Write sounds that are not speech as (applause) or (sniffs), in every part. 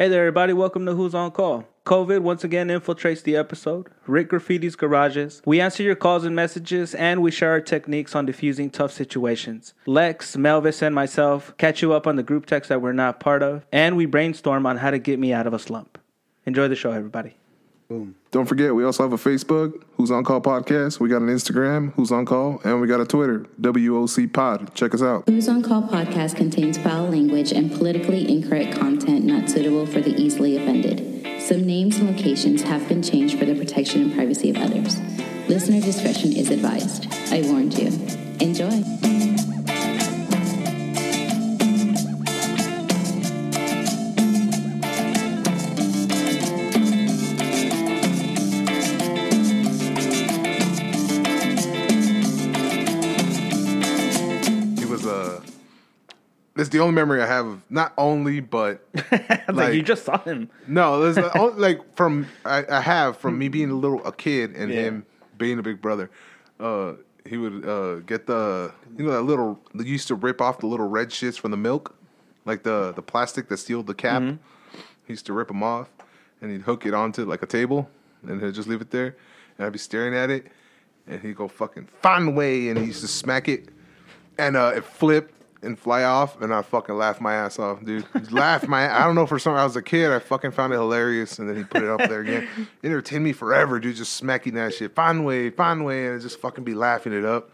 Hey there, everybody. Welcome to Who's on Call. COVID once again infiltrates the episode. Rick graffiti's garages. We answer your calls and messages, and we share our techniques on diffusing tough situations. Lex, Melvis, and myself catch you up on the group text that we're not part of, and we brainstorm on how to get me out of a slump. Enjoy the show, everybody. Don't forget, we also have a Facebook, Who's On Call Podcast. We got an Instagram, Who's On Call, and we got a Twitter, WOC Pod. Check us out. Who's on Call podcast contains foul language and politically incorrect content not suitable for the easily offended. Some names and locations have been changed for the protection and privacy of others. Listener discretion is advised. I warned you. Enjoy. Is the only memory I have of not only, but like, (laughs) Like- you just saw him. no, there's the (laughs) only- like from I, I have from me being a little a kid and Yeah. him being a big brother. Uh, he would uh, get the you know that little they used to rip off the little red shits from the milk, like the the plastic that sealed the cap. He used to rip them off, and he'd hook it onto like a table, and he'd just leave it there, and I'd be staring at it, and he'd go fucking find way, and he used to smack it, and uh, it flipped and fly off, and I fucking laughed my ass off, dude. laugh my. I don't know for some. I was a kid. I fucking found it hilarious, and then he put it up there again. (laughs) It entertained me forever, dude. Just smacking that shit, find way, find way, and just fucking be laughing it up.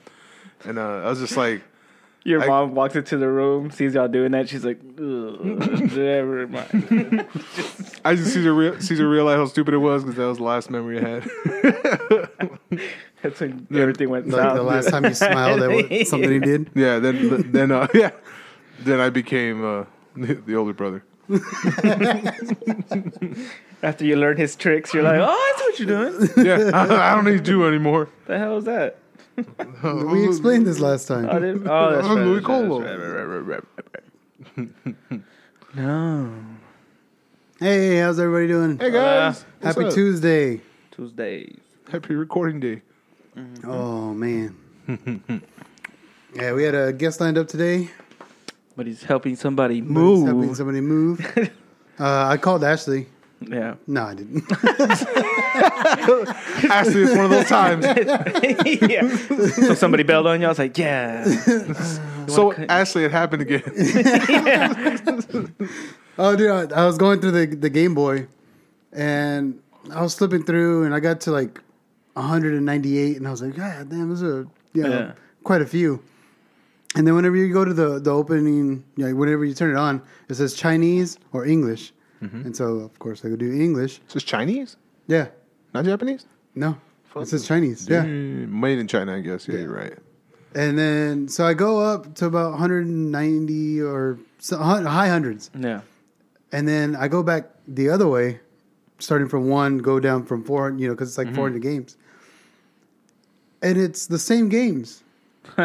And uh, I was just like, Your I- mom walks into the room, sees y'all doing that. She's like, Ugh, never mind. (laughs) I just see the real, see the realize how stupid it was because that was the last memory I had. (laughs) That's when everything went Like south. the last time you smiled at what, (laughs) something he did. yeah, then then uh, (laughs) yeah, then I became uh, the, the older brother. (laughs) After you learn his tricks, you're like, oh, that's what you're doing. Yeah, I, I don't need you anymore. the hell is that? We explained this last Oh, time. did- oh, that's I'm right, Louis that's right, Colo. that's right, right, right, right, right, right. No. Hey, how's everybody doing? Hey guys, what's Happy up? Tuesday. Tuesdays. Happy recording day. Oh man. (laughs) yeah, we had a guest lined up today. But he's helping somebody He's helping move. somebody move. (laughs) uh, I called Ashley. Yeah. No, I didn't. (laughs) Ashley, it's one of those times. yeah. So somebody bailed on you. I was like, yeah. so Ashley, it happened again. oh, dude, I, I was going through the the Game Boy, and I was flipping through, and I got to like 198, and I was like, God damn, this is a you know, Yeah. quite a few. And then whenever you go to the the opening, you know, whenever you turn it on, it says Chinese or English, mm-hmm. and so of course I go do English. Is this Chinese, Yeah, not Japanese? no, it says Chinese. Yeah. Made in China, I guess. Yeah, you're right. And then so I go up to about 190 or so, high hundreds, Yeah. and then I go back the other way, starting from one, go down from four, you know, because it's like mm-hmm. 400 games, and it's the same games (laughs)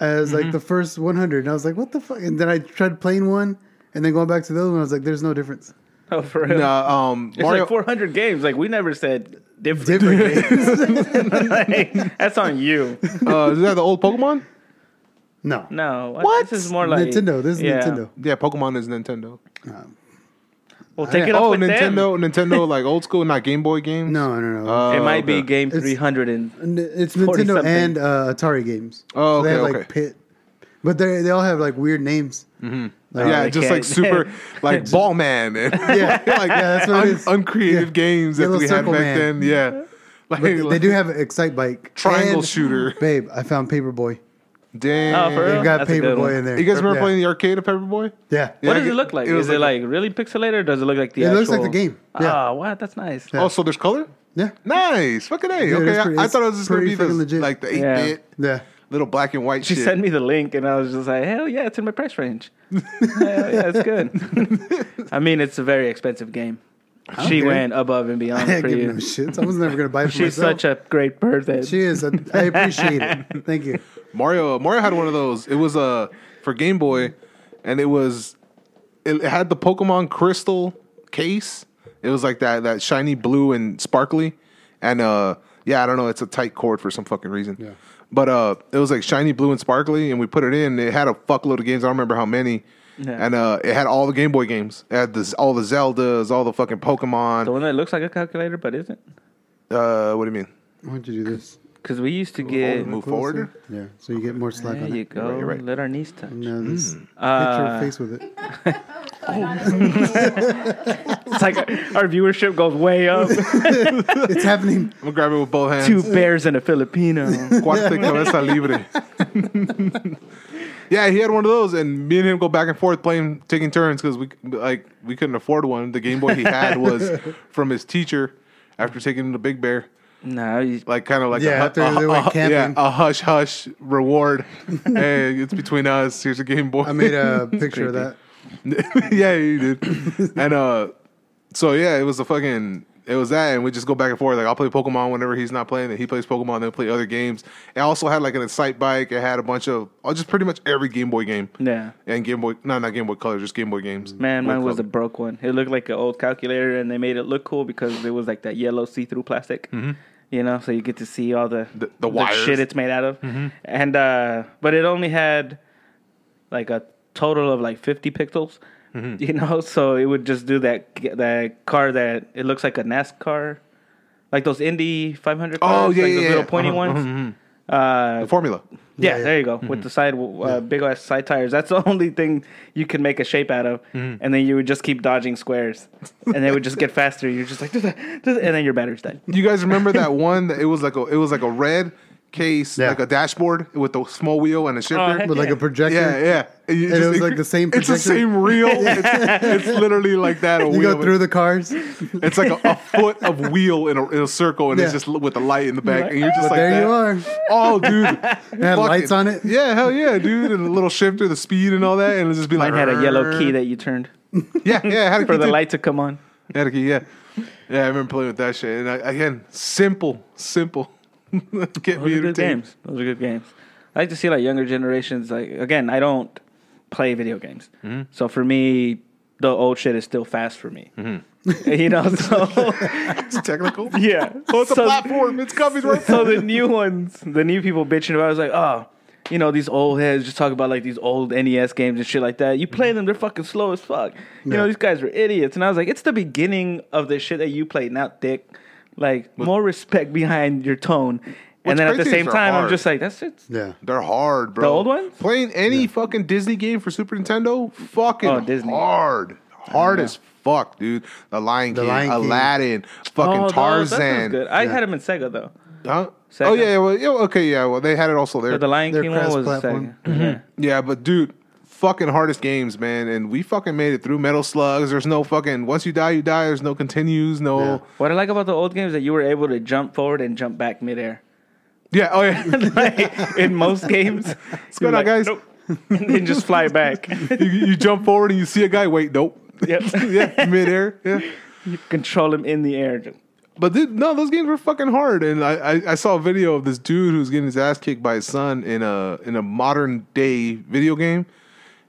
as like the first 100. And I was like, what the fuck? And then I tried playing one, and then going back to the other one, I was like, there's no difference. oh, for real. No, um, It's Mario. like 400 games. Like, we never said different. Different games. (laughs) Like, that's on you. uh, is that the old Pokemon? No, No. What? This is more like Nintendo. This is Yeah. Nintendo. Yeah, Pokemon is Nintendo. Well, take it up Oh, with Nintendo, Nintendo, like old school, not Game Boy games. No, no, no. Uh. It might be game 300 and And It's Nintendo something. and uh, Atari games. Oh, So they okay, have like okay. Pit, but they they all have like weird names. yeah, just like can't. super, (laughs) like Ball Man, (laughs) Yeah, like yeah, that's what un- uncreative Yeah. games that Yellow we had back Man. then. Yeah, like, But they do have Excite Bike triangle And- shooter. Babe, I found Paperboy. Damn. Oh, for real? They've got That's a good one. Paperboy in there. You guys remember yeah. playing the arcade of Paperboy? Yeah. Yeah, What does it look like? it was Is it like like really pixelated or does it look like the It actual? looks like the game. Yeah. Oh, what? That's nice. Yeah. Oh, so there's color? Yeah. Nice. Fucking A. Dude, okay, it's I- pretty- I, thought it was just going to pretty be the, freaking legit. like the 8 Yeah. bit Yeah. little black and white She shit. sent me the link and I was just like, hell yeah, it's in my price range. (laughs) hell yeah, it's good. (laughs) I mean, it's a very expensive game. She care. went above and (laughs) beyond didn't for give you. no shits. I was never gonna buy it for She's myself. such a great person. She is. I I appreciate it. (laughs) Thank you. Mario Mario had one of those. It was uh, for Game Boy, and it was it, it had the Pokemon Crystal case. It was like that that shiny blue and sparkly, and uh, yeah, I don't know. It's a tight cord for some fucking reason. Yeah. But uh, it was like shiny blue and sparkly, and we put it in. It had a fuckload of games. I don't remember how many. Yeah. and uh, it had all the Game Boy games. It had this, all the Zeldas, all the fucking Pokemon. The one that looks like a calculator but isn't. Uh, what do you mean? Why don't you do this? Because we used to get. Move forward. Yeah, so you get more slack There on you it. go. right, you're right. Let our knees touch. Now this, hit Uh, your face with it. (laughs) It's like our, our viewership goes way up. (laughs) It's happening. I'm gonna grab it with both hands. Two bears and a Filipino. (laughs) Cuarte cabeza libre. Yeah, he had one of those, and me and him go back and forth playing, taking turns because we like we couldn't afford one. The Game Boy he had was (laughs) from his teacher after taking him to Big Bear. no, you, Like kind of like Yeah, a, after a, they went a- camping. yeah, a hush hush reward. (laughs) hey, it's between us. Here's a Game Boy. I made a (laughs) picture of that. yeah, you did. and uh, so yeah, it was a fucking. It was that, and we just go back and forth. Like I'll play Pokemon whenever he's not playing, and he plays Pokemon. And then play other games. It also had like an Excite bike. It had a bunch of, oh, just pretty much every Game Boy game. yeah. And Game Boy, no, not Game Boy Color, just Game Boy games. Man, Boy mine was a broke one. It looked like an old calculator, and they made it look cool because it was like that yellow see-through plastic. You know, so you get to see all the Mm-hmm. The- the wires. Mm-hmm. shit it's made out of. And uh but it only had like a total of like 50 pixels. Mm-hmm. You (laughs) know, so it would just do that that car that it looks like a NASCAR, like those Indy 500 cars, Oh, yeah, like yeah, those yeah. little pointy Uh-huh, ones. mhm, Uh, The formula. yeah, yeah. there you go. With the side, uh, big ass side tires. That's the (laughs) only thing you can make a shape out of. Mm-hmm. And then you would just keep dodging squares, and they would just get (laughs) faster. You're just like, "Do that, do that," and then your battery's dead. You guys remember that one? That it was like a, it was like a red case, Yeah. like a dashboard with a small wheel and a shifter. heck With like Yeah. a projector. Yeah, yeah. And, you And it was like the same It's the projector? same reel. (laughs) it's, it's literally like that. A You wheel. go through the cars, It's like a, a foot of wheel in a, in a circle, and it's Yeah. just with the light in the back, and you're just but like, there that. you are. Oh, dude, (laughs) it had lights on it? Yeah, hell yeah, dude, and a little shifter, the speed and all that, and it'll just be like Mine like had a yellow key that you turned Yeah, yeah, it had a (laughs) for key the too. light to come on. Had a key, yeah, yeah. I remember playing with that shit, and I, again, simple, simple. (laughs) Get Those me are good games. Those are good games. I like to see like younger generations. Like again, I don't play video games, Mm-hmm. so for me, the old shit is still fast for me. Mm-hmm. (laughs) you know, so (laughs) It's technical. yeah. Oh, it's a So- platform. It's copyright. so the new ones, the new people bitching about, it, I was like, oh, you know, these old heads just talk about like these old NES games and shit like that. You play them, they're fucking slow as fuck. You know, these guys are idiots. And I was like, it's the beginning of the shit that you play, not dick. Like more respect behind your tone. And then at the same they're time, I'm just like, that's it. Yeah. They're hard, bro. The old ones? Playing any fucking Disney game for Super Nintendo, fucking Oh, Disney. hard, hard as fuck, dude. The Lion The King, Lion King. Aladdin, fucking Oh, those- that sounds Tarzan. good. I Yeah. had them in Sega though. Huh? Sega. Oh yeah, yeah, well, yeah, okay, yeah. Well, they had it also there. But the Lion They're King one was cross-platform. Sega. Yeah. Yeah, but dude, fucking hardest games, man. And we fucking made it through Metal Slugs. There's no fucking once you die, you die. There's no continues, no. Yeah. What I like about the old games is that you were able to jump forward and jump back midair. Yeah. Oh yeah. (laughs) like in most games, (laughs) what's going on, guys? and then just fly (laughs) back. you, you jump forward and you see a guy. Wait, nope. yep. yeah, midair. Yeah. You control him in the air. But dude, no, those games were fucking hard. And I, I, I saw a video of this dude who's getting his ass kicked by his son in a in a modern day video game.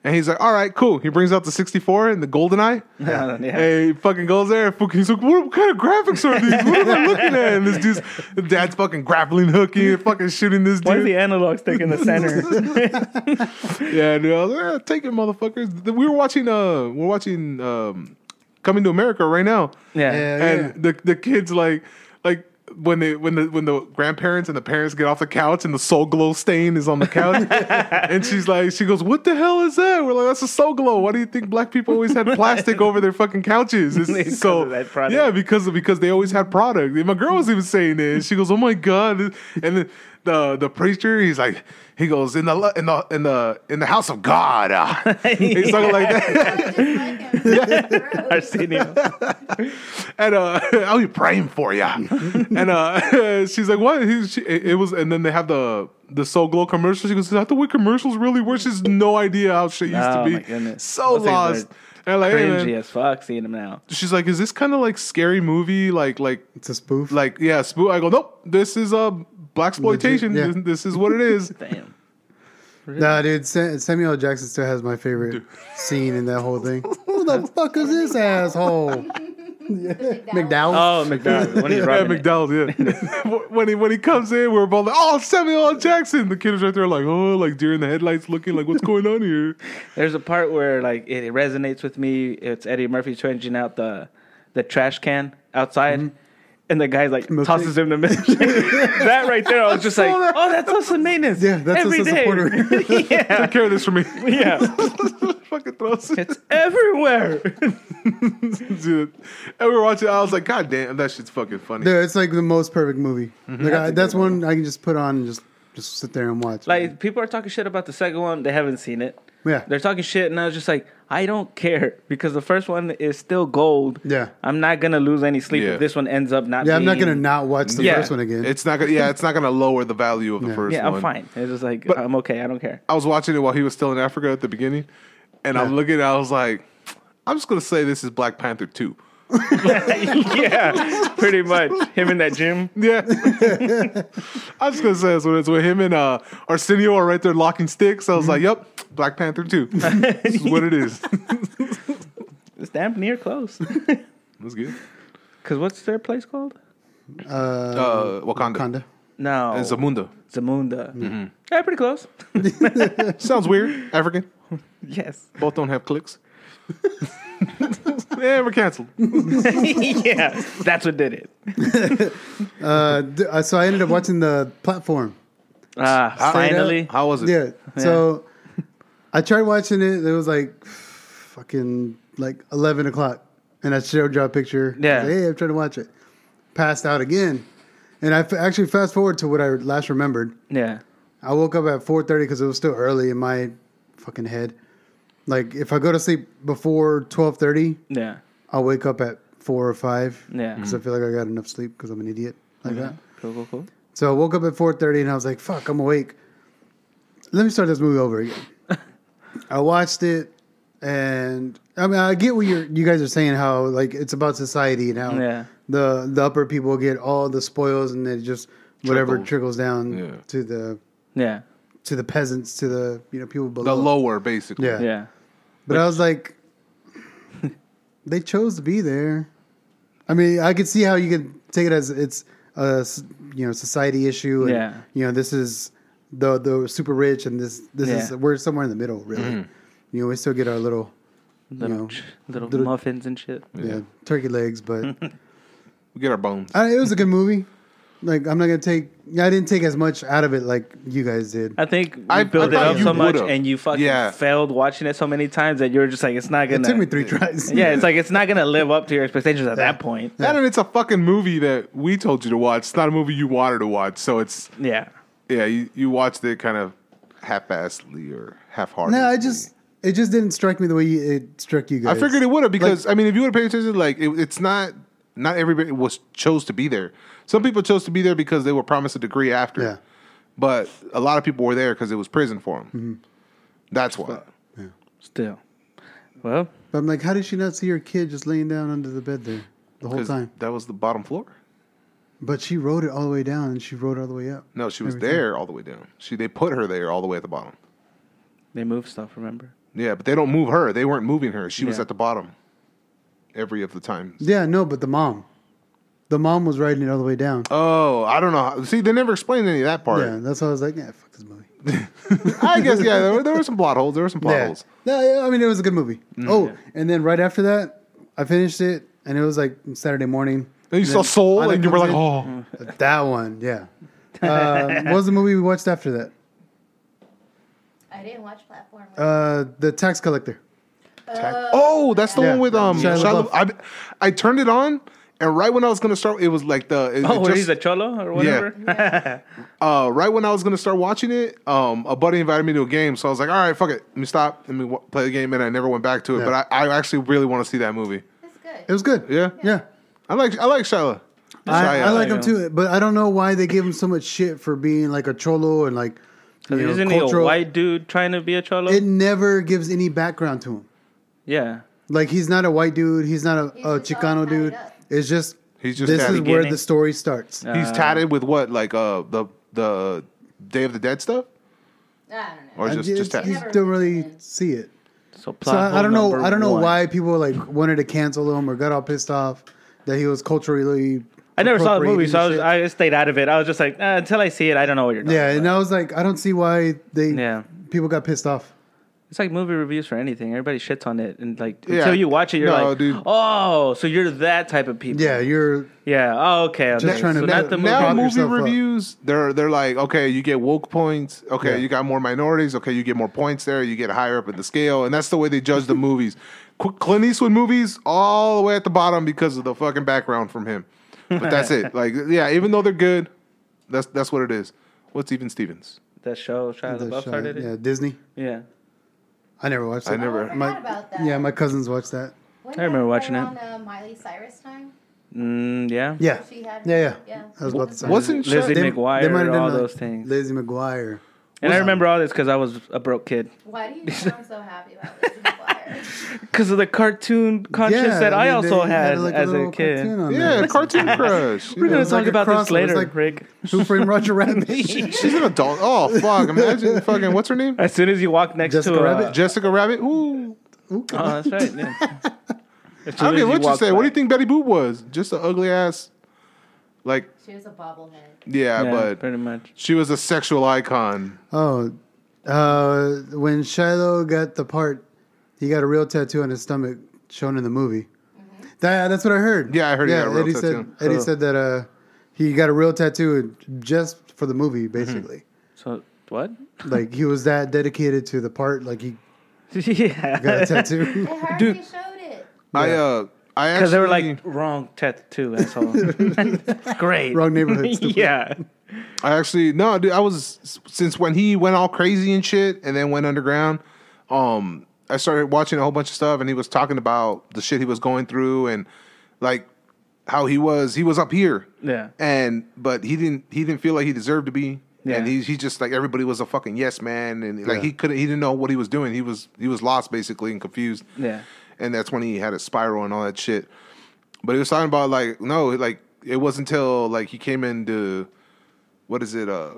And he's like, all right, cool. He brings out the 64 and the GoldenEye. (laughs) Yeah. And he fucking goes there. and He's like, what, what kind of graphics are these? What am I looking at? And this dude's dad's fucking grappling hooking and fucking shooting this dude. Why is the analog stick in the center? (laughs) Yeah, dude. I was like, take it, motherfuckers. We were watching uh we're watching um Coming to America right now. yeah. Yeah. and the the kids like like when they when the when the grandparents and the parents get off the couch and the Soul Glo stain is on the couch (laughs) and she's like she goes what the hell is that? We're like that's a Soul Glo. Why do you think black people always had (laughs) plastic over their fucking couches? It's (laughs) so of that product. yeah because because they always had product. And my girl was even saying it. And she goes oh my god. And then the the preacher he's like he goes in the in the in the in the house of God uh." (laughs) he's talking like that (laughs) Arsenio. (laughs) and uh, I'll be praying for you. and uh, she's like, "What?" He, she, it it was, and then they have the the Soul Glo commercial. She goes, "Is that the way commercials really work?" She has no idea how shit used Oh to be. my goodness. So Those lost. are And I'm like, hey, Cringy man. as fuck seeing him now. She's like, "Is this kind of like scary movie? Like, like, It's a spoof. like, yeah, spoof." I go, "Nope. This is a black exploitation. Yeah. this, this is what it is." (laughs) Damn. Nah, dude, Samuel Jackson still has my favorite scene in that whole thing. (laughs) Who the fuck is this asshole? (laughs) McDowell. Oh, McDonald's when he's Yeah, rubbing it. McDowell's, yeah. when he when he comes in, we're both like, "Oh, Samuel L. Jackson." The kid is right there, like, "Oh, like deer in the headlights, looking like, what's going on here?" There's a part where like it resonates with me. It's Eddie Murphy changing out the the trash can outside. Mm-hmm. And the guy like Milkshake. tosses him the milkshake. (laughs) that right there, I was just like, (laughs) "Oh, that's us in maintenance." Yeah, that's every us a day." porter. (laughs) yeah, Take care of this for me. yeah, Fucking throws it. it's everywhere. Dude, and we were watching. I was like, "God damn, that shit's fucking funny." Dude, it's like the most perfect movie. Mm-hmm. Like I, that's one I can just put on and just just sit there and watch. Like people are talking shit about the second one, they haven't seen it. Yeah, They're talking shit, and I was just like, I don't care because the first one is still gold. Yeah. I'm not gonna lose any sleep Yeah. if this one ends up not. yeah. I'm not being- gonna not watch the Yeah. first one again. It's not gonna. Yeah, it's not gonna lower the value of the Yeah. first Yeah, one. I'm fine. It's just like But- I'm okay. I don't care. I was watching it while he was still in Africa at the beginning, and I'm Yeah. looking. I was like, I'm just gonna say this is Black Panther two. (laughs) yeah, pretty much. Him in that gym. Yeah, (laughs) I was gonna say this when it's with him and uh, Arsenio are right there locking sticks. I was like, "Yep, Black Panther too. (laughs) this is what it is." It's damn near close. That's good. Cause what's their place called? uh, Uh, Wakanda. Wakanda. No, And Zamunda. Zamunda. Mm-hmm. Yeah, pretty close. Sounds weird. African. yes. Both don't have clicks. Yeah, (laughs) we're canceled. (laughs) yeah, that's what did it. (laughs) Uh, d- uh, so I ended up watching the platform. Ah, Straight up. finally. How was it? Yeah. So I tried watching it. It was like fucking like eleven o'clock, and I showed you a picture. I Yeah. like, hey, I'm trying to watch it. Passed out again, and I f- actually fast forward to what I last remembered. Yeah. I woke up at four thirty because it was still early in my fucking head. Like if I go to sleep before twelve thirty, Yeah. I'll wake up at four or five. Yeah. Because I mm-hmm. feel like I got enough sleep because I'm an idiot like that. Cool, cool, cool. So I woke up at 4:30 and I was like, "Fuck, I'm awake. Let me start this movie over again." (laughs) I watched it, and I mean, I get what you you guys are saying. How like it's about society and how Yeah. the the upper people get all the spoils, and then just whatever Trickles. trickles down Yeah. to the Yeah. to the peasants, to the you know people below. The lower, basically. Yeah. Yeah. But I was like, they chose to be there. I mean, I could see how you could take it as it's a you know society issue. And, Yeah. You know, this is the the super rich, and this this is we're somewhere in the middle, really. Mm-hmm. You know, we still get our little Little, know, little, little- muffins and shit. yeah. turkey legs, but (laughs) We get our bones. I, it was a good movie. Like I'm not gonna take. I didn't take as much out of it like you guys did. I think you I- built it thought up you so much would've. and you fucking Yeah. failed watching it so many times that you're just like, it's not It gonna. took me three tries. Yeah, it's like it's not gonna (laughs) live up to your expectations at Yeah. that point. And it's a fucking movie that we told you to watch. It's not a movie you wanted to watch. So it's Yeah. yeah, you, you watched it kind of half-assedly or half-heartedly. No, I just it just didn't strike me the way you, it struck you guys. I guys. figured it would have because I mean, if you would have paid attention, like it, it's not not everybody was chose to be there. Some people chose to be there because they were promised a degree after. Yeah. But a lot of people were there because it was prison for them. Mm-hmm. That's why. Yeah. Still. Well, But I'm like, how did she not see her kid just laying down under the bed there the whole time? that was the bottom floor. But she rode it all the way down and she rode all the way up. No, she was Everything. there all the way down. She they put her there all the way at the bottom. they move stuff. Remember? Yeah, but they don't move her. They weren't moving her. She was at the bottom every of the time. Yeah, no, but the mom, the mom was riding it all the way down. Oh, I don't know. How, see, they never explained any of that part. Yeah, that's why I was like, yeah, fuck this movie. (laughs) I guess yeah. There were, there were some plot holes. There were some plot Yeah. holes. No, yeah, I mean it was a good movie. Mm. Oh, and then right after that, I finished it, and it was like Saturday morning. Then you And saw Soul, Anna and you were like, comes oh. in. that one, yeah. Uh, (laughs) what was the movie we watched after that? I didn't watch Platform. Uh, the Tax Collector. Oh, that's the Yeah. one with um. Shia Shia LaBeouf. LaBeouf. I I turned it on, and right when I was gonna start, it was like the it, Oh, it where just- he's a cholo or whatever. Yeah. (laughs) uh, right when I was gonna start watching it, um, a buddy invited me to a game, so I was like, all right, fuck it, let me stop, let me w- play the game, and I never went back to it. Yeah. But I, I actually really want to see that movie. It's good. It was good. Yeah, Yeah. I like I like Shia. I, I like him too, but I don't know why they give him so much shit for being like a cholo and like you know, Isn't he a white dude trying to be a cholo? It never gives any background to him. yeah. Like he's not a white dude. He's not a, He's a Chicano dude. up. It's just He's just this tatted. is where the story starts. He's tatted with what, like uh the the Day of the Dead stuff, I don't know. or I just just, just you tatted. Never don't really see it. So, plot So I, I hole don't know. number I don't know one. why people like (laughs) wanted to cancel him or got all pissed off that he was culturally. I never saw the movie, so I, was, shit. I stayed out of it. I was just like, uh, until I see it, I don't know what you're talking yeah, about. and I was like, I don't see why they Yeah. people got pissed off. It's like movie reviews for anything. Everybody shits on it, and like Yeah. until you watch it, you're No, like, dude. oh, so you're that type of people. Yeah, you're Yeah. Oh, okay. okay. Just trying to so make- not the movie. now movie yourself up. reviews they're they're like okay you get woke points okay Yeah. you got more minorities okay you get more points there you get higher up in the scale and that's the way they judge the (laughs) movies Qu- Clint Eastwood movies all the way at the bottom because of the fucking background from him but that's it (laughs) like yeah even though they're good that's that's what it is what's even Stevens that show Shia the LaBeouf started it. yeah Disney. Yeah. I never watched it. I never- Oh, I forgot My- about that. Yeah, my cousins watched that. Wasn't I remember that watching it. around, uh, Miley Cyrus time. Mm, yeah. Yeah, She had. yeah, yeah. yeah. I was about to say. Wasn't Lizzie They- McGuire, they might have done all the- those things. Lizzie McGuire. And I remember all this because I was a broke kid. Why do you (laughs) sound so happy about Lizzie McGuire? (laughs) Because of the cartoon conscience Yeah, that I, mean, also they had like, as a little kid. cartoon on yeah there. cartoon (laughs) crush We're Yeah. gonna talk like about this later, was like- Rick. Who Framed Roger (laughs) Rabbit? she's an adult oh fuck imagine fucking what's her name As soon as you walk next Jessica to a, Rabbit? Jessica Rabbit Ooh. Oh, that's right. Yeah. As soon I as mean what you walk say what do you think Betty Boop was just an ugly ass like she was a bobblehead. yeah, Yeah, but pretty much. She was a sexual icon. Oh, uh, when Shiloh got the part, he got a real tattoo on his stomach shown in the movie. That, that's what I heard. Yeah, I heard he got a real Eddie tattoo. said Eddie Cool. said that uh, he got a real tattoo just for the movie, basically. So what? like he was that dedicated to the part. Like he (laughs) yeah. got a tattoo. (laughs) They hardly showed it. I uh, I actually Because they were like wrong tattoo asshole. (laughs) Great. Wrong neighborhood, stupid. yeah. I actually no, dude. I was since when he went all crazy and shit, and then went underground. Um, I started watching a whole bunch of stuff, and he was talking about the shit he was going through, and like how he was he was up here, Yeah. and but he didn't he didn't feel like he deserved to be. Yeah. And he's he just like everybody was a fucking yes man, and like Yeah. he couldn't he didn't know what he was doing. He was he was lost basically and confused. Yeah. and that's when he had a spiral and all that shit. But he was talking about like no, like it wasn't until like he came into what is it? Uh,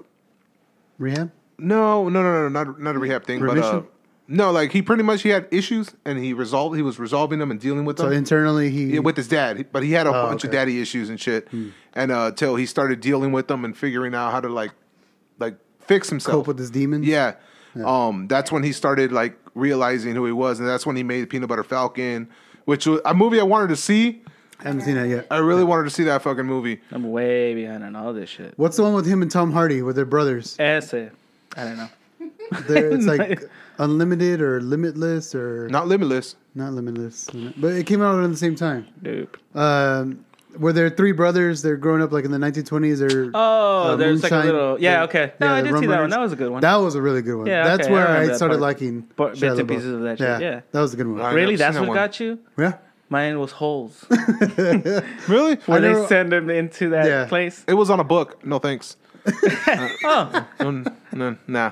Rehab. no, no, no, no, not not a rehab thing, but uh, Remission? No, like he pretty much he had issues and he resolved. He was resolving them and dealing with them. So internally, he Yeah, with his dad, but he had a Oh, bunch of daddy issues and shit, and uh, till he started dealing with them and figuring out how to like, like fix himself, cope with his demons. yeah. Um, that's when he started like realizing who he was, and that's when he made Peanut Butter Falcon, which was a movie I wanted to see. I haven't seen that yet. I really wanted to see that fucking movie. I'm way behind on all this shit. What's the one with him and Tom Hardy, with they're brothers? Ese. I don't know. They're, it's (laughs) like unlimited or limitless or not, limitless. Not Limitless. limitless, but it came out at the same time. Nope. Um, where they're three brothers, they're growing up like in the 1920s. They're Oh, uh, there's like a Moonshine. little. Yeah, They're- okay. No, yeah, I the did see Rum that one. Runners. That was a good one. That was a really good one. Yeah, That's okay, I where I, remember that started part. liking Part- Shia bits and LaBeouf. pieces of that shit, yeah. that was a good one. I really? never That's seen what that one. got you? yeah, Mine was holes. (laughs) Really? Where they never- send him into that Yeah. place. It was on a book. No thanks. (laughs) Oh, No, no, nah.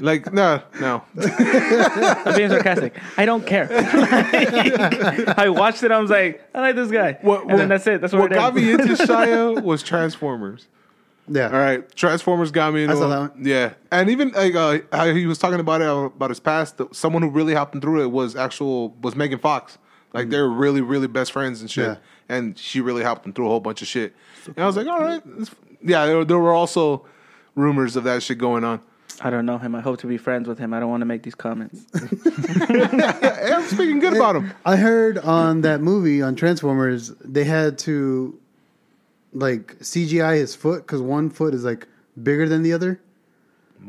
Like no, no. I'm being sarcastic. I don't care. (laughs) I watched it. I was like, I like this guy. and then that's it. That's what, What got me into (laughs) Shia was Transformers. yeah. All right, Transformers got me into. I saw that one. Yeah, and even like uh, how he was talking about it about his past. that Someone who really helped him through it was actual was Megan Fox. Like they were really, really best friends and shit. Yeah. And she really helped him through a whole bunch of shit. And I was like, all right, it's- yeah. There, there were also rumors of that shit going on. I don't know him. I hope to be friends with him. I don't want to make these comments. (laughs) (laughs) Hey, I'm speaking good about him. I heard on that movie on Transformers they had to like CGI his foot because one foot is like bigger than the other,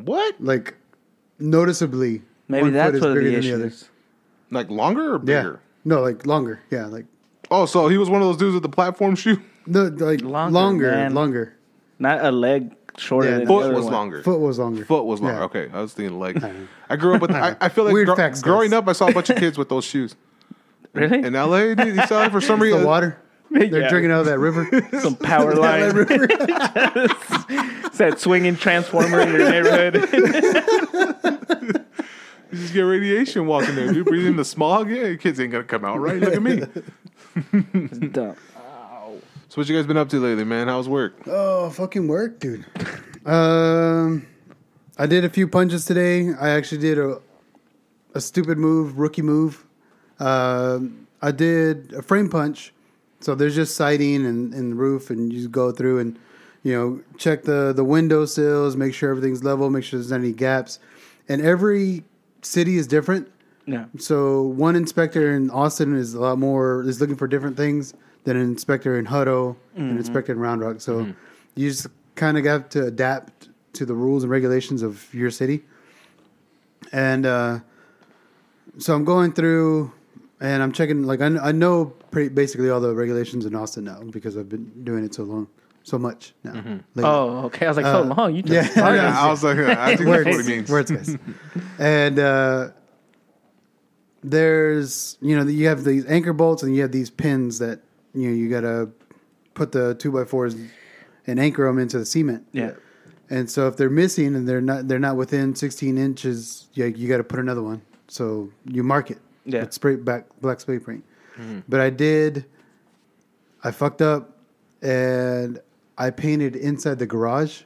What? like noticeably. Maybe one that's foot is what the bigger than issue the other. is. Like longer or Yeah, bigger? no, like longer. Yeah, like Oh, so he was one of those dudes with the platform shoe. no, like Longer, longer, man. longer. Not a leg shorter Yeah, than Foot the other was one. longer. Foot was longer. Foot was longer. Yeah. Okay, I was thinking leg. I grew up with. I, I feel like Weird gro- facts, growing guys. up, I saw a bunch of kids with those shoes Really? in LA. Dude, you saw it for some (laughs) reason. the water. They're Yeah. drinking out of that river. (laughs) Some power line. it's (laughs) that swinging transformer in your neighborhood. You just get radiation walking there, dude. Breathing the smog. Yeah, your kids ain't gonna come out right. Look at me. Dumb. What you guys been up to lately, man? How's work? Oh, fucking work, dude. Um, I did a few punches today. I actually did a a stupid move, rookie move. Um, I did a frame punch, So there's just siding and, and roof, and you go through and you know check the the window sills, make sure everything's level, make sure there's not any gaps. And every city is different. Yeah. So one inspector in Austin is a lot more is looking for different things than an inspector in Hutto and an inspector in Round Rock. So you just kind of have to adapt to the rules and regulations of your city. And uh, so I'm going through and I'm checking. Like I, I know pretty, basically all the regulations in Austin now because I've been doing it so long, so much now. lately. Oh, okay. I was like, so Uh, long. You just yeah. Yeah, (laughs) I was like, I think that's what it means. Words, guys. and uh, there's you know you have these anchor bolts and you have these pins that you know you gotta put the two by fours and anchor them into the cement. Yeah. And so if they're missing and they're not they're not within 16 inches, you, you got to put another one. So you mark it. Yeah. With spray back black spray paint. Mm-hmm. But I did. I fucked up, and I painted inside the garage.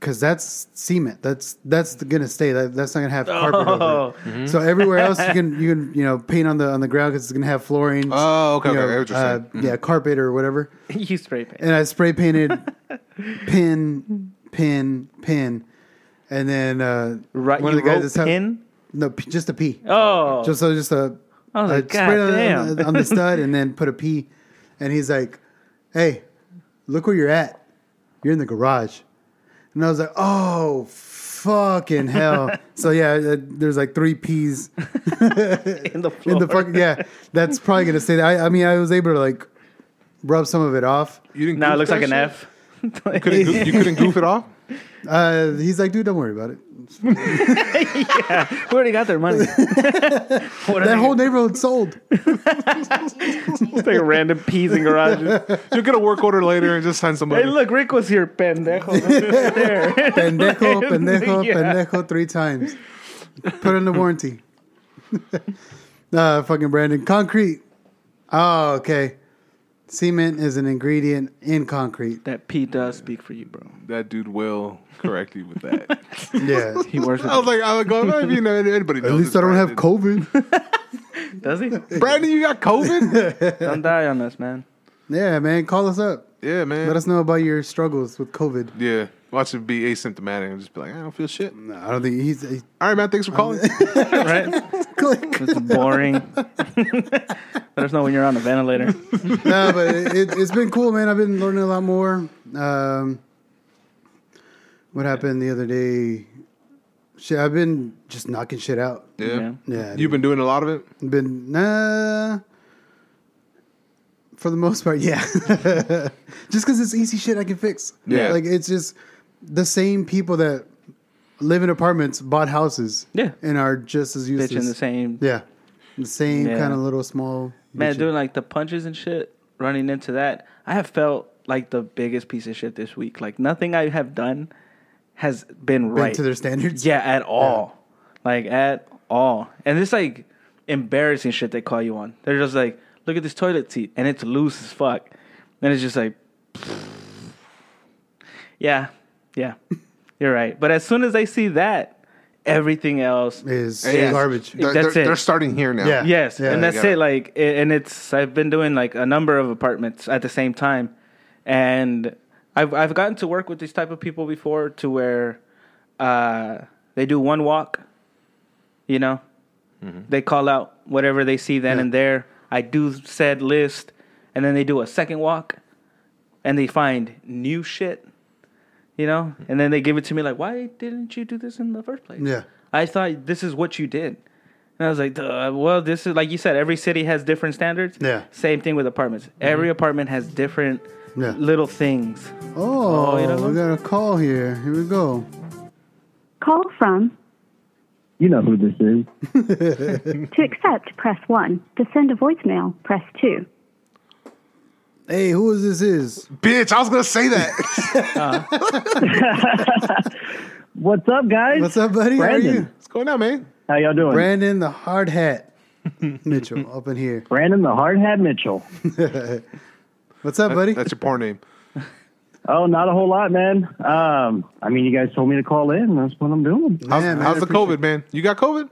Because that's cement. That's that's gonna stay. That, that's not gonna have carpet over it. So everywhere else you can you can you know paint on the on the ground because it's gonna have flooring. Oh, okay, you okay, know, I get what you're uh, saying. Yeah, carpet or whatever (laughs) you spray paint. and I spray painted (laughs) pin, pin, pin, and then uh, Right. one you of the guys wrote that's help- pin. no, p- just a P. Oh. Just so just a. I was I like, sprayed God on, damn. the- on the stud and then put a P, and he's like, "Hey, look where you're at. You're in the garage," and I was like, "Oh." Fucking hell! (laughs) so yeah, uh, there's like three P's (laughs) (laughs) in the floor. in the fucking yeah. That's probably gonna say that. I, I mean, I was able to like rub some of it off. You didn't. now it looks like an shit? F. You couldn't, goof, you couldn't goof it off. Uh, he's like, dude, don't worry about it. (laughs) yeah, who already got their money? (laughs) what That whole neighborhood sold. (laughs) it's like a random peas in garages. You'll get a work order later and just sign somebody. hey, look, Rick was here, pendejo. there. Pendejo, pendejo, Yeah. pendejo three times. Put in the warranty. uh, fucking Brandon. Concrete. Oh, okay. Cement is an ingredient in concrete. That P does speak for you, bro. That dude will correct you with that. (laughs) Yeah. He works with I was like, I was going, well, if you know anybody (laughs) knows. At least I don't have COVID. (laughs) Does he? Brandon, you got COVID? Don't die on us, man. yeah, man. Call us up. yeah, man. Let us know about your struggles with COVID. yeah. Watch it be asymptomatic and just be like, I don't feel shit. No, I don't think he's. He, All right, man. Thanks for calling. Right? Click. It's boring. (laughs) Let us know when you're on a ventilator. no, but it, it, it's been cool, man. I've been learning a lot more. Um, what happened the other day? Shit, I've been just knocking shit out. Yeah. Yeah. Yeah, You've been doing a lot of it. been nah. For the most part, yeah. (laughs) just because it's easy shit I can fix. Yeah. like it's just the same people that live in apartments bought houses. Yeah. and are just as useless. Bitch in the same. Yeah, the same Yeah. kind of little small. Man, bitchy. doing like the punches and shit, running into that, I have felt like the biggest piece of shit this week. Like nothing I have done has been Been right to their standards. Yeah, at all. Like at all. And it's like embarrassing shit they call you on. They're just like, look at this toilet seat, and it's loose as fuck. And it's just like, (sniffs) yeah, yeah, you're right. But as soon as they see that, everything else is Yeah. garbage. They're, That's they're, it. they're starting here now. Yeah. Yes, Yeah. and that's Yeah. it. Like, and it's I've been doing like a number of apartments at the same time, and I've I've gotten to work with these type of people before to where uh, they do one walk, you know, they call out whatever they see then Yeah. and there. I do said list, and then they do a second walk, and they find new shit, you know, and then they give it to me like, why didn't you do this in the first place? Yeah. I thought this is what you did. And I was like, Duh, well, this is like you said, every city has different standards. Yeah. Same thing with apartments. Mm-hmm. Every apartment has different Yeah. little things. Oh, Oh, you don't we got a call here. Here we go. Call from You know who this is. (laughs) to accept, press 1. To send a voicemail, press 2. Hey, who is this? Is Bitch, I was gonna say that. (laughs) What's up, guys? what's up, buddy? How are you? What's going on, man? How y'all doing? Brandon, the hard hat (laughs) Mitchell, up in here. Brandon the Hard Hat Mitchell. (laughs) What's up, buddy? That's your porn name. Oh, not a whole lot, man. Um, I mean, you guys told me to call in. That's what I'm doing. How's, Man, man, how's the appreciate COVID, man? You got COVID?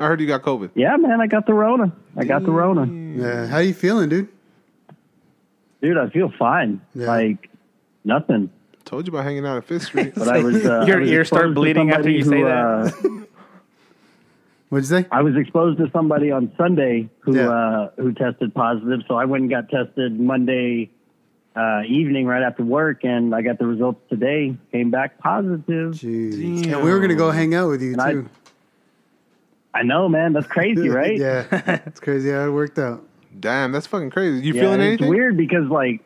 I heard you got COVID. Yeah, man. I got the Rona. I got the Rona. Yeah. How you feeling, dude? Dude, I feel fine. Yeah. Like nothing. Told you about hanging out at Fifth Street. (laughs) But I was. Uh, (laughs) Your I was ears start bleeding after somebody you say that. Uh, (laughs) What'd you say? I was exposed to somebody on Sunday who Yeah. uh, who tested positive, so I went and got tested Monday uh, evening right after work, and I got the results today. Came back positive. Jeez. And we were gonna go hang out with you And I- too. I know, man. That's crazy, right? yeah. It's crazy how it worked out. Damn, that's fucking crazy. You Yeah, feeling and anything? It's weird because like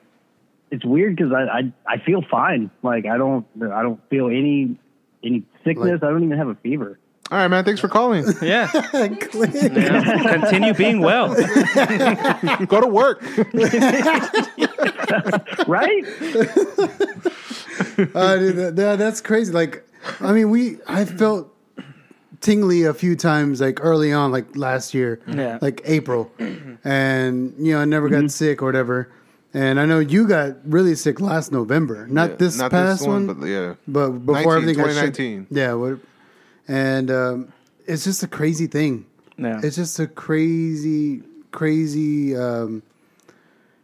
it's weird because I, I I feel fine. Like I don't I don't feel any any sickness. I don't even have a fever. All right, man. Thanks for calling. (laughs) Yeah. Yeah. Continue being well. (laughs) Go to work. (laughs) Right? Uh, dude, that, that- that's crazy. Like, I mean, we I felt tingly a few times, like early on, like last year, Yeah. like April, (clears throat) and you know, I never got sick or whatever. And I know you got really sick last November, not Yeah, this not past this one, one, but yeah. but before 19, everything got shut- 2019. Yeah, what, and um, it's just a crazy thing. Yeah. It's just a crazy, crazy um,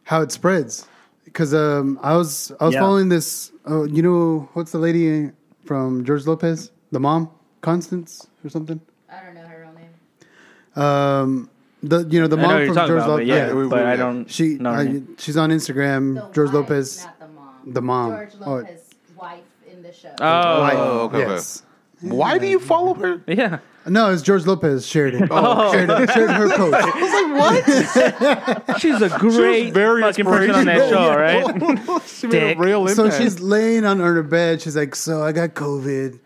how it spreads. Because um, I was I was Yeah. following this. Oh, you know what's the lady from George Lopez, the mom, Constance or something. I don't know her real name. Um, the you know the I know mom from George Lopez. but yeah, but we- I don't. she know her I, name. she's on Instagram. The George wife, Lopez. Not the mom. The mom. George Oh. Lopez' wife in the show. Oh, Wife. Oh, okay, okay. yes. Why do you follow her? yeah. No, it's George Lopez shared it. Oh. shared, it shared her post. I was like, what? (laughs) she's a great very fucking person on that show, right? (laughs) she made Dick. a real so she's laying on her bed. She's like, "So I got COVID.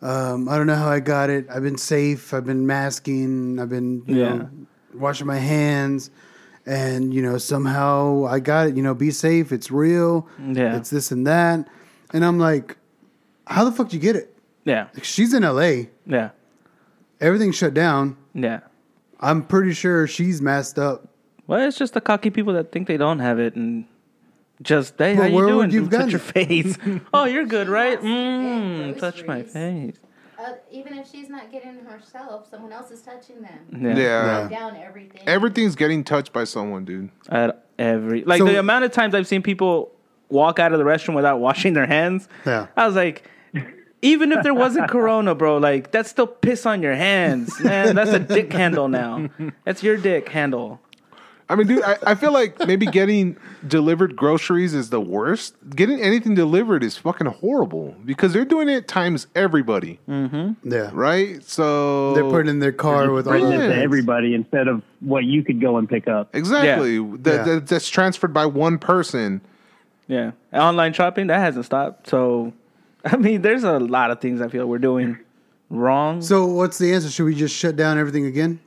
Um, I don't know how I got it. I've been safe. I've been masking. I've been, you Yeah. know, washing my hands, and you know, somehow I got it. You know, be safe. It's real. Yeah. It's this and that. And I'm like, how the fuck did you get it? Yeah. Like, she's in L.A. Yeah. Everything's shut down. Yeah. I'm pretty sure she's masked up. Well, it's just the cocky people that think they don't have it and just hey, Well, how you doing? You've (laughs) touch your face. (laughs) oh, you're good, right? Yes, Mm, touch my face. Uh, even if she's not getting herself, someone else is touching them. Yeah. yeah. Write down everything. Everything's getting touched by someone, dude. At every like So- the amount of times I've seen people walk out of the restroom without (laughs) washing their hands. Yeah. I was like. Even if there wasn't corona, bro, like that's still piss on your hands, man. That's a dick handle now. That's your dick handle. I mean, dude, I, I feel like maybe getting delivered groceries is the worst. Getting anything delivered is fucking horrible because they're doing it times everybody, mm-hmm. Yeah. right? So They're putting in their car with all Written it the to everybody instead of what you could go and pick up. exactly that, Yeah. that- that's transferred by one person. Yeah, online shopping that hasn't stopped. So, I mean, there's a lot of things I feel we're doing wrong. So what's the answer? Should we just shut down everything again?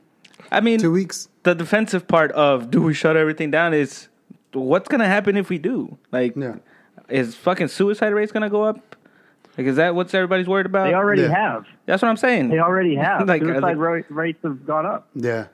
I mean, Two weeks? the defensive part of do we shut everything down is what's gonna happen if we do? Like, Yeah. is fucking suicide rates gonna go up? Like, is that what everybody's worried about? They already Yeah. have. That's what I'm saying. They already (laughs) have. Like, Suicide they- rates have gone up. Yeah.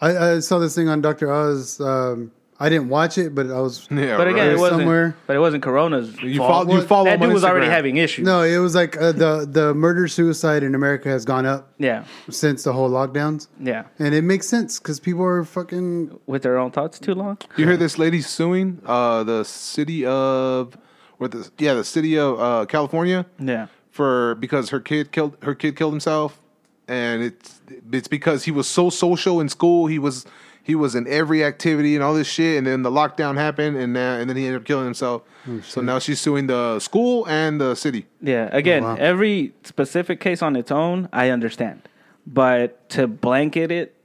I, I saw this thing on Dr. Oz. Um, I didn't watch it, but I was. (laughs) Yeah, but again, right? it wasn't. Somewhere. But it wasn't Corona's you fault. follow, you follow that him on dude was already having issues. No, it was like uh, the the murder suicide in America has gone up Yeah, since the whole lockdowns, yeah. and it makes sense because people are fucking. With their own thoughts too long. You hear this lady suing uh, the city of, or the yeah, the city of uh, California Yeah. for because her kid killed her kid killed himself, and it's it's because he was so social in school. He was he was in every activity and all this shit, and then the lockdown happened, and now and then he ended up killing himself. Oh, so now she's suing the school and the city. Yeah, again, oh, wow. every specific case on its own, I understand. But to blanket it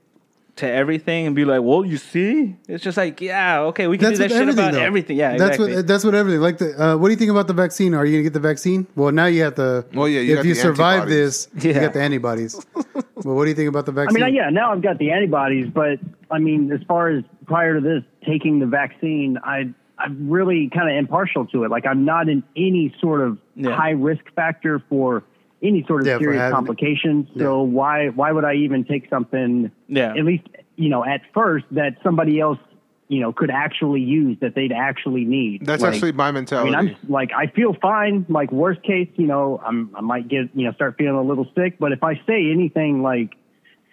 to everything and be like, well, you see? It's just like, yeah, okay, we can That's do what that shit everything. about though. everything. Yeah, that's exactly. what that's what everything. Like the. Uh, what do you think about the vaccine? Are you gonna get the vaccine? Well, now you have to. Well, yeah, you if got you the survive antibodies. this, you Yeah. got the antibodies. (laughs) well, what do you think about the vaccine? I mean, yeah, now I've got the antibodies, but I mean, as far as prior to this taking the vaccine, I I'm really kind of impartial to it. Like I'm not in any sort of Yeah. high risk factor for any sort of Yeah, serious having it. complications. So why why would I even take something? Yeah. At least you know at first that somebody else you know could actually use that they'd actually need. That's Like, actually my I mentality. mean, I'm like, I feel fine. Like, worst case, you know, I'm, I might get, you know, start feeling a little sick. But if I say anything like,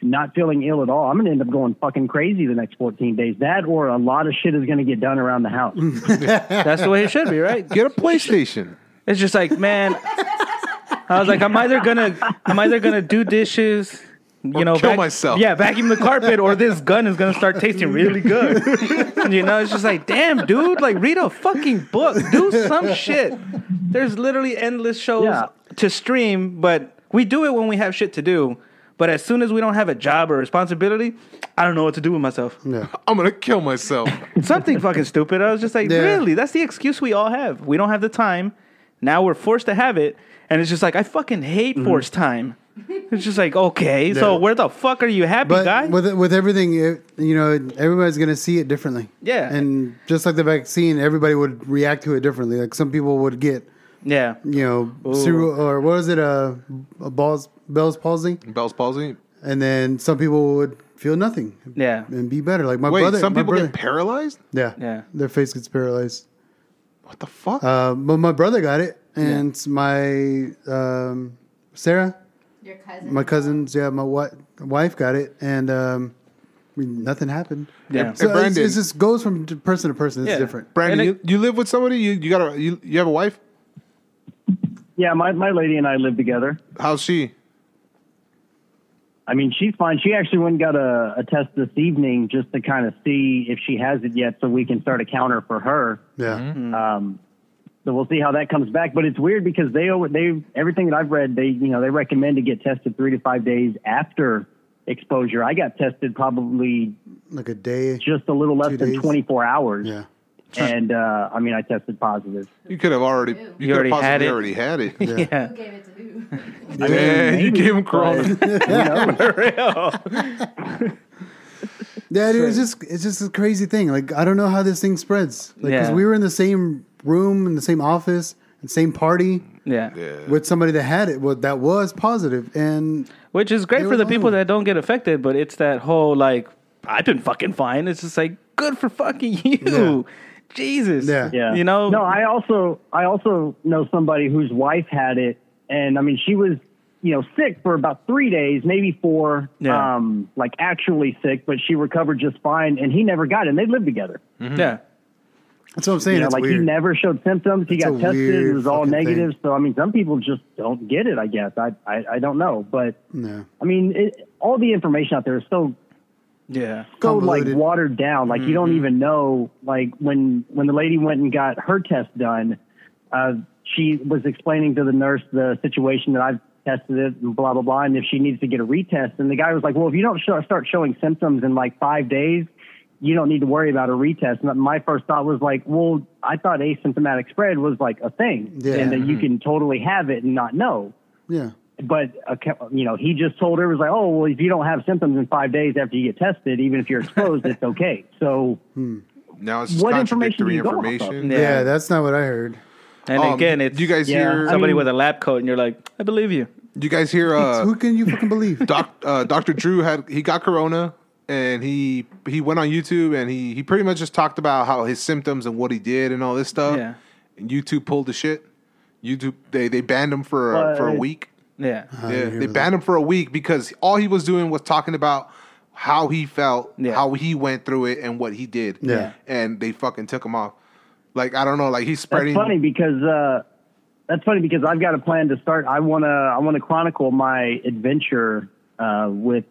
not feeling ill at all, I'm going to end up going fucking crazy the next 14 days. That or a lot of shit is going to get done around the house. (laughs) That's the way it should be, right? Get a PlayStation. It's just like, man. I was like, I'm either gonna, I'm either gonna do dishes, you Or know, kill myself. Yeah, vacuum the carpet, or this gun is gonna start tasting really good. (laughs) you know, it's just like, damn, dude, like read a fucking book, do some shit. There's literally endless shows Yeah. to stream, but we do it when we have shit to do. But as soon as we don't have a job or responsibility, I don't know what to do with myself. Yeah. I'm gonna kill myself. (laughs) Something fucking stupid. I was just like, Yeah. really? That's the excuse we all have. We don't have the time. Now we're forced to have it. And it's just like, I fucking hate forced time. It's just like, okay, (laughs) so Mm-hmm. Where the fuck are you happy, But guy? with with everything, it, you know, everybody's gonna see it differently. Yeah. and just like the vaccine, everybody would react to it differently. Like some people would get, yeah. you know, cerebral or what is it, uh, a balls Bell's palsy, Bell's palsy. and then some people would feel nothing. Yeah. and be better. Like my Wait, brother. some my people brother, get paralyzed. yeah, Yeah. their face gets paralyzed. What the fuck? Uh, but my brother got it, and my um, Sarah, Your cousin. my cousins, yeah, my wi- wife got it, and um, I mean, nothing happened. Yeah. So Hey, it's, Brandon. it's just goes from person to person. It's Yeah. different. Brandon, and you, you live with somebody? You you got a you, you have a wife? yeah, my, my lady and I live together. How's she? I mean, she's fine. She actually went and got a, a test this evening just to kind of see if she has it yet so we can start a counter for her. Yeah, Mm-hmm. Um, so we'll see how that comes back. But it's weird because they they everything that I've read they you know they recommend to get tested three to five days after exposure. I got tested probably like a day. just a little less than days. 24 hours. Yeah, And uh, I mean, I tested positive. You could have already you, could already have had it. already had it. Yeah. Who gave it to who? (laughs) Yeah, you gave him corona. (laughs) (laughs) yeah. Dude, it's just it's just a crazy thing. Like I don't know how this thing spreads. Like because Yeah. we were in the same room in the same office and same party Yeah. Yeah. with somebody that had it. Well, that was positive, and Which is great for the people alone. that don't get affected, but it's that whole like, I've been fucking fine. It's just like, good for fucking (laughs) you. Jesus. Yeah. Yeah. You know? No, I also I also know somebody whose wife had it, and I mean, she was you know sick for about three days, maybe four. Yeah. Um, like actually sick, but she recovered just fine, and he never got it. And they lived together. Yeah. That's what I'm saying. You know, it's like weird. he never showed symptoms. He It's got a tested. It was all negative. thing. So I mean, some people just don't get it. I guess I I, I don't know, but no. I mean, it, all the information out there is so Yeah. so like watered down. Like you don't even know. Like when when the lady went and got her test done, uh, she was explaining to the nurse the situation that I've tested it and blah blah blah, and if she needs to get a retest, and the guy was like, "Well, if you don't show, start showing symptoms in like five days." You don't need to worry about a retest. And my first thought was like, well, I thought asymptomatic spread was like a thing, Yeah. and that you can totally have it and not know Yeah. but you know, he just told her it was like, oh, well, if you don't have symptoms in five days after you get tested, even if you're exposed, it's okay. (laughs) So Now it's just What information contradictory do you go information. Yeah. Yeah. that's not what I heard. And Um, again, it's you guys Yeah, hear I somebody mean- with a lab coat, and you're like, I believe you. Do you guys hear uh Who can you fucking believe? Doc, uh, Dr. Drew had he got corona and he he went on YouTube and he he pretty much just talked about how his symptoms and what he did and all this stuff. Yeah. And YouTube pulled the shit. YouTube they they banned him for a, for a week. Yeah. I yeah, didn't hear they that. banned him for a week because all he was doing was talking about how he felt, Yeah. how he went through it, and what he did. Yeah. and they fucking took him off. Like I don't know, like he's that's spreading. funny because uh, that's funny because I've got a plan to start. I want to I want to chronicle my adventure uh, with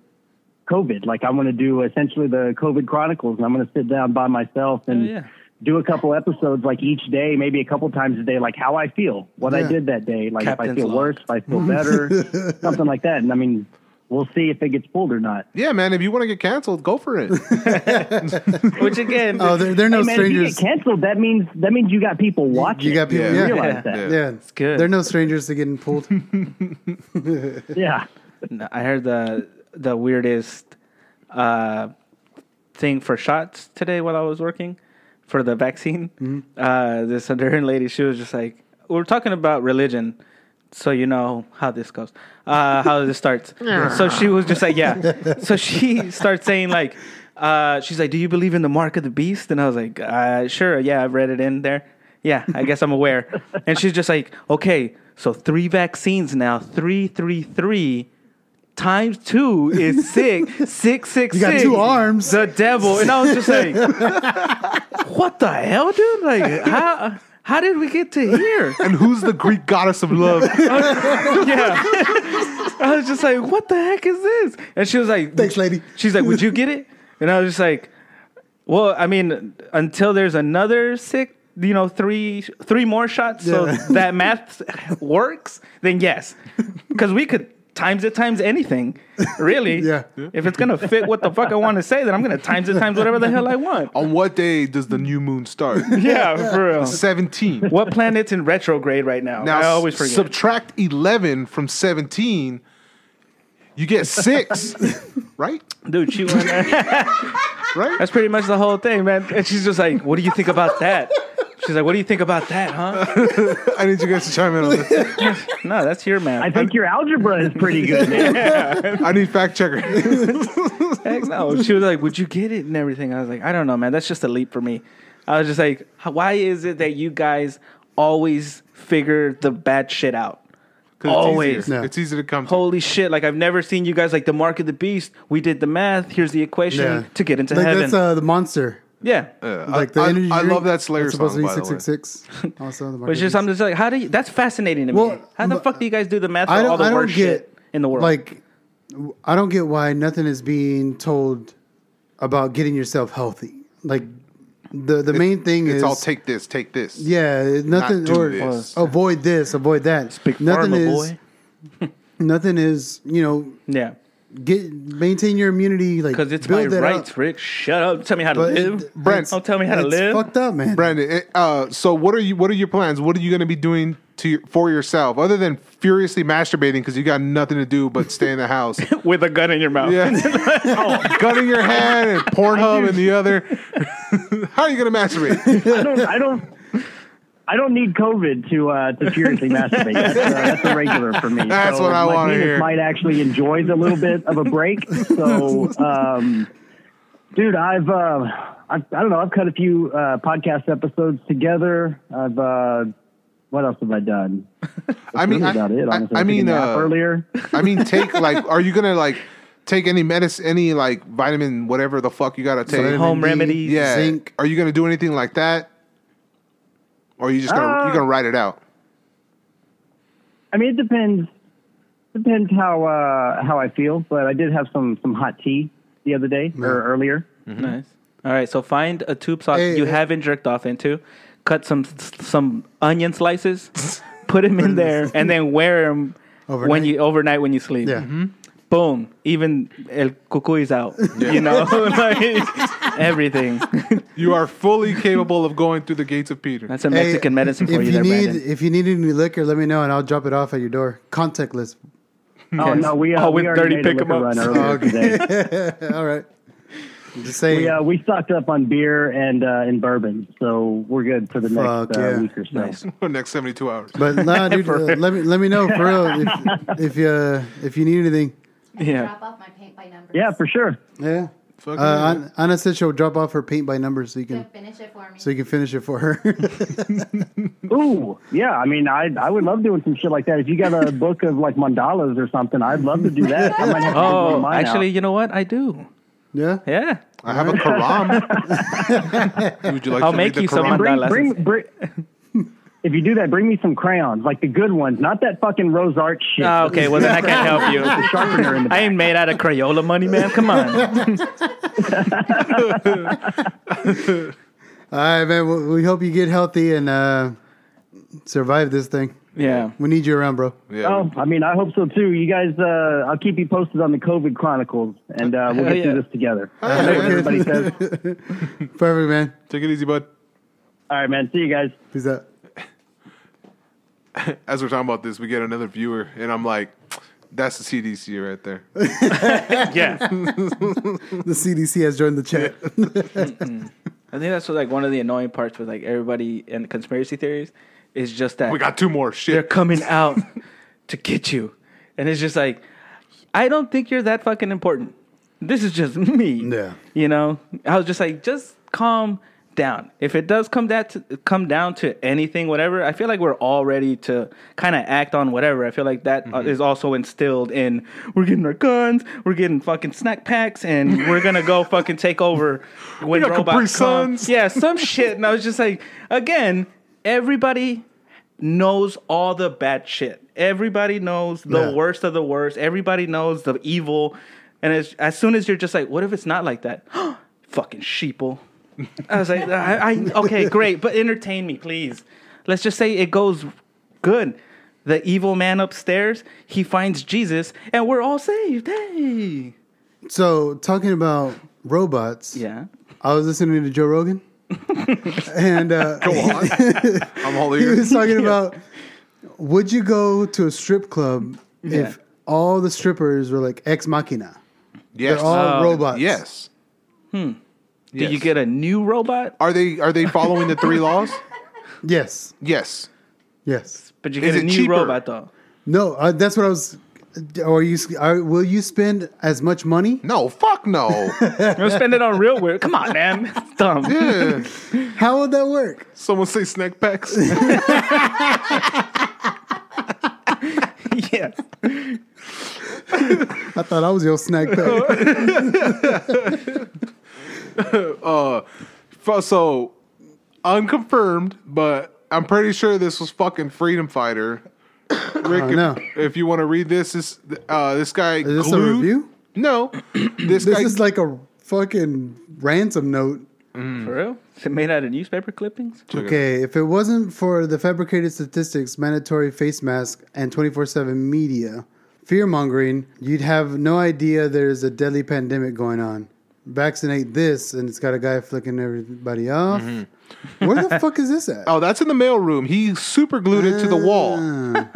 COVID. Like I want to do essentially the COVID chronicles, and I'm going to sit down by myself and. Oh, yeah. Do a couple episodes like each day, maybe a couple times a day, like how I feel, what I did that day, like if I feel log. worse, if I feel mm-hmm. better, (laughs) something like that. And I mean, we'll see if it gets pulled or not. Yeah, man, if you want to get canceled, go for it. (laughs) Which again, Oh, they're, they're no hey man, if you strangers. get canceled, that means that means you got people watching. You got people. Yeah. Yeah, yeah. realize Yeah. that. Yeah. It's good. They're no strangers to getting pulled. (laughs) Yeah. No, I heard the the weirdest uh, thing for shots today while I was working for the vaccine. Uh, this Honduran lady, she was just like, we we're talking about religion, so you know how this goes, uh, how this starts. (laughs) so she was just like, yeah. (laughs) so she starts saying like, uh, she's like, do you believe in the mark of the beast? And I was like, uh, sure, yeah, I've read it in there. Yeah, I guess I'm aware. and she's just like, okay, so three vaccines now, three, three, three times two is (laughs) six. Six, six, You got six. two arms. The devil. And I was just like, (laughs) what the hell, dude? Like, how how did we get to here? And who's the Greek goddess of love? (laughs) yeah. I was just like, what the heck is this? And she was like, Thanks, lady. She's like, would you get it? And I was just like, well, I mean, until there's another six, you know, three three more shots, Yeah. so that math works, then yes. Because we could times it times anything, really. (laughs) Yeah. If it's gonna fit what the fuck I want to say, then I'm gonna times it times whatever the hell I want. On what day does the new moon start? (laughs) Yeah, for real. 17. What planet's in retrograde right now? Now, I always forget. subtract 11 from 17, you get six, (laughs) right? Dude, she went. Right? That's pretty much the whole thing, man. And she's just like, "What do you think about that?" She's like, "What do you think about that, huh?" (laughs) I need you guys to chime in on this. (laughs) No, that's your man. I think your algebra is pretty good, man. (laughs) I need fact checker. Heck no. She was like, "Would you get it?" and everything. I was like, "I don't know, man. That's just a leap for me." I was just like, "Why is it that you guys always figure the bad shit out?" 'Cause it's Always. easier. Yeah. It's easy to come to. Holy shit! Like I've never seen you guys like the mark of the beast. We did the math. Here's the equation Yeah. to get into like heven. that's uh, the monster. Yeah, Yeah, Like I, the I- energy I drink, love that Slayer that's supposed song, to by be the way. six six six. Also, the but it's just I'm just like, how do you? That's fascinating to me. Well, how the fuck do you guys do the math for all the I don't worst get shit in the world? Like, I don't get why nothing is being told about getting yourself healthy. Like, the the main thing is. It's is all take this, take this. yeah, nothing do or this. avoid this, avoid that. Big nothing pharma, is boy. (laughs) nothing is you know yeah. Get maintain your immunity like Because it's my build that rights, up. Rick. Shut up. Tell me how to But live. it- Brent, it's- Don't tell me how to live. Fucked up, man. Brandon, it- uh, so what are you? What are your plans? What are you going to be doing to your, for yourself, other than furiously masturbating because you got nothing to do but stay in the house? (laughs) With a gun in your mouth. Yeah, (laughs) (laughs) oh, gun in your hand and Pornhub in the other. How are you going to masturbate? I don't. I don't. I don't need COVID to uh, to furiously (laughs) masturbate. That's, uh, that's a regular for me. That's what I my wanna penis hear. Might actually enjoys a little bit of a break. So, (laughs) um, dude, I've uh, I, I don't know. I've cut a few uh, podcast episodes together. I've uh, what else have I done? I mean, That's I, about it. I- honestly. I took mean, uh, earlier. I mean, take (laughs) like, are you gonna like take any medicine, any like vitamin, whatever the fuck you gotta take? Vitamin Home remedies. yeah. zinc. Are you gonna do anything like that, or are you just gonna Uh, you're gonna write it out? I mean, it depends. Depends how uh, how I feel. But I did have some some hot tea the other day or earlier. Nice. All right. So find a tube sock Hey, you hey. haven't jerked off into. Cut some some onion slices. (laughs) put them in there, and then wear them when Overnight? you overnight when you sleep. Yeah. Boom. Even el cucuy is out. You know, (laughs) like everything. (laughs) You are fully capable of going through the gates of Peter. That's a Mexican Hey, medicine for if you, you there, need Brandon. if you need any liquor, let me know and I'll drop it off at your door. Contactless. Oh no, we uh, Oh, we with already dirty made a pick 'em liquor ups. run earlier today. (laughs) All right. Just saying. We uh, we stocked up on beer and uh, and bourbon, so we're good for the Fuck, next uh, yeah. week or so. Nice. Next seventy two hours. But nah, dude, uh, let me let me know for real if if you uh, if you need anything. (laughs) Yeah. Drop off my paint by numbers. Yeah, for sure. Yeah. Fuck Uh, yeah. Anna said she'll drop off her paint by numbers so you can finish it for me. so you can finish it for her. (laughs) Ooh, yeah. I mean, I I would love doing some shit like that. If you got a (laughs) book of like mandalas or something, I'd love to do that. I might have to dig one of Oh, mine actually, out. you know what? I do. yeah. Yeah. I have a Quran. Would you like I'll to make read the you some Quran? bring, mandalas. bring, bring, if you do that, bring me some crayons, like the good ones, not that fucking Rose Art shit. Oh, okay, well then I can't help you. (laughs) The sharpener in the I ain't made out of Crayola money, man. Come on. (laughs) All right, man. We, we hope you get healthy and uh, survive this thing. Yeah. We need you around, bro. Yeah. Oh, I mean, I hope so too. You guys, uh, I'll keep you posted on the COVID chronicles, and uh, we'll Hell get yeah. through this together. yeah, I know what man. everybody says. (laughs) Perfect, man. Take it easy, bud. All right, man. See you guys. Peace out. (laughs) As we're talking about this, we get another viewer, and I'm like, "That's the CDC right there." (laughs) Yeah. (laughs) The CDC has joined the chat. Mm-hmm. I think that's what, like one of the annoying parts with like everybody and conspiracy theories is just that We got two more. Shit. They're coming out to get you. And it's just like, I don't think you're that fucking important. This is just me. Yeah. You know? I was just like, just calm down. If it does come that to, come down to anything, whatever, I feel like we're all ready to kind of act on whatever. I feel like that uh, is also instilled in we're getting our guns, we're getting fucking snack packs, and (laughs) we're gonna go fucking take over when Capri robots come. Yeah, some shit. And I was just like, again, everybody knows all the bad shit. Everybody knows the Yeah. worst of the worst. Everybody knows the evil. And as, as soon as you're just like, what if it's not like that? (gasps) Fucking sheeple. I was like, I, I okay, great, but entertain me, please. Let's just say it goes good. The evil man upstairs, he finds Jesus, and we're all saved. Hey, So talking about robots, yeah. I was listening to Joe Rogan, (laughs) and uh, (laughs) I'm all he was talking about would you go to a strip club if all the strippers were like ex machina? Yes. They're all Oh, robots. yes. Did you Yes. get a new robot? Are they are they following the three laws? (laughs) Yes. Yes. Yes. But you Is get a it new cheaper? robot though. No, uh, that's what I was. Are you? Are, will you spend as much money? No. Fuck no. (laughs) You'll spend it on real weird. Come on, man. (laughs) It's dumb. yeah. How would that work? Someone say snack packs. yeah. I thought I was your snack pack. (laughs) Fu- so unconfirmed, but I'm pretty sure this was fucking Freedom Fighter. (coughs) Rick, Oh, no. if, if you want to read this, this uh, this guy Is this a review? No, (coughs) this, This guy is like a fucking ransom note. For real? Is it made out of newspaper clippings? Okay, if it wasn't for the fabricated statistics, mandatory face mask, and 24 7 media, fear mongering, you'd have no idea there's a deadly pandemic going on. Vaccinate this, and it's got a guy flicking everybody off. Mm-hmm. Where the fuck is this at? (laughs) Oh, that's in the mail room. He super glued it to the wall. Ah,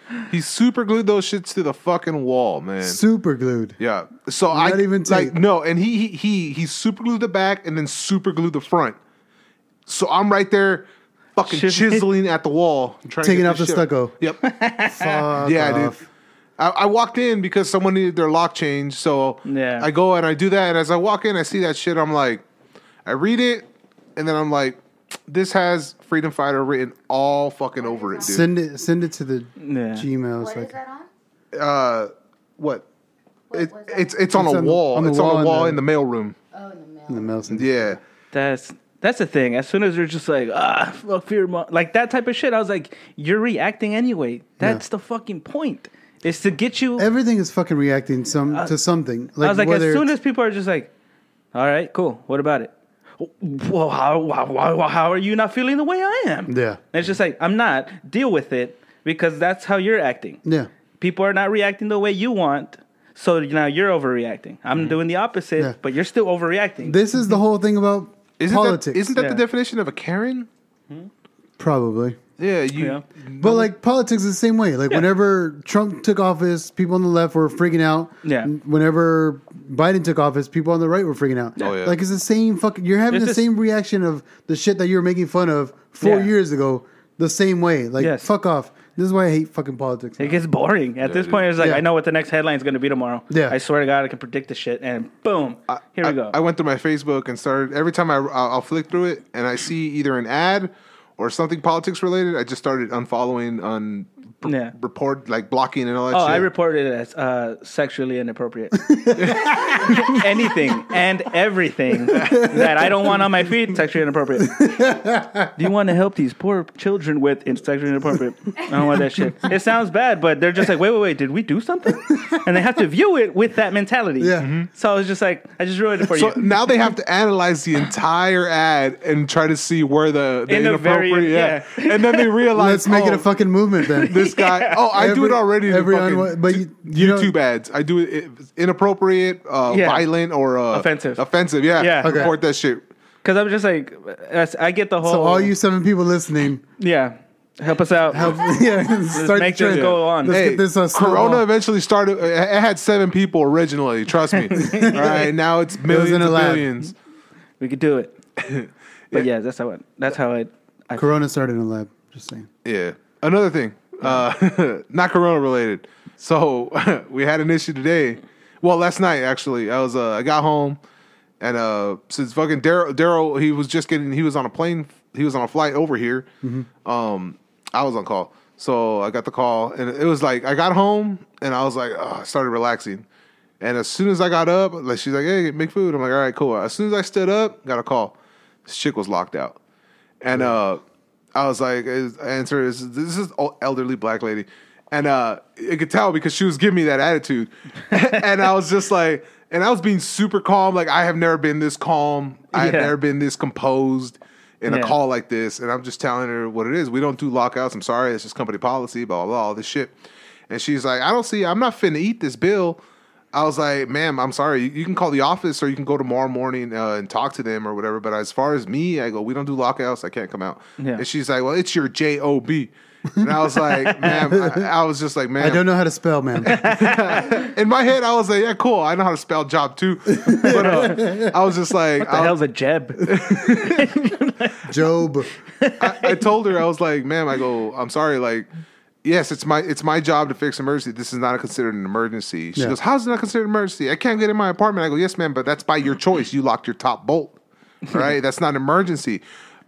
(laughs) He super glued those shits to the fucking wall, man. super glued. Yeah. So I Not even like no, and he he he he super glued the back and then super glued the front. So I'm right there, fucking Chiseling. chiseling at the wall, trying to Taking get off the shit- stucco. Yep. (laughs) Fuck yeah, off. dude. I, I walked in because someone needed their lock change, so Yeah. I go and I do that. And as I walk in, I see that shit. I'm like, I read it, and then I'm like, this has Freedom Fighter written all fucking over it, dude. Send it, send it to the Yeah. Gmail. It's What is like, that on? uh, what? What It, it's it's on It's a on the- wall. on the it's wall on a wall the- in the mail room. Oh, in the mail. in the mail. send- Yeah. That's that's the thing. As soon as you're just like, ah, fuck fear, mo-" like that type of shit, I was like, you're reacting anyway. That's the fucking point. It's to get you. Everything is fucking reacting some uh, to something. Like I was like, as whether soon it's- as people are just like, all right, cool. What about it? Well, how, how, how, how are you not feeling the way I am? Yeah. And it's just like, I'm not. Deal with it because that's how you're acting. Yeah. People are not reacting the way you want. So now you're overreacting. I'm mm-hmm. doing the opposite, Yeah. but you're still overreacting. This is the mm-hmm. whole thing about Isn't politics. that isn't that Yeah. the definition of a Karen? Hmm? Probably. Yeah, you. Yeah. But like politics is the same way. Like whenever Trump took office, people on the left were freaking out. Yeah. Whenever Biden took office, people on the right were freaking out. Oh, yeah. Like it's the same fucking. You're having It's the just- same reaction of the shit that you were making fun of four Yeah. years ago. The same way. Like Yes. fuck off. This is why I hate fucking politics. It gets boring. At this dude. point, it's like Yeah. I know what the next headline is going to be tomorrow. Yeah. I swear to God, I can predict the shit, and boom, here we go. I went through my Facebook and started every time I I'll, I'll flick through it and I see either an ad or something politics related. I just started unfollowing on Yeah. report like blocking and all that. oh, shit. I reported it as uh, sexually inappropriate. (laughs) (laughs) Anything and everything that I don't want on my feed, sexually inappropriate. Do you want to help these poor children with in sexually inappropriate? I don't want that shit. It sounds bad, but they're just like, wait, wait, wait, did we do something? And they have to view it with that mentality. Yeah. Mhm. So I was just like, I just ruined it for So you. now they have to analyze the entire ad and try to see where the, the In a very- inappropriate, yeah. and then they (laughs) realize, Let's make it oh, a fucking movement then. This guy. (laughs) Oh, I do it already. every unwa- but you- you know- YouTube ads. I do it it- inappropriate, uh, Yeah. violent, or uh, Offensive. Offensive, yeah. Yeah. Okay. Report that shit. Because I'm just like, I get the whole. so all you seven people listening, Yeah. Help us out. help, (laughs) yeah, start make this go on. Let's Hey, get this uh, Corona snowball. eventually started. It had seven people originally. Trust me. (laughs) All right, now it's millions in a and lab. billions. We could do it. But yeah, that's how it, that's how it. I, Corona started in a lab. Just saying. Yeah. Another thing, uh, (laughs) not Corona related. So (laughs) we had an issue today. Well, last night actually. I was uh, I got home And uh, since fucking Daryl, Daryl, he was just getting, he was on a plane, he was on a flight over here. Um, I was on call, so I got the call, and it was like I got home, and I was like, oh, I started relaxing. And as soon as I got up, like she's like, "Hey, make food." I'm like, "All right, cool." As soon as I stood up, got a call. This chick was locked out, and uh, I was like, answer "This is- this is elderly black lady," and uh, you could tell because she was giving me that attitude, (laughs) and I was just like, and I was being super calm. Like I have never been this calm. I have Yeah. never been this composed in a call like this, and I'm just telling her what it is. We don't do lockouts. I'm sorry, it's just company policy. Blah blah blah, all this shit. And she's like, I don't see. I'm not finna eat this bill. I was like, ma'am, I'm sorry. You, you can call the office or you can go tomorrow morning uh, and talk to them or whatever. But as far as me, I go, we don't do lockouts. I can't come out. Yeah. And she's like, well, it's your J O B. And I was like, (laughs) ma'am, I, I was just like, man, I don't know how to spell, man. (laughs) in my head, I was like, yeah, cool. I know how to spell job too. (laughs) But uh, I was just like, What the I, hell's a jeb? Job. I, I told her, I was like, ma'am, I go, I'm sorry, like, yes, it's my it's my job to fix emergency. This is not considered an emergency. She Yeah. goes, how's it not considered an emergency? I can't get in my apartment. I go, yes, ma'am, but that's by your choice. You locked your top bolt, (laughs) right? that's not an emergency.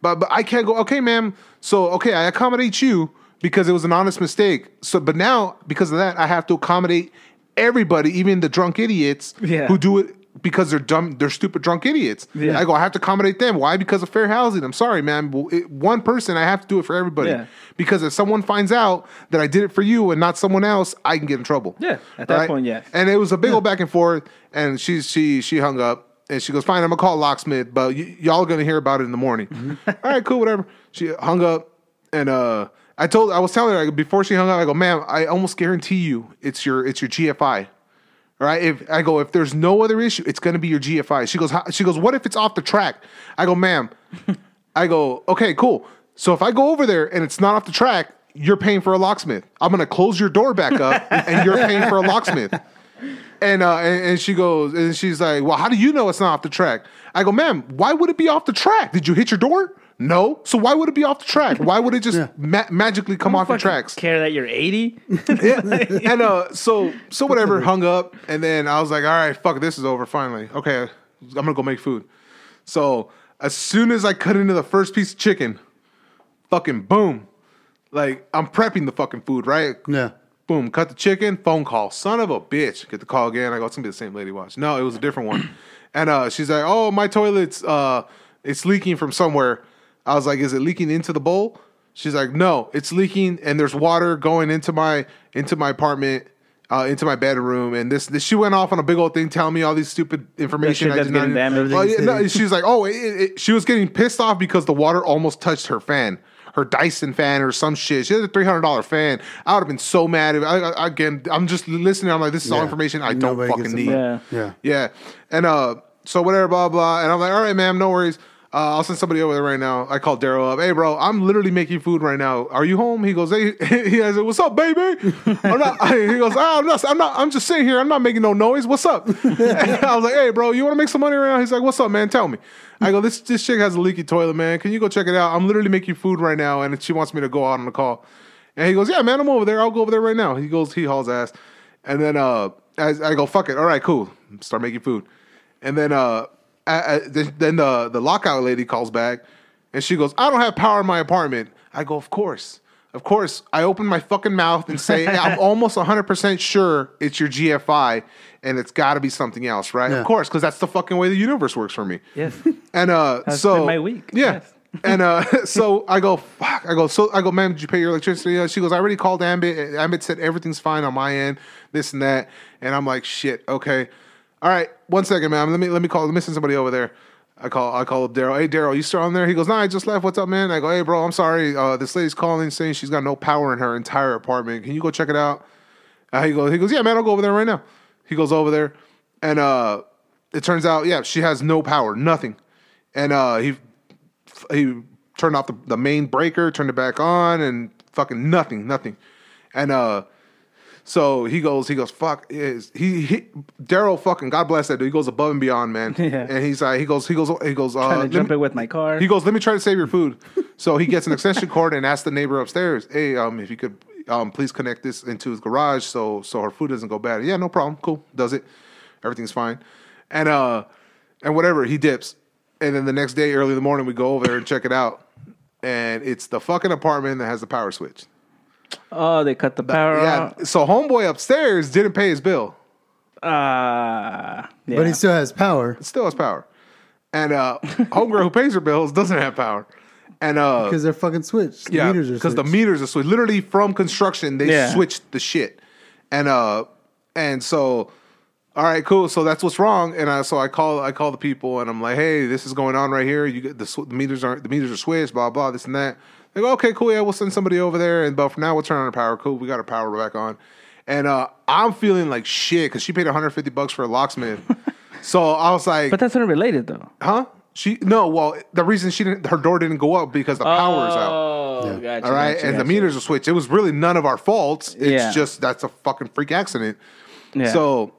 But but I can't go. Okay, ma'am. So okay, I accommodate you because it was an honest mistake. So but now because of that, I have to accommodate everybody, even the drunk idiots Yeah. who do it because they're dumb, they're stupid drunk idiots. Yeah. I go, I have to accommodate them. Why? Because of fair housing. I'm sorry, man. It, one person, I have to do it for everybody. Yeah. Because if someone finds out that I did it for you and not someone else, I can get in trouble. Yeah, at that point, yes. And it was a big old back and forth. And she she she hung up. And she goes, fine, I'm gonna call locksmith, but y- y'all are gonna hear about it in the morning. Mm-hmm. All right, cool, whatever. She hung up, and uh, I told, I was telling her before she hung up, I go, ma'am, I almost guarantee you, it's your, it's your GFI. Right. If I go, if there's no other issue, it's going to be your GFI. She goes, how, she goes, what if it's off the track? I go, ma'am. (laughs) I go, okay, cool. So if I go over there and it's not off the track, you're paying for a locksmith. I'm going to close your door back up (laughs) and you're paying for a locksmith. And, uh, and and she goes, and she's like, well, how do you know it's not off the track? I go, ma'am, why would it be off the track? Did you hit your door? No. So why would it be off the track? Why would it just ma- magically come off the tracks? Care that you're 80? (laughs) yeah. And uh, so so whatever, hung up, and then I was like, all right, fuck, this is over finally. Okay, I'm gonna go make food. So as soon as I cut into the first piece of chicken, fucking boom, like I'm prepping the fucking food, right? Yeah. Boom, cut the chicken, phone call. Son of a bitch. Get the call again. I go, it's gonna be the same lady watch. No, it was a different one. and uh, she's like, Oh, my toilet's uh it's leaking from somewhere. I was like, Is it leaking into the bowl? She's like, No, it's leaking and there's water going into my into my apartment. Uh, into my bedroom, and this, this she went off on a big old thing, telling me all these stupid information. shit I that's did not getting damaged. Well, yeah, no, Everything's she's like, oh, it, it, she was getting pissed off because the water almost touched her fan, her Dyson fan or some shit. She had a three hundred dollar fan. I would have been so mad. If, I, I, again, I'm just listening. I'm like, this is all information I don't Nobody fucking need. Yeah. Yeah. Yeah. And uh, so whatever, blah blah. And I'm like, all right, ma'am, no worries. Uh, I'll send somebody over there right now. I called Daryl up. Hey, bro, I'm literally making food right now. Are you home? He goes, hey, (laughs) he has. What's up, baby? I'm not. (laughs) He goes, ah, I'm not. I'm not. I'm just sitting here. I'm not making no noise. What's up? (laughs) I was like, hey, bro, you want to make some money right now? He's like, what's up, man? Tell me. I go, this this chick has a leaky toilet, man. Can you go check it out? I'm literally making food right now, and she wants me to go out on the call. And he goes, yeah, man, I'm over there. I'll go over there right now. He goes, he hauls ass, and then uh, I, I go, fuck it. All right, cool. Start making food, and then uh, I, I, then the the lockout lady calls back, and she goes, I don't have power in my apartment. I go, of course. Of course, I open my fucking mouth and say, (laughs) I'm almost 100% sure it's your GFI and it's got to be something else, right? Yeah. Of course, because that's the fucking way the universe works for me. Yes. And uh, (laughs) That's so my week, yeah. yes. (laughs) and uh, so I go, fuck. I go, so I go, ma'am, did you pay your electricity? Uh, She goes, I already called Ambit. Ambit said everything's fine on my end, this and that. And I'm like, shit, okay. All right, one second, man. Let me let me call. Let me send somebody over there. I call. I call up Daryl. Hey, Daryl, you still on there? He goes, Nah, I just left. What's up, man? I go, Hey, bro, I'm sorry. Uh, this lady's calling saying she's got no power in her entire apartment. Can you go check it out? Uh, he goes, he goes, yeah, man, I'll go over there right now. He goes over there, and uh, it turns out, yeah, she has no power, nothing. And uh, he he turned off the, the main breaker, turned it back on, and fucking nothing, nothing. And uh, so he goes, he goes, fuck is he, he Daryl fucking God bless that dude. He goes above and beyond, man. (laughs) Yeah. And he's like, he goes, he goes, he goes, uh, Trying to jump me- in with my car. he goes, let me try to save your food. (laughs) So he gets an extension cord and asks the neighbor upstairs, hey, um, if you could um, please connect this into his garage so so her food doesn't go bad. Yeah, no problem. Cool. Does it. Everything's fine. And uh and whatever he dips, and then the next day early in the morning we go over there and check it out, and it's the fucking apartment that has the power switch. Oh, they cut the power yeah, off. so homeboy upstairs didn't pay his bill. Ah, yeah. But he still has power It still has power, and uh, homegirl who pays her bills doesn't have power, and uh, because they're fucking switched. The yeah, meters are because the switched. meters are switched. Literally from construction, they Yeah. switched the shit, and uh, and so, all right, cool. So that's what's wrong. And I, so I call, I call the people, and I'm like, hey, this is going on right here. You get the, sw- the meters aren't, the meters are switched, blah blah, this and that. They go, okay, cool, yeah, we'll send somebody over there, and but for now, we'll turn on the power. Cool, we got our power back on, and uh, I'm feeling like shit because she paid 150 bucks for a locksmith. (laughs) so I was like, but that's unrelated though. huh? She no, well, the reason she didn't, her door didn't go up because the power is out. Oh, gotcha. All right, gotcha, and the gotcha. meters are switched. It was really none of our faults. It's Yeah. just that's a fucking freak accident. Yeah. So,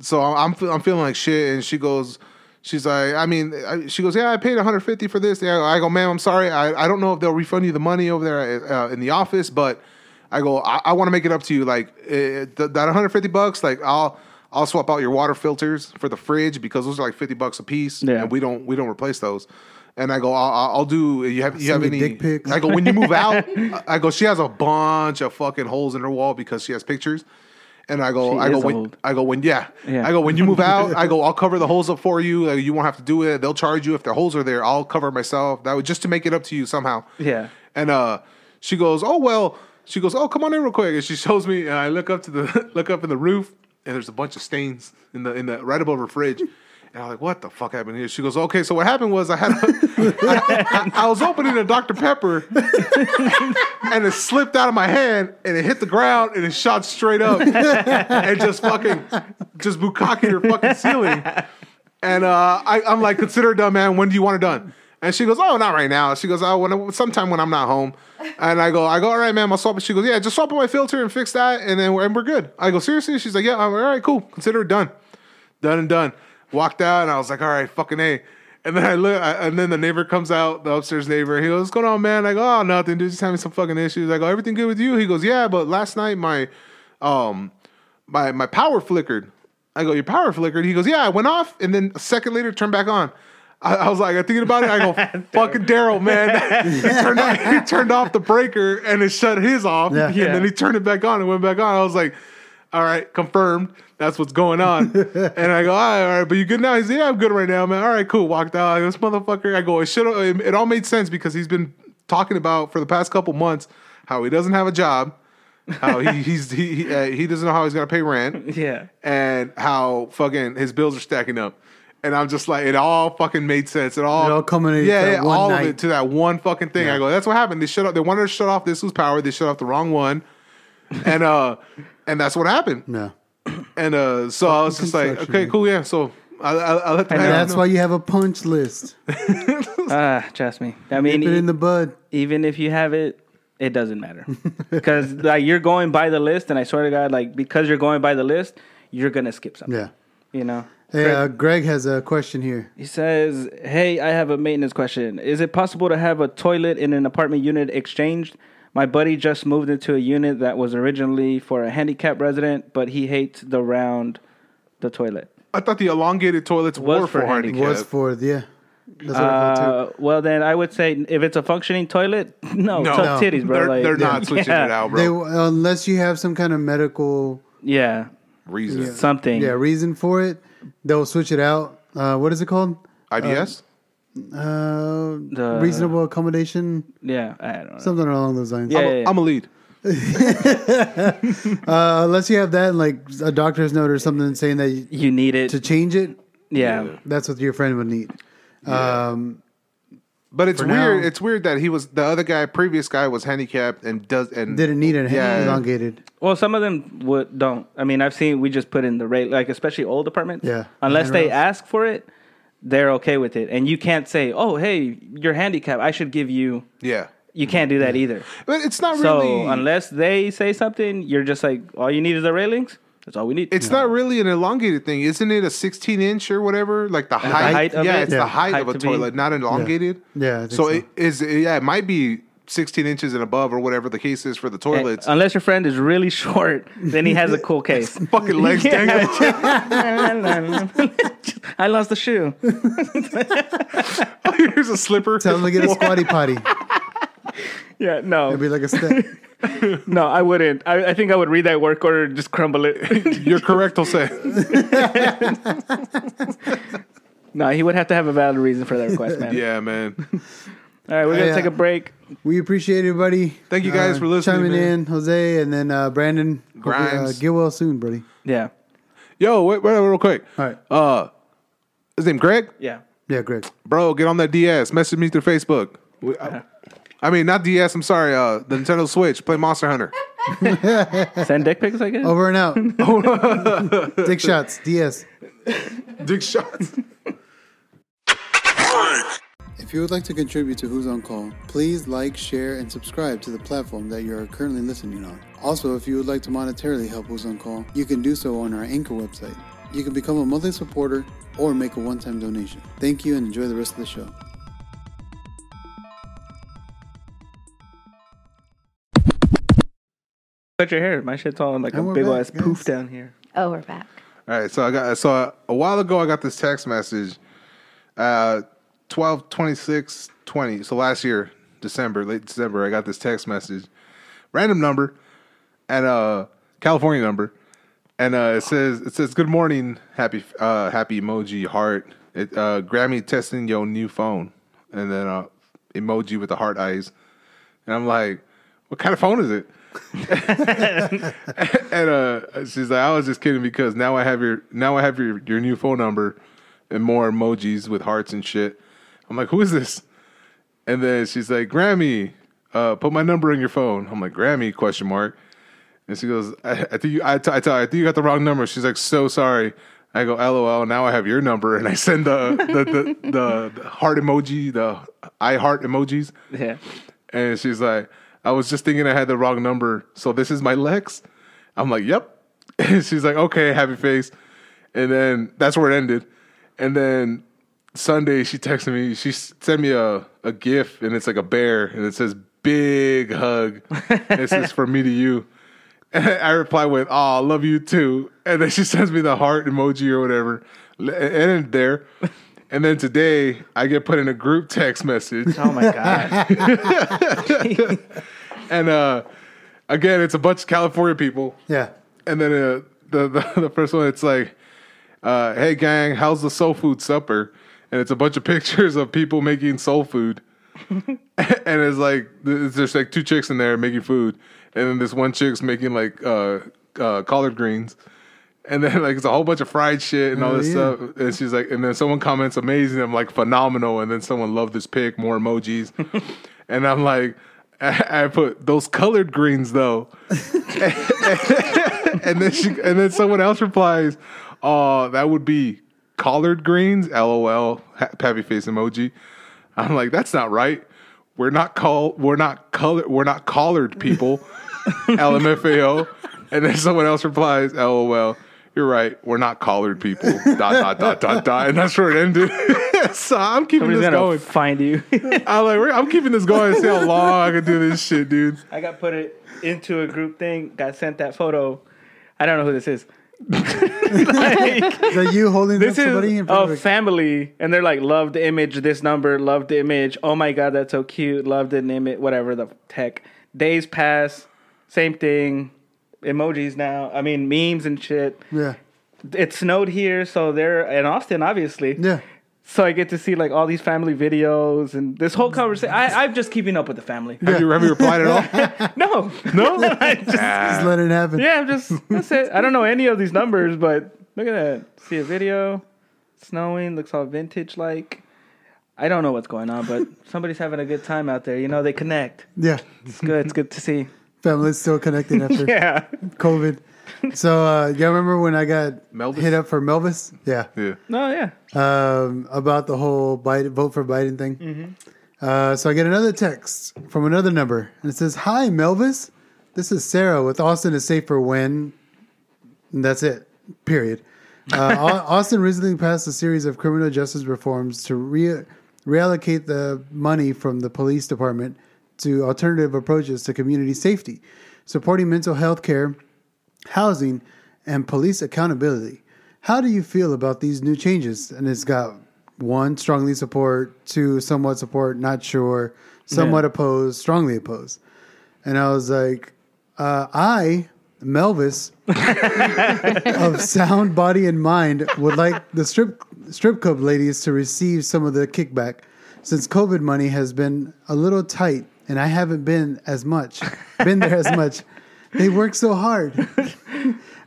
so I'm I'm feeling like shit, and she goes, she's like, I mean, I, she goes, yeah, I paid 150 for this. Yeah, I go, ma'am, I'm sorry, I, I don't know if they'll refund you the money over there uh, in the office, but I go, I, I want to make it up to you, like uh, th- that 150 bucks, like I'll. I'll swap out your water filters for the fridge because those are like fifty bucks a piece, Yeah. and we don't we don't replace those. And I go, I'll, I'll I'll do. You have you Send have any dick pics. I go when you move out. (laughs) I go. She has a bunch of fucking holes in her wall because she has pictures. And I go, She I go when old. I go when yeah. Yeah. I go when you move (laughs) out. I go, I'll cover the holes up for you. Like, you won't have to do it. They'll charge you if the holes are there. I'll cover myself. That would just to make it up to you somehow. Yeah. And uh, she goes, oh well. She goes, oh come on in real quick. And she shows me. And I look up to the (laughs) look up in the roof, and there's a bunch of stains in the in the right above her fridge. And I'm like, what the fuck happened here? She goes, okay, so what happened was I had, a, (laughs) I, I was opening a Dr. Pepper, and it slipped out of my hand, and it hit the ground, and it shot straight up, and just fucking, just bukkake her fucking ceiling. And uh, I, I'm like, consider it done, man. When do you want it done? And she goes, oh, not right now. She goes, oh, when, sometime when I'm not home. And I go, I go, all right, man, I'll swap it. She goes, yeah, just swap my filter and fix that, and then we're, and we're good. I go, seriously? She's like, yeah, I'm, all right, cool. Consider it done. Done and done. Walked out, and I was like, all right, fucking A. And then I look, I, and then the neighbor comes out, the upstairs neighbor. He goes, "What's going on, man?" I go, "Oh, nothing, dude. Just having some fucking issues." I go, "Everything good with you?" He goes, "Yeah, but last night my, um, my my power flickered." I go, "Your power flickered?" He goes, "Yeah, I went off, and then a second later, turned back on." I, I was like, I'm thinking about it. I go, (laughs) "Fucking Daryl, man!" (laughs) he, turned off, he turned off the breaker and it shut his off, Yeah. and Yeah. then he turned it back on and went back on. I was like, "All right, confirmed." That's what's going on. (laughs) and I go, all right, all right, but you good now? He's yeah, I'm good right now, man. All right, cool. Walked out. Go, this motherfucker. I go, it should. It, all made sense because he's been talking about for the past couple months how he doesn't have a job, how he (laughs) he's he he, uh, he doesn't know how he's gonna pay rent, (laughs) Yeah. and how fucking his bills are stacking up. And I'm just like, it all fucking made sense. It all, It all culminated yeah, yeah, that one all of it to that one fucking thing. I go, that's what happened. They shut up. They wanted to shut off this was power. They shut off the wrong one, and uh, and that's what happened. No. And uh, so I was just like, okay, cool, yeah. So I, I, I let the And man That's know. why you have a punch list. (laughs) Ah, trust me. I mean, Nip it in the bud. even if you have it, it doesn't matter (laughs) because like you're going by the list, and I swear to God, like because you're going by the list, you're gonna skip something. Yeah. You know. Hey, uh, Greg has a question here. He says, "Hey, I have a maintenance question. Is it possible to have a toilet in an apartment unit exchanged? My buddy just moved into a unit that was originally for a handicapped resident, but he hates the round the toilet. I thought the elongated toilets Was were for for handicap. Was for yeah. That's what I thought too. Uh, well, then I would say if it's a functioning toilet, (laughs) no, No. tuck No. titties, bro. They're, like, they're not switching yeah, it out, They, bro. unless you have some kind of medical Yeah, Reason. something. yeah reason for it, they'll switch it out. Uh, what is it called? IBS? Uh, The- reasonable accommodation, yeah. I don't know. something along those lines. Yeah, I'm, yeah, a, yeah. I'm a lead. (laughs) Uh, unless you have that, like a doctor's note or something saying that you, you need it. to change it, yeah. that's what your friend would need. Um, But it's weird. now- it's weird that he was the other guy, previous guy, was handicapped and does and didn't need it Yeah. elongated. Well, some of them would don't. I mean, I've seen we just put in the rate, like especially old apartments. Yeah. Unless they ask for it, they're okay with it, and you can't say, "Oh, hey, you're handicapped. I should give you." Yeah, You can't do that either. but it's not So really. unless they say something, you're just like, all you need is the railings. That's all we need. it's not really an elongated thing, isn't it? A 16 inch or whatever, like the height. height of yeah, it? it's Yeah. the height, Height of a to be- toilet, not elongated. Yeah, I think So, so. it is. Yeah, it might be 16 inches and above or whatever the case is for the toilets. Unless your friend is really (laughs) short, then he has a cool (laughs) case. Fucking legs dangling. (laughs) I lost the shoe. Here's a slipper. Tell him to get a squatty potty. Yeah, no, It'd be like a step. no, I wouldn't. I, I think I would read that work order and just crumble it. You're correct, I'll say. no, he would have to have a valid reason for that request, man. Yeah, man. All right, we're gonna Yeah. take a break. We appreciate everybody. Thank you guys uh, for listening, Chiming man. in, Jose, and then uh, Brandon. Hopefully, Uh, get well soon, buddy. Yeah, Yo, wait, wait, real quick. All right. Uh, his name Greg. yeah. Yeah, Greg. Bro, get on that DS. Message me through Facebook. We- I, (laughs) I mean, not DS. I'm sorry. Uh, the Nintendo Switch. Play Monster Hunter. (laughs) Send dick pics, I guess. Over and out. (laughs) Dick shots. DS. Dick shots. If you would like to contribute to Who's on Call, please like, share, and subscribe to the platform that you are currently listening on. Also, if you would like to monetarily help Who's on Call, you can do so on our Anchor website. You can become a monthly supporter or make a one-time donation. Thank you and enjoy the rest of the show. Cut your hair. My shit's all like a And we're big back, ass guys. poof down here. Oh, we're back. All right, so I got so a while ago I got this text message, uh, twelve twenty six twenty. So last year, December, late December, I got this text message, random number, and uh, California number, and uh, it says it says good morning, happy uh, happy emoji heart. It uh, Grammy testing your new phone, and then uh, emoji with the heart eyes, and I'm like, what kind of phone is it? (laughs) and uh, she's like, I was just kidding because now I have your now I have your your new phone number and more emojis with hearts and shit. I'm like, who is this? And then she's like, Grammy, uh, put my number in your phone. I'm like, Grammy? Question mark. And she goes, I, I think you, I, t- I tell I think you got the wrong number. She's like, so sorry. I go, LOL. Now I have your number, and I send the the the, the, the heart emoji, the I heart emojis. Yeah. And she's like, I was just thinking I had the wrong number. So this is my Lex? I'm like, yep. (laughs) And she's like, okay, happy face. And then that's where it ended. And then Sunday, she texted me, she sent me a, a GIF and it's like a bear and it says, big hug. and it says, for me to you. And (laughs) I reply with, oh, I love you too. And then she (laughs) sends me the heart emoji or whatever. And ended there. And then today, I get put in a group text message. Oh my god. (laughs) And uh, again, it's a bunch of California people. Yeah. And then uh, the, the the first one, it's like, uh, "Hey gang, how's the soul food supper?" And it's a bunch of pictures of people making soul food. (laughs) and it's like there's like two chicks in there making food, and then this one chick's making like uh, uh, collard greens. And then like it's a whole bunch of fried shit and all Oh, this yeah. stuff. And she's like, and then someone comments amazing. I'm like phenomenal. And then someone loved this pic, more emojis. (laughs) and I'm like, I, I put those colored greens though. (laughs) and then she and then someone else replies, "Oh, that would be collard greens." LOL, ha- happy face emoji. I'm like, that's not right. We're not call we're not color we're not collared people. (laughs) LMFAO. And then someone else replies, LOL. You're right. We're not collared people. (laughs) dot dot dot dot dot. And that's where it ended. (laughs) so I'm keeping Somebody's this gonna find you. I'm like, I'm keeping this going. See how long I can do this shit, dude. I got put it into a group thing. Got sent that photo. I don't know who this is. Is that you holding This is in front a family, and they're like, "Love the image, this number, love the image. Oh my god, that's so cute. Love the image, whatever the tech. Days pass, same thing. Emojis now. I mean, memes and shit. Yeah. It snowed here, so they're in Austin, obviously. Yeah. So I get to see like all these family videos and this whole conversation. I, I'm just keeping up with the family. Have you have you replied at all? (laughs) No, no, (laughs) I just, Just let it happen. yeah, I'm just that's it. I don't know any of these numbers, but look at that. See a video, snowing, looks all vintage like. I don't know what's going on, but (laughs) somebody's having a good time out there. You know, they connect. Yeah. It's good. It's good to see. Family's still connected after Yeah. COVID. So, uh, you remember when I got Melvis? hit up for Melvis? Yeah. Yeah. No, yeah. um, about the whole Biden, vote for Biden thing. Mm-hmm. Uh, so I get another text from another number, and it says, "Hi, Melvis. This is Sarah with Austin is safe for when." And that's it. Period. Uh, (laughs) Austin recently passed a series of criminal justice reforms to re- reallocate the money from the police department to alternative approaches to community safety, supporting mental health care, housing, and police accountability. How do you feel about these new changes? And it's got one strongly support, two somewhat support, not sure, somewhat Yeah. opposed, strongly opposed. And I was like, uh, I, Melvis, (laughs) of sound body and mind, would like the strip strip club ladies to receive some of the kickback, since COVID money has been a little tight, and I haven't been as much, been there as much. (laughs) They work so hard.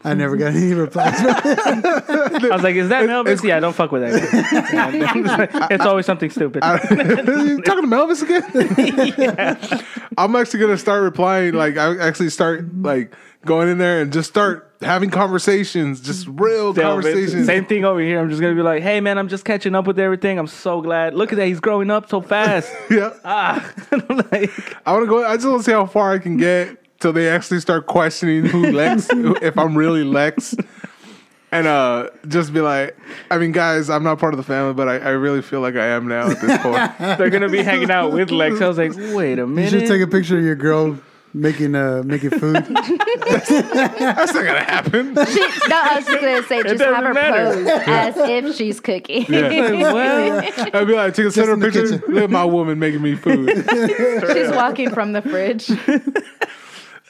I never got any replies. I was like, is that Melvis? Yeah, don't fuck with that. guy. it's always something stupid. you talking to Melvis again? I'm actually gonna start replying. Like I actually start like going in there and just start having conversations, just real into- conversations. Same thing over here. I'm just gonna be like, hey man, I'm just catching up with everything. I'm so glad. Look at that, he's growing up so fast. (laughs) Yeah, ah, (laughs) like, I want to go. I just want to see how far I can get till they actually start questioning who Lex, (laughs) if I'm really Lex. And uh, just be like, I mean, guys, I'm not part of the family, but I, I really feel like I am now at this point. (laughs) they're gonna be hanging out with Lex. I was like, wait a you minute. should take a picture of your girl making uh making food. (laughs) That's not gonna happen. She, no, I was just gonna say, just doesn't have her matter. pose as if she's cooking. well, I'd be like, take a center in the picture. kitchen. Look at my woman making me food. she's walking from the fridge.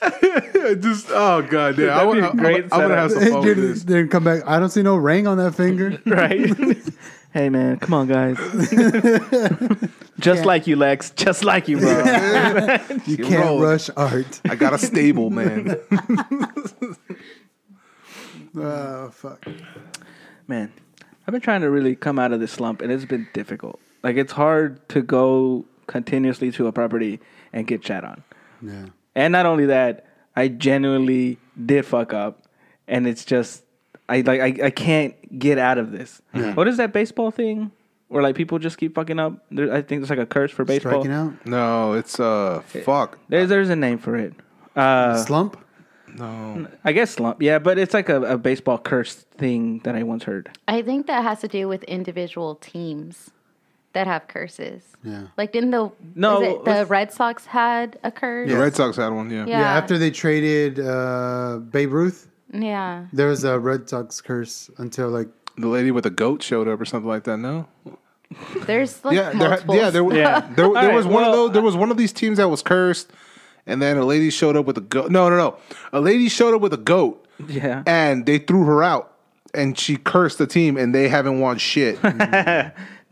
(laughs) just oh god, damn. I, That'd be want- a I'm, great I'm gonna have some fun with this. then come back. I don't see no ring on that finger. (laughs) right? (laughs) hey man, come on, guys. just like you, Lex. Just like you, bro. You Get can't rolling. rush art. I got a stable, man. Oh fuck. man, I've been trying to really come out of this slump, and it's been difficult. Like it's hard to go continuously to a property and get chat on. Yeah. And not only that, I genuinely did fuck up, and it's just I like I, I can't get out of this. What is that baseball thing? Where like people just keep fucking up. There, I think there's like a curse for baseball. Striking out. No, it's uh fuck. There's there's a name for it. Uh, Slump. No. I guess slump. Yeah, but it's like a, a baseball curse thing that I once heard. I think that has to do with individual teams that have curses. Yeah. Like didn't the No, it the Red Sox had a curse? The Red Sox had one, yeah. Yeah. Yeah. After they traded uh, Babe Ruth, Yeah. there was a Red Sox curse until like The lady with a goat showed up or something like that. No. There's like yeah, there, multiple. yeah, there, Yeah. (laughs) there, there All right, was one of those. There was one of these teams that was cursed, and then a lady showed up with a goat. No, no, no. A lady showed up with a goat, Yeah. and they threw her out, and she cursed the team, and they haven't won shit. (laughs)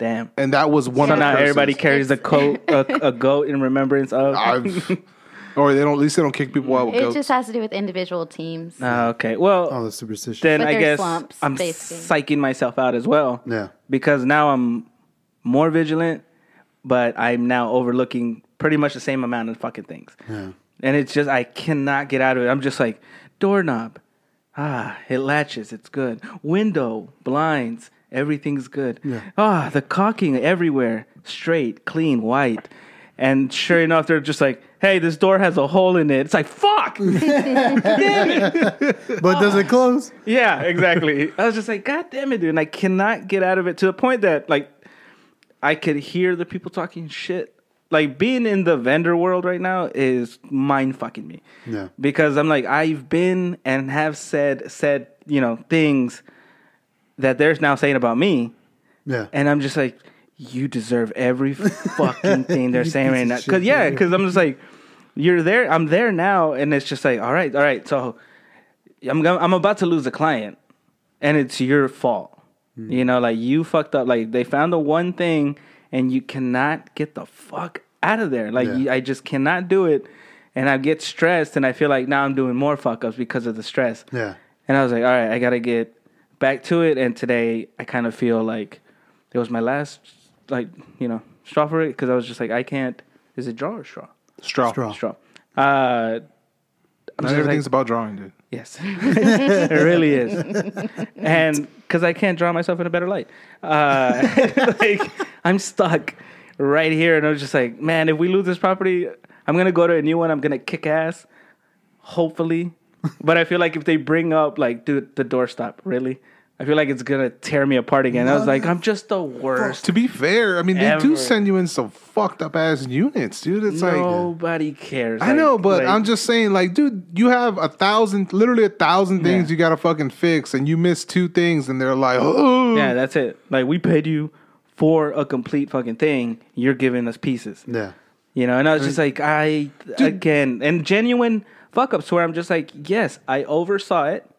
Damn. and that was one So of the now curses. everybody carries a coat, a, a goat in remembrance of. I've, or they don't. At least they don't kick people out with it goats. just has to do with individual teams. Ah, okay. Well, all the superstition. then But I guess slumps, I'm basically. psyching myself out as well. Yeah. Because now I'm more vigilant, but I'm now overlooking pretty much the same amount of fucking things. Yeah. And it's just I cannot get out of it. I'm just like doorknob. Ah, it latches. It's good. Window, blinds, everything's good. Yeah. Ah, the caulking everywhere, straight, clean, white. And sure enough, they're just like, "Hey, this door has a hole in it." It's like, "Fuck." (laughs) But does it close? Yeah, exactly. I was just like, God damn it, dude. And I cannot get out of it to the point that like I could hear the people talking shit. Like being in the vendor world right now is mind fucking me. Yeah. Because I'm like, I've been and have said said, you know, things that they're now saying about me. Yeah. And I'm just like, you deserve every fucking thing they're (laughs) saying right now. Cause yeah, cause I'm just like, you're there. I'm there now, and it's just like, all right, all right. So I'm I'm about to lose a client, and it's your fault. Hmm. You know, like you fucked up. Like they found the one thing, and you cannot get the fuck out of there. Like Yeah. you, I just cannot do it, and I get stressed, and I feel like now I'm doing more fuck ups because of the stress. Yeah. And I was like, all right, I got to get back to it. And today I kind of feel like it was my last, like, you know, straw for it because I was just like, I can't. Is it draw or straw? straw. Straw. Straw. Uh, I'm Not just everything's like, about drawing, dude. yes, (laughs) it really is. And because I can't draw myself in a better light. Uh, (laughs) like, I'm stuck right here. And I was just like, man, if we lose this property, I'm going to go to a new one. I'm going to kick ass, hopefully. But I feel like if they bring up, like, dude, the doorstop, really? I feel like it's gonna tear me apart again. I was like, I'm just the worst. To be fair, I mean, they Ever. do send you in some fucked up ass units, dude. It's like Nobody cares. I know, but like, I'm just saying, like, dude, you have a thousand, literally a thousand things Yeah. you gotta fucking fix, and you miss two things, and they're like, oh, yeah, that's it. Like we paid you for a complete fucking thing. You're giving us pieces. Yeah. You know, and I was just like, I again, and genuine fuck ups where I'm just like, yes, I oversaw it.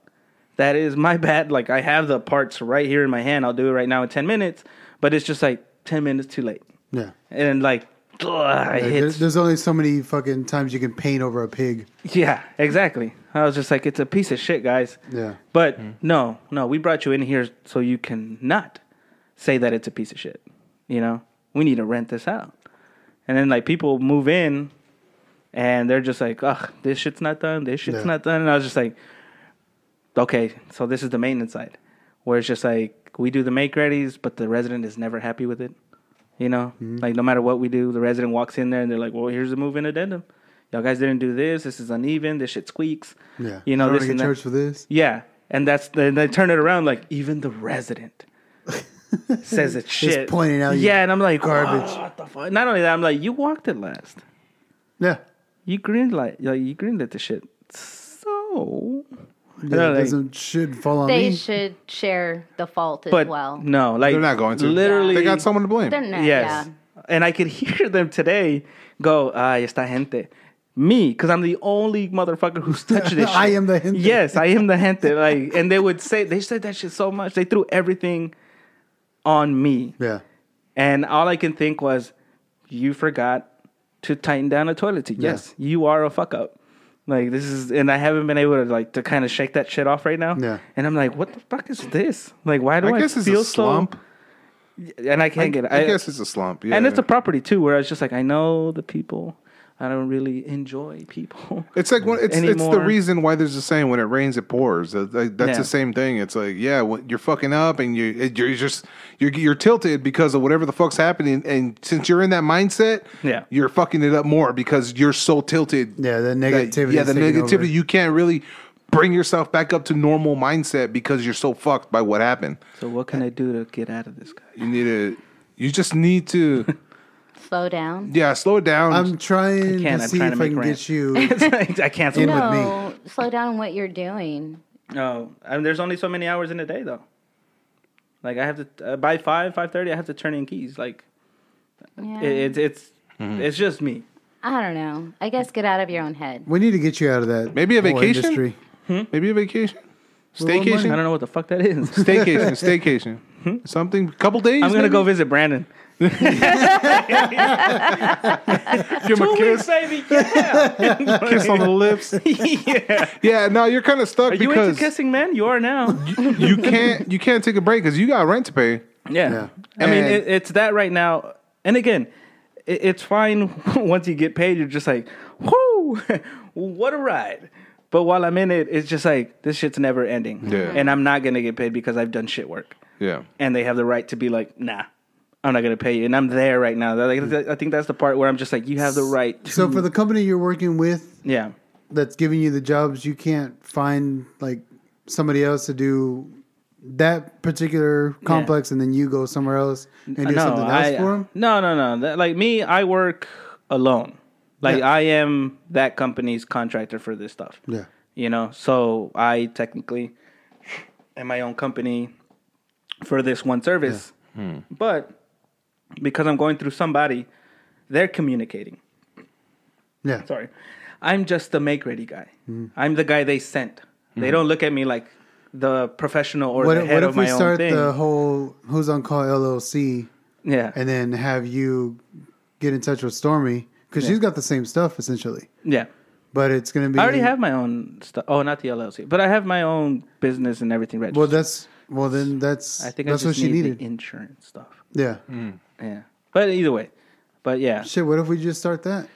That is my (laughs) bad. Like I have the parts right here in my hand. I'll do it right now in ten minutes. But it's just like ten minutes too late, Yeah. and like, ugh, it Like, there- hits. there's only so many fucking times you can paint over a pig. Yeah, exactly. I was just like, it's a piece of shit, guys. Yeah. But mm-hmm. no, no, we brought you in here so you can not say that it's a piece of shit. You know, we need to rent this out. And then like people move in and they're just like, ugh, this shit's not done, this shit's Yeah. not done. And I was just like, okay, so this is the maintenance side where it's just like we do the make readies, but the resident is never happy with it. You know, Mm-hmm. like no matter what we do, the resident walks in there and they're like, well, here's the move-in addendum. Y'all guys didn't do this. This is uneven. This shit squeaks. Yeah. You know, I this get charged for this. Yeah, and that's then they turn it around like even the resident (laughs) says it's shit. pointing out you Yeah, and I'm like garbage. What the fuck? Not only that, I'm like, you walked it last. Yeah. You greenlit, like, you greenlit the shit. So, Yeah, know, it like- doesn't should fall on me. They me. should share the fault as well. no, like they're not going to. Literally, they got someone to blame. They're not, Yes, yeah. and I could (laughs) hear them today go, "Ah, esta gente." Me, because I'm the only motherfucker who's touched this. (laughs) I am the gente. Yes, I am the gente. Like, and they would say they said that shit so much. They threw everything on me. Yeah. And all I can think was, you forgot to tighten down a toilet seat. Yes, you are a fuck up. Like this is, and I haven't been able to like to kind of shake that shit off right now. Yeah. And I'm like, what the fuck is this? Like, why do I, I guess it's feel a slump. so? And I can't I, get it. I guess it's a slump. Yeah, and it's a property too, where I was just like, I know the people. I don't really enjoy people. (laughs) It's like when, it's it's the reason why there's a saying when it rains it pours. That- that- That's Yeah. the same thing. It's like yeah, when you're fucking up and you you're just you're you're tilted because of whatever the fuck's happening, and since you're in that mindset, Yeah. you're fucking it up more because you're so tilted. Yeah, the that- negativity. yeah, the negativity. over. You can't really bring yourself back up to normal mindset because you're so fucked by what happened. So what can I do to get out of this guy? You need to. You just need to. (laughs) Slow down. yeah, slow it down. I'm trying can't, to I'm see trying if to I make can rent. get you. (laughs) I can't. In no. with me. No, slow down on what you're doing. No, I mean, there's only so many hours in a day though. Like I have to uh, by five five thirty, I have to turn in keys. Like Yeah. it, it's it's mm-hmm. it's just me. I don't know. I guess get out of your own head. We need to get you out of that. Maybe a whole vacation? Industry. Hmm? Maybe a vacation, Well, money. I staycation, don't know what the fuck that is. staycation, (laughs) staycation. Hmm? Something. A couple days. I'm gonna maybe? go visit Brandon. Give him a kiss, baby. Yeah. (laughs) kiss on the lips. (laughs) yeah. Yeah, no, you're kind of stuck Are you because into kissing men? You are now. you can't you can't take a break because you got rent to pay. Yeah. Yeah. I mean, And- it, it's that right now. And again, it, it's fine (laughs) once you get paid. You're just like, whoo, what a ride. But while I'm in it, it's just like this shit's never ending. Yeah. And I'm not gonna get paid because I've done shit work. Yeah, and they have the right to be like, nah, I'm not gonna pay you. And I'm there right now. Like, I think that's the part where I'm just like, you have the right. To, So for the company you're working with yeah, that's giving you the jobs, you can't find like somebody else to do that particular complex, and then you go somewhere else and do no, something else I, for them. no, no, no. That, like me, I work alone. Like Yeah. I am that company's contractor for this stuff. Yeah. You know, so I technically am my own company for this one service. Hmm. But because I'm going through somebody, they're communicating. Yeah. Sorry. I'm just the make ready guy. Mm-hmm. I'm the guy they sent. They don't look at me like the professional or What, the if- head what of if we my own start thing. the whole Who's on Call LLC yeah. and then have you get in touch with Stormy because she's got the same stuff essentially, yeah. but it's going to be. I already have my own stuff. Oh, not the LLC, but I have my own business and everything registered. Well, that's well then that's I think that's I what just she needed. the insurance stuff. yeah. Yeah. But either way. But yeah. Shit. What if we just start that?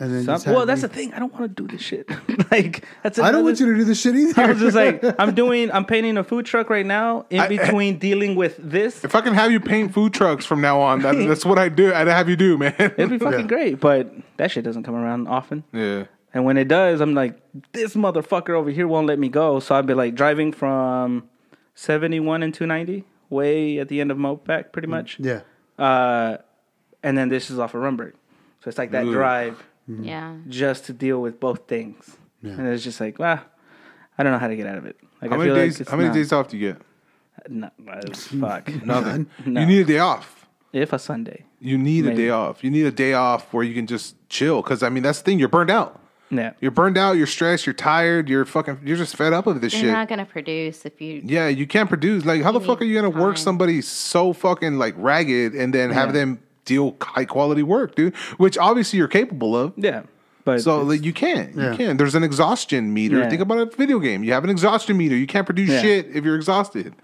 And then Some- just have well, that's me- the thing. I don't want to do this shit. (laughs) like that's. I don't want you to do this shit either. (laughs) I was just like, I'm doing. I'm painting a food truck right now. In eh. between dealing with this, if I can have you paint food trucks from now on, that, that's what I do. I'd have you do, man. it'd be (laughs) fucking Yeah. great. But that shit doesn't come around often. yeah, And when it does, I'm like, this motherfucker over here won't let me go. So I'd be like driving from 71 and 290, way at the end of Mopac, pretty mm, much. Yeah. Uh, and then this is off of Rundberg. So it's like that Ooh. drive Yeah. just to deal with both things. And it's just like, well, I don't know how to get out of it. Like, How I many feel days? like how many not- days off do you get? No, uh, fuck. (laughs) Nothing. (laughs) No. You need a day off. if a Sunday. You need a day off. You need a day off where you can just chill. Because I mean, that's the thing. You're burned out. Yeah. You're burned out. You're stressed. You're tired. You're fucking. You're just fed up of this shit. You're not gonna produce if you. Yeah, you can't produce. Like, how the fuck are you gonna work somebody so fucking like ragged and then have Yeah. them deal high quality work, dude? Which obviously you're capable of. Yeah. But So like, you can, Yeah. you can't. There's an exhaustion meter. Yeah. Think about a video game. You have an exhaustion meter. You can't produce Yeah. shit if you're exhausted.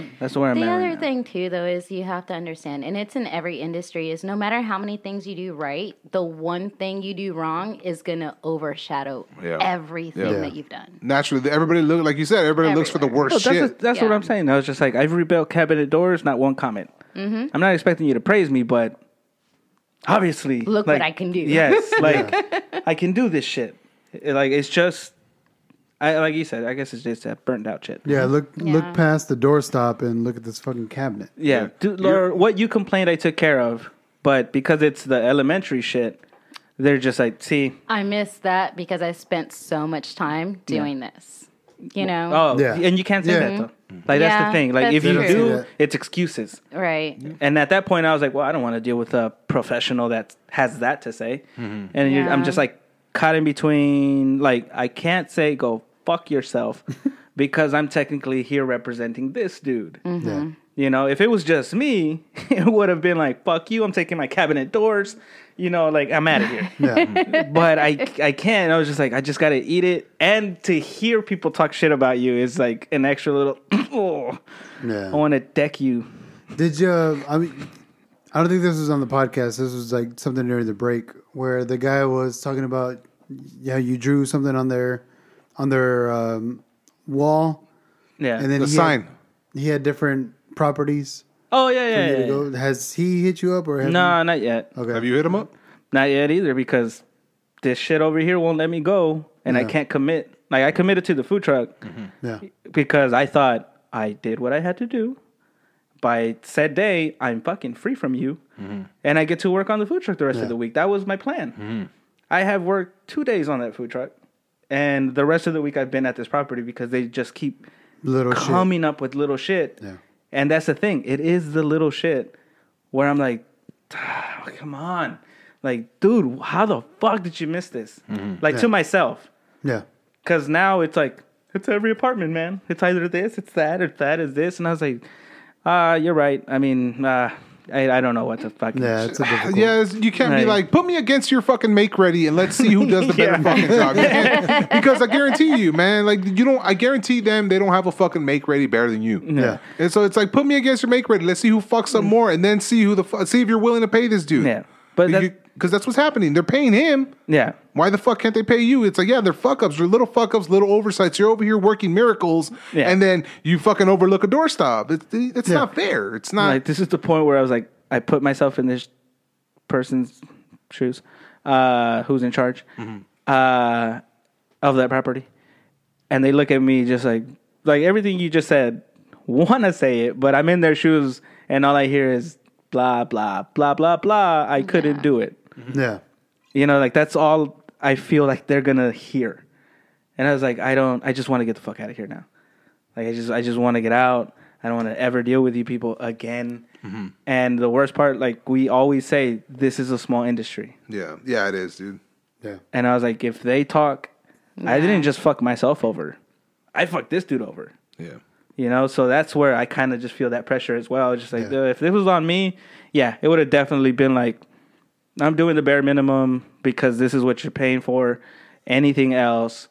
Well, that's where I'm The at. other right now. thing too, though, is you have to understand, and it's in every industry, is no matter how many things you do right, the one thing you do wrong is gonna overshadow Yeah. everything Yeah. that you've done. Naturally, everybody look like you said. Everybody looks for the worst Well, that's shit. that's what I'm saying. I was just like, I've rebuilt cabinet doors, not one comment. Mm-hmm. I'm not expecting you to praise me, but obviously, Look what I can do. Yes, (laughs) like I can do this shit. Like it's just, I like you said. I guess it's just that burnt out shit. Yeah, look Yeah. look past the doorstop and look at this fucking cabinet. Yeah, dude, Laura, what you complained, I took care of, but because it's the elementary shit, they're just like, see, I miss that because I spent so much time doing this. You know, oh, Yeah. and you can't say Yeah. that though. Like that's the thing. Like if you true. do, it's excuses. right? And at that point, I was like, well, I don't want to deal with a professional that has that to say. Mm-hmm. And you're, I'm just like caught in between. Like, I can't say, go fuck yourself (laughs) because I'm technically here representing this dude. Mm-hmm. Yeah. You know, if it was just me, (laughs) it would have been like, fuck you, I'm taking my cabinet doors. You know, like, I'm out of here. (laughs) Yeah. but I, I can't. I was just like, I just got to eat it. And to hear people talk shit about you is like an extra little, (clears throat) oh, I want to deck you. Did you? I mean, I don't think this was on the podcast. This was like something during the break where the guy was talking about. Yeah, you drew something on their on their um, wall, Yeah. and then The he sign. Had, he had different properties oh, yeah, for yeah. you yeah. Has he hit you up or have No, not yet. Okay. Have you hit him up? Not yet either because this shit over here won't let me go and I can't commit. Like I committed to the food truck mm-hmm. Yeah. because I thought I did what I had to do. By said day, I'm fucking free from you mm-hmm. and I get to work on the food truck the rest Yeah. of the week. That was my plan. Mm-hmm. I have worked 2 days on that food truck and the rest of the week I've been at this property because they just keep Little shit. coming up with little shit. Yeah. And that's the thing. It is the little shit where I'm like, "Ah, come on. Like, dude, how the fuck did you miss this? Like Yeah. to myself. Yeah. Cause now it's like, it's every apartment, man. It's either this, it's that, or that is this. And I was like, ah, you're right. I mean, uh, I, I don't know what to fucking Yeah. It's a difficult. Yeah, it's- you can't be Right. like, put me against your fucking make ready and let's see who does the better (laughs) Yeah. fucking job. You can't- because I guarantee you, man, like you don't. I guarantee them they don't have a fucking make ready better than you. Yeah. And so it's like, put me against your make ready. Let's see who fucks up mm. more, and then see who the fu- see if you're willing to pay this dude. Yeah. But that's- because that's what's happening. They're paying him. Yeah. Why the fuck can't they pay you? It's like, yeah, they're fuck ups. They're little fuck ups, little oversights. You're over here working miracles, Yeah. and then you fucking overlook a doorstop. It's, it's Yeah. not fair. It's not. like this is the point where I was like, I put myself in this person's shoes, uh, who's in charge uh, of that property, and they look at me just like, like everything you just said. Want to say it, but I'm in their shoes, and all I hear is blah blah blah blah blah. I couldn't do it. Mm-hmm. Yeah. You know, like that's all I feel like they're gonna hear. And I was like, I don't. I just want to get the fuck out of here now. Like I just, I just want to get out. I don't want to ever deal with you people again. Mm-hmm. And the worst part, like we always say, this is a small industry. yeah, yeah, it is, dude. Yeah. And I was like, if they talk, I didn't just fuck myself over. I fucked this dude over. Yeah. You know, so that's where I kind of just feel that pressure as well. Just like, Yeah. if this was on me, yeah, it would have definitely been like, I'm doing the bare minimum because this is what you're paying for. Anything else,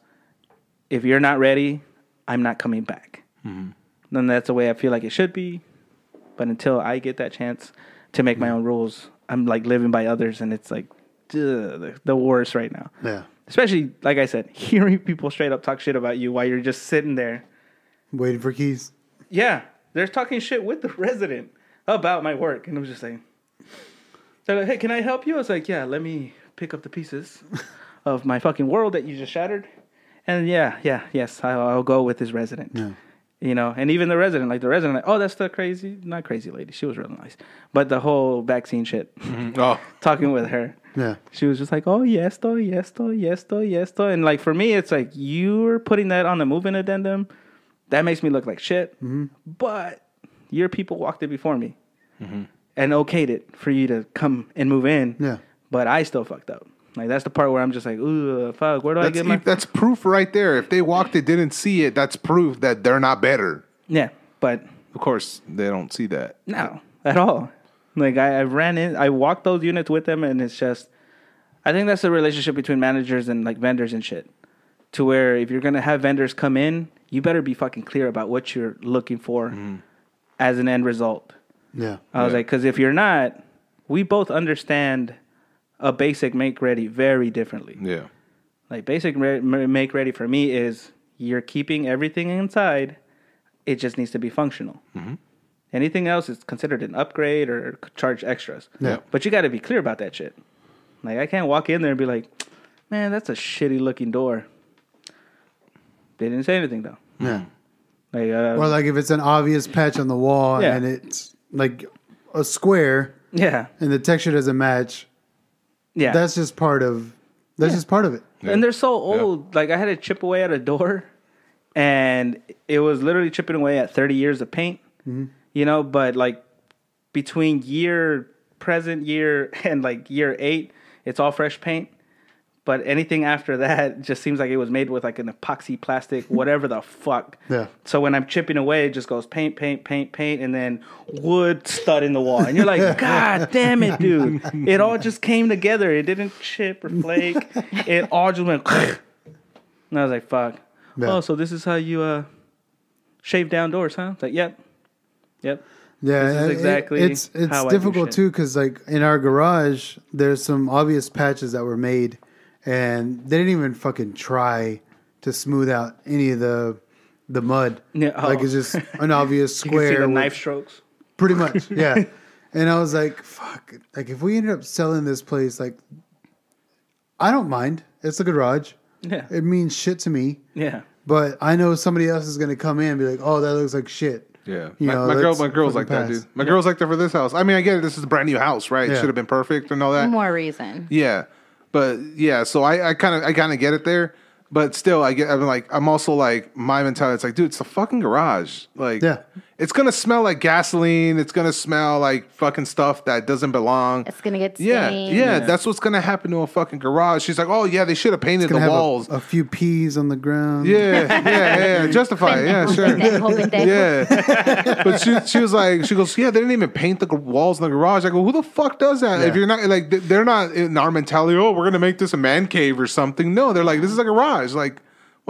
if you're not ready, I'm not coming back. Mm-hmm. Then that's the way I feel like it should be. But until I get that chance to make my mm-hmm. own rules, I'm like living by others, and it's like ugh, the, worst right now. Yeah. Especially, like I said, (laughs) hearing people straight up talk shit about you while you're just sitting there. Waiting for keys. Yeah, they're talking shit with the (laughs) resident about my work, and I'm just like, they're like, "Hey, can I help you?" I was like, "Yeah, let me pick up the pieces of my fucking world that you just shattered." And yeah, yeah, yes, I'll, I'll go with this resident. Yeah. You know, and even the resident, like the resident, like, oh, that's the crazy, not crazy lady. She was really nice, but the whole vaccine shit. Mm-hmm. Oh, (laughs) Talking with her, Yeah. she was just like, "Oh, yes, though, yes, though, yes, though, yes, though," and like for me, it's like you're putting that on the moving addendum. That makes me look like shit. Mm-hmm. But your people walked it before me mm-hmm. And okayed it for you to come and move in. Yeah. But I still fucked up. Like that's the part where I'm just like, ooh, uh, fuck. Where do I get my? that's proof right there. If they walked it, didn't see it, that's proof that they're not better. yeah, but Of course, they don't see that. No, at all. Like I, I ran in, I walked those units with them, and it's just, I think that's the relationship between managers and like vendors and shit. To where if you're gonna have vendors come in, you better be fucking clear about what you're looking for mm-hmm. as an end result. Yeah. I was Yeah. like, because if you're not, we both understand a basic make ready very differently. Yeah. Like basic re- make ready for me is you're keeping everything inside. It just needs to be functional. Anything else is considered an upgrade or c- charge extras. Yeah. But you got to be clear about that shit. Like I can't walk in there and be like, man, that's a shitty looking door. They didn't say anything though. Yeah. Like, uh, Or like if it's an obvious patch on the wall Yeah. and it's like a square yeah, and the texture doesn't match, yeah. that's just part of that's just part of it. And they're so old. Like I had to chip away at a door, and it was literally chipping away at thirty years of paint. Mm-hmm. You know, but like between year present year (laughs) and like year eight, it's all fresh paint. But anything after that (laughs) just seems like it was made with like an epoxy plastic, whatever the fuck. Yeah. So when I'm chipping away, it just goes paint, paint, paint, paint, and then wood stud in the wall. And you're like, (laughs) God damn it, dude. It all just came together. It didn't chip or flake. It all just went. (laughs) and I was like, fuck. Yeah. Oh, so this is how you uh shave down doors, huh? It's like, yep. Yep. Yeah, This is it- exactly it's it's how I do difficult too because like in our garage, there's some obvious patches that were made, and they didn't even fucking try to smooth out any of the the mud. Yeah, oh. like oh. it's just an (laughs) obvious You can see square. the with- knife strokes. pretty much, (laughs) yeah. and I was like, fuck. Like if we ended up selling this place, like I don't mind. It's a garage. Yeah. It means shit to me. Yeah. But I know somebody else is gonna come in and be like, "Oh, that looks like shit." Yeah, You my, know, my girl, my girl's like fucking that, dude. My girl's like that for this house. I mean, I get it. This is a brand new house, right? It Yeah. should have been perfect and all that. More reason. Yeah, but yeah. So I, I kind of, I kind of get it there. But still, I get. I'm like, I'm also like, my mentality. It's like, dude, it's a fucking garage. Like, Yeah. It's gonna smell like gasoline. It's gonna smell like fucking stuff that doesn't belong. It's gonna get Yeah, stained. yeah, that's what's gonna happen to a fucking garage. She's like, oh yeah, they should have painted the Gonna a- walls. A, few peas on the ground. yeah, yeah, yeah, (laughs) justify it. Yeah, sure. Yeah, but she she was like, she goes, yeah, they didn't even paint the walls in the garage. I go, who the fuck does that? If you're not like, they're not in our mentality. Oh, we're gonna make this a man cave or something. No, they're like, this is a garage. Like,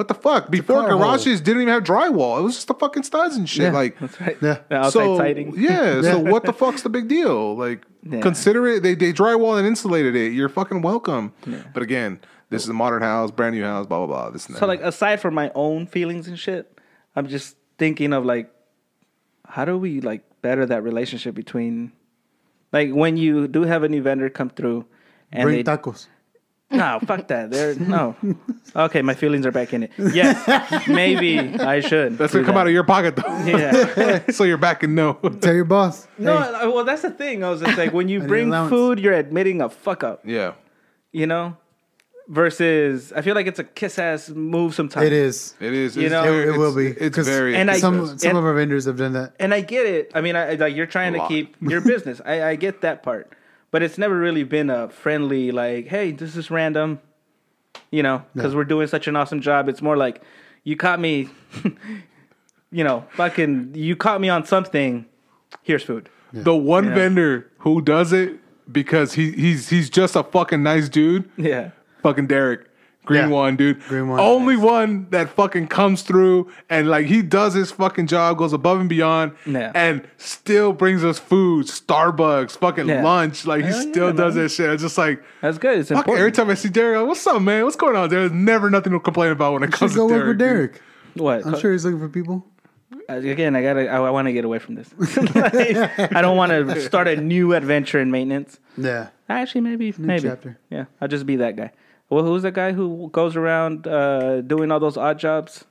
what the fuck? Before car hole. didn't even have drywall. It was just the fucking studs and shit. Yeah. Like, That's right. Yeah. The outside so siding. yeah. So (laughs) what the fuck's the big deal? Like, Yeah. consider it. They they drywall and insulated it. You're fucking welcome. But again, this is a modern house, brand new house, blah blah blah. This and that. So like aside from my own feelings and shit, I'm just thinking of like how do we like better that relationship between like when you do have a new vendor come through and Bring they tacos. No fuck that they're no okay my feelings are back in it yes maybe I should That's do gonna come that. out of your pocket though. yeah (laughs) so you're back in no. Tell your boss. no hey, well that's the thing I was just (laughs) like when you need bring allowance. food you're admitting a fuck up Yeah. you know versus I feel like it's a kiss ass move sometimes it is. It is. You it's know- very- It will it's- be, It's 'cause- very. And I- some some and- of our vendors have done that. and I get it. I mean, I, like you're trying to lot. keep your (laughs) business. I, I get that part, but it's never really been a friendly like, "Hey, this is random," you know, because Yeah. we're doing such an awesome job. It's more like, "You caught me," (laughs) you know, fucking, you caught me on something. Here's food. the one Yeah. vendor who does it because he he's he's just a fucking nice dude. Yeah, Fucking Derek. Green Yeah. one, dude. Green one. Only one that fucking comes through and like he does his fucking job, goes above and beyond, Yeah. and still brings us food, Starbucks, fucking Yeah. lunch. Like he Hell still yeah, does man. that shit. It's just like that's good. It's important. every time I see Derek, like, what's up, man? What's going on? There's never nothing to complain about when it comes Should go to work Derek. with dude. Derek. what? I'm sure he's looking for people. Uh, Again, I gotta. I, I want to get away from this. (laughs) Like, I don't want to start a new adventure in maintenance. Yeah. Actually, maybe, maybe. chapter. Yeah, I'll just be that guy. Well, who's the guy who goes around uh, doing all those odd jobs?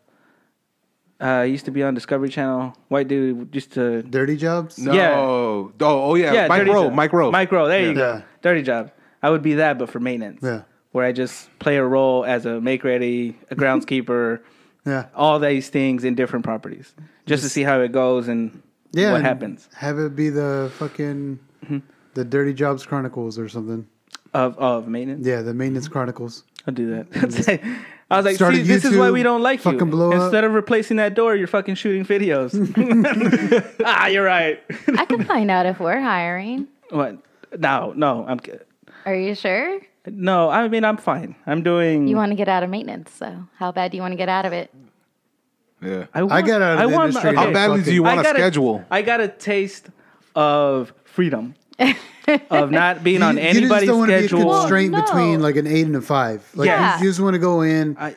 Uh, he used to be on Discovery Channel. White dude used to. Dirty jobs. No. Yeah. Oh, oh yeah. Mike Dirty Rowe. Job. Mike Rowe. Mike Rowe. There you Yeah. go. Dirty job. I would be that, but for maintenance. Yeah. Where I just play a role as a make ready, a groundskeeper, (laughs) Yeah. all these things in different properties, just to see how it goes and Yeah. what and happens Have it be the fucking the Dirty Jobs Chronicles or something. Of of maintenance. Yeah, the Maintenance Chronicles. I'll do that. (laughs) I was like, Start see, a this is why we don't like you. fucking blow up. Instead of replacing that door, you're fucking shooting videos. (laughs) (laughs) ah, you're right. I can find out if we're hiring. what? No, no, I'm good. Are you sure? no. I mean, I'm fine. I'm doing. You want to get out of maintenance, so how bad do you want to get out of it? Yeah. I, want, got out of I the want, industry okay. How badly do you want a schedule? I got a taste of freedom, (laughs) of not being on you, you just anybody's don't want to be a schedule. constraint Well, no. between like an eight and a five. Like Yeah. you, you just want to go in, I-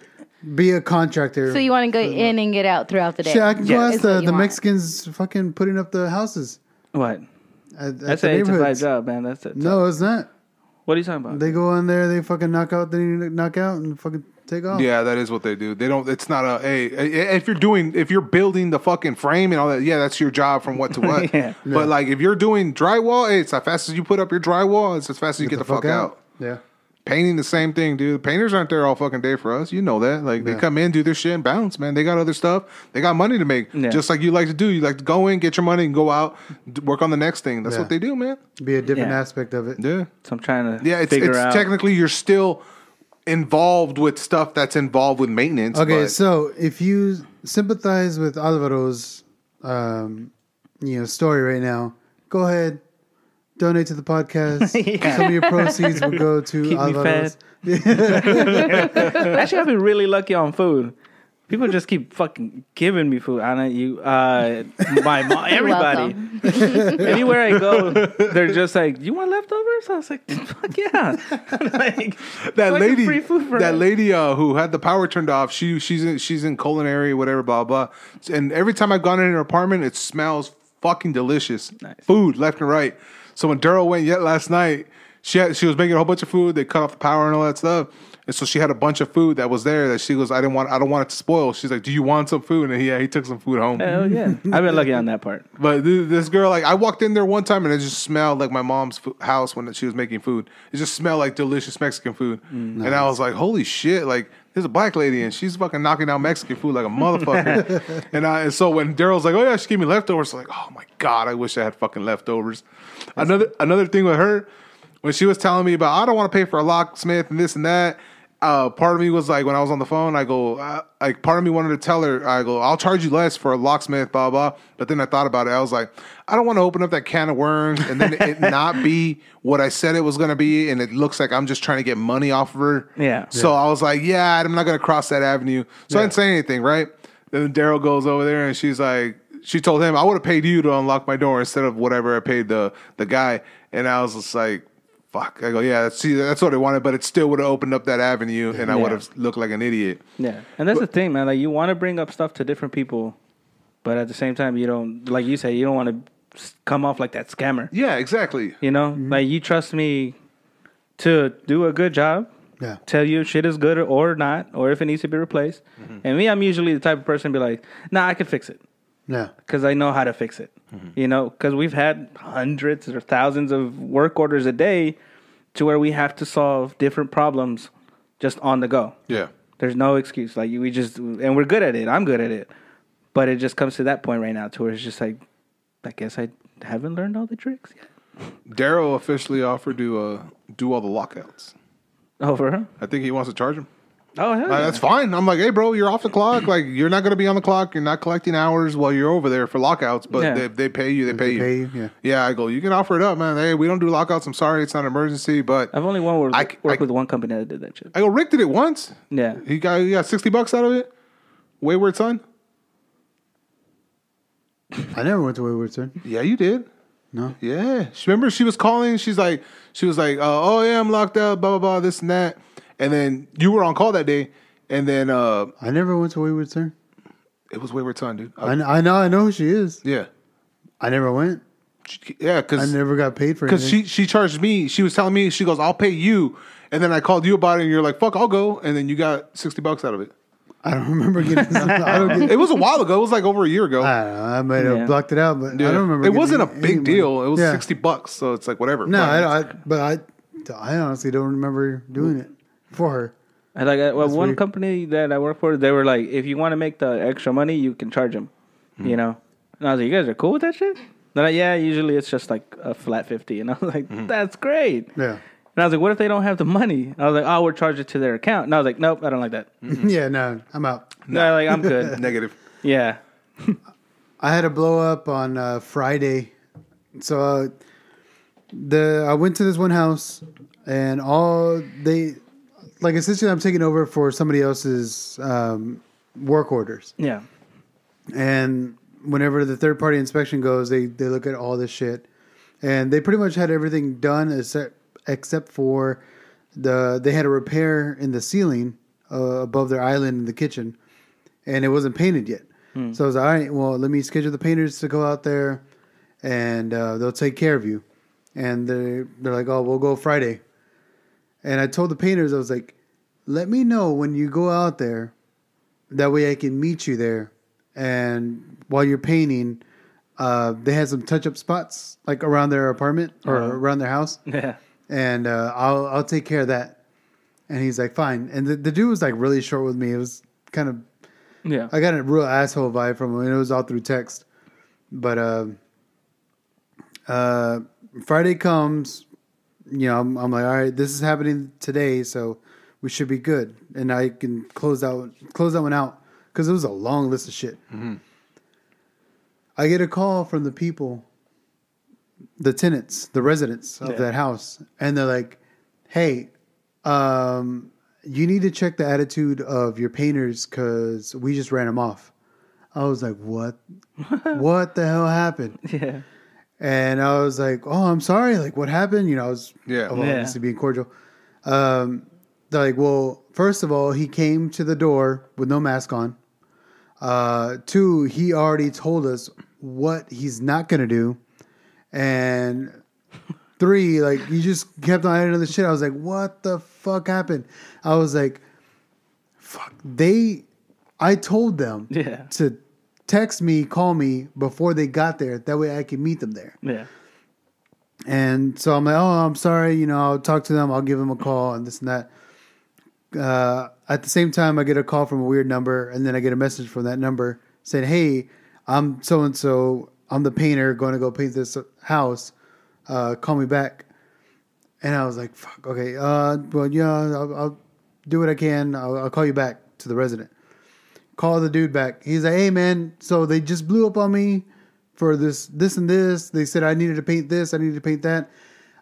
be a contractor. So you want to go uh, in and get out throughout the day? Shit, I can go ask the, the. Mexicans fucking putting up the houses. what? At, at That's the an eight to five job, man. That's it. No, it's not. What are you talking about? They go in there, they fucking knock out, they knock out, and fucking take off. Yeah, that is what they do. They don't. It's not a. Hey, if you're doing, if you're building the fucking frame and all that, yeah, that's your job from what to what. (laughs) Yeah. But like, if you're doing drywall, hey, it's as fast as you put up your drywall. It's as fast as you get, the, fuck, out. Yeah. Painting the same thing, dude. Painters aren't there all fucking day for us. You know that. Like they come in, do their shit, and bounce, man. They got other stuff. They got money to make, Yeah. just like you like to do. You like to go in, get your money, and go out, work on the next thing. That's Yeah. what they do, man. Be a different Yeah. aspect of it. Yeah, so I'm trying to yeah. It's, figure it's out. technically you're still involved with stuff that's involved with maintenance. Okay, but- so if you sympathize with Alvaro's, um, you know, story right now, go ahead, donate to the podcast. Yeah. (laughs) Some of your proceeds will go to Keep me Alvaro's. (laughs) (laughs) Actually, I've been really lucky on food. People just keep fucking giving me food. I know you, uh, my mom, (laughs) everybody. Anywhere I go, (laughs) they're just like, "You want leftovers?" I was like, "Fuck yeah!" (laughs) like, that fucking lady, free food for that us. lady uh, who had the power turned off. She she's in, she's in culinary, whatever, blah blah. And every time I've gone in her apartment, it smells fucking delicious. Nice. Food left and right. So when Daryl went yet last night, she had, she was making a whole bunch of food. They cut off the power and all that stuff. And so she had a bunch of food that was there that she goes, I didn't want, I don't want it to spoil. She's like, Do you want some food? And he, yeah, he took some food home. Hell yeah! (laughs) I've been lucky on that part. But th- this girl, like, I walked in there one time and it just smelled like my mom's fo- house when she was making food. It just smelled like delicious Mexican food. Mm. And I was like, holy shit, like, there's a black lady and she's fucking knocking out Mexican food like a motherfucker. (laughs) and, I, and so when Daryl's like, oh yeah, she gave me leftovers, like, oh my God, I wish I had fucking leftovers. Another another thing with her, when she was telling me about, I don't want to pay for a locksmith and this and that. Uh, part of me was like, when I was on the phone, I go, uh, like, part of me wanted to tell her, I go, I'll charge you less for a locksmith, blah, blah. But then I thought about it. I was like, I don't want to open up that can of worms and then it (laughs) not be what I said it was going to be. And it looks like I'm just trying to get money off of her. Yeah. So I was like, yeah, I'm not going to cross that avenue. So I didn't say anything, right? Then Daryl goes over there and she's like, she told him, I would have paid you to unlock my door instead of whatever I paid the, the guy. And I was just like, fuck. I go, yeah, that's, see, that's what I wanted, but it still would have opened up that avenue and I Yeah. would have looked like an idiot. Yeah, and that's the thing, man. Like you want to bring up stuff to different people, but at the same time, you don't, like you say, you don't want to come off like that scammer. Yeah, exactly. You know, mm-hmm. like you trust me to do a good job, Yeah. tell you if shit is good or, or not, or if it needs to be replaced. Mm-hmm. And me, I'm usually the type of person to be like, nah, I can fix it Yeah. because I know how to fix it. You know, because we've had hundreds or thousands of work orders a day to where we have to solve different problems just on the go. Yeah. There's no excuse. Like we just and we're good at it. I'm good at it. But it just comes to that point right now to where it's just like I guess I haven't learned all the tricks yet. Daryl officially offered to uh, do all the lockouts. Over. I think he wants to charge him. Oh hell Uh, yeah. that's fine. I'm like, hey, bro, you're off the clock. Like, you're not going to be on the clock. You're not collecting hours while you're over there for lockouts. But Yeah. they, they pay you. They pay they you. pay you, yeah. Yeah. I go. You can offer it up, man. Hey, we don't do lockouts. I'm sorry, it's not an emergency. But I've only one work, I c- worked I- with one company that did that shit. I go. Rick did it once. Yeah. He got he got sixty bucks out of it. Wayward son. I never went to Wayward Son. Yeah, you did. No. Yeah. She- Remember, she was calling. She's like, she was like, uh, oh yeah, I'm locked out. Blah blah blah. This and that. And then you were on call that day. And then uh, I never went to Wayward Son. it was Wayward son, dude. I, kn- I know, I know who she is. yeah. I never went. She- Yeah, I because never got paid for it. because anything. she she charged me. She was telling me she goes, "I'll pay you," and then I called you about it, and you're like, "Fuck, I'll go," and then you got sixty bucks out of it. I don't remember getting. I don't get. (laughs) It was a while ago. It was like over a year ago. I don't know. I might have Yeah. blocked it out, but Yeah. I don't remember. It getting wasn't a any big money. deal. It was Yeah. sixty bucks, so it's like whatever. No, Fine. I, I, but I, I honestly don't remember doing it for her. And like, uh, well, That's one weird. company that I work for, they were like, if you want to make the extra money, you can charge them. Hmm. You know, and I was like, you guys are cool with that shit. They're like, yeah, usually it's just like a flat fifty, and I was like, Hmm. that's great. Yeah, And I was like, what if they don't have the money? I was like, oh, we'll charge it to their account. And I was like, nope, I don't like that. (laughs) yeah. No, I'm out. No, like I'm good. (laughs) negative. yeah, I had a blow up on uh, Friday, so uh, the I went to this one house, and all they like essentially I'm taking over for somebody else's um, work orders, yeah, and whenever the third party inspection goes, they they look at all this shit, and they pretty much had everything done except except for the they had a repair in the ceiling uh, above their island in the kitchen, and it wasn't painted yet. So I was like, all right, well, let me schedule the painters to go out there, and uh, they'll take care of you. And they they're like, oh, we'll go Friday. And I told the painters, I was like, let me know when you go out there, that way I can meet you there. And while you're painting, uh, they had some touch up spots like around their apartment or Uh-huh. around their house (laughs) yeah, and uh, I'll I'll take care of that. And he's like, fine. And the, the dude was like really short with me. It was kind of yeah. I got a real asshole vibe from him, and it was all through text. But uh, uh, Friday comes, you know, I'm, I'm like, all right, this is happening today, so we should be good, and I can close out close that one out because it was a long list of shit. I get a call from the people, the tenants, the residents of Yeah. that house, and they're like, "Hey, um, you need to check the attitude of your painters because we just ran them off." I was like, "What? (laughs) what the hell happened?" yeah. And I was like, "Oh, I'm sorry. Like, what happened?" You know, I was Yeah. well, Yeah. obviously being cordial. Um, they're like, "Well, first of all, he came to the door with no mask on. Uh, two, he already told us what he's not gonna do, and three, like you just kept on adding other shit. I was like, what the fuck happened? I was like, fuck. They, I told them (laughs) Yeah. to text me, call me before they got there. That way I can meet them there. Yeah. And so I'm like, oh, I'm sorry. You know, I'll talk to them. I'll give them a call and this and that. Uh, at the same time, I get a call from a weird number, and then I get a message from that number saying, "Hey, I'm so and so. I'm the painter going to go paint this house. Uh, call me back." And I was like, "Fuck, okay. Uh, well, yeah, I'll, I'll do what I can. I'll, I'll call you back to the resident." Call the dude back. He's like, "Hey, man. So they just blew up on me for this, this, and this. They said I needed to paint this. I needed to paint that."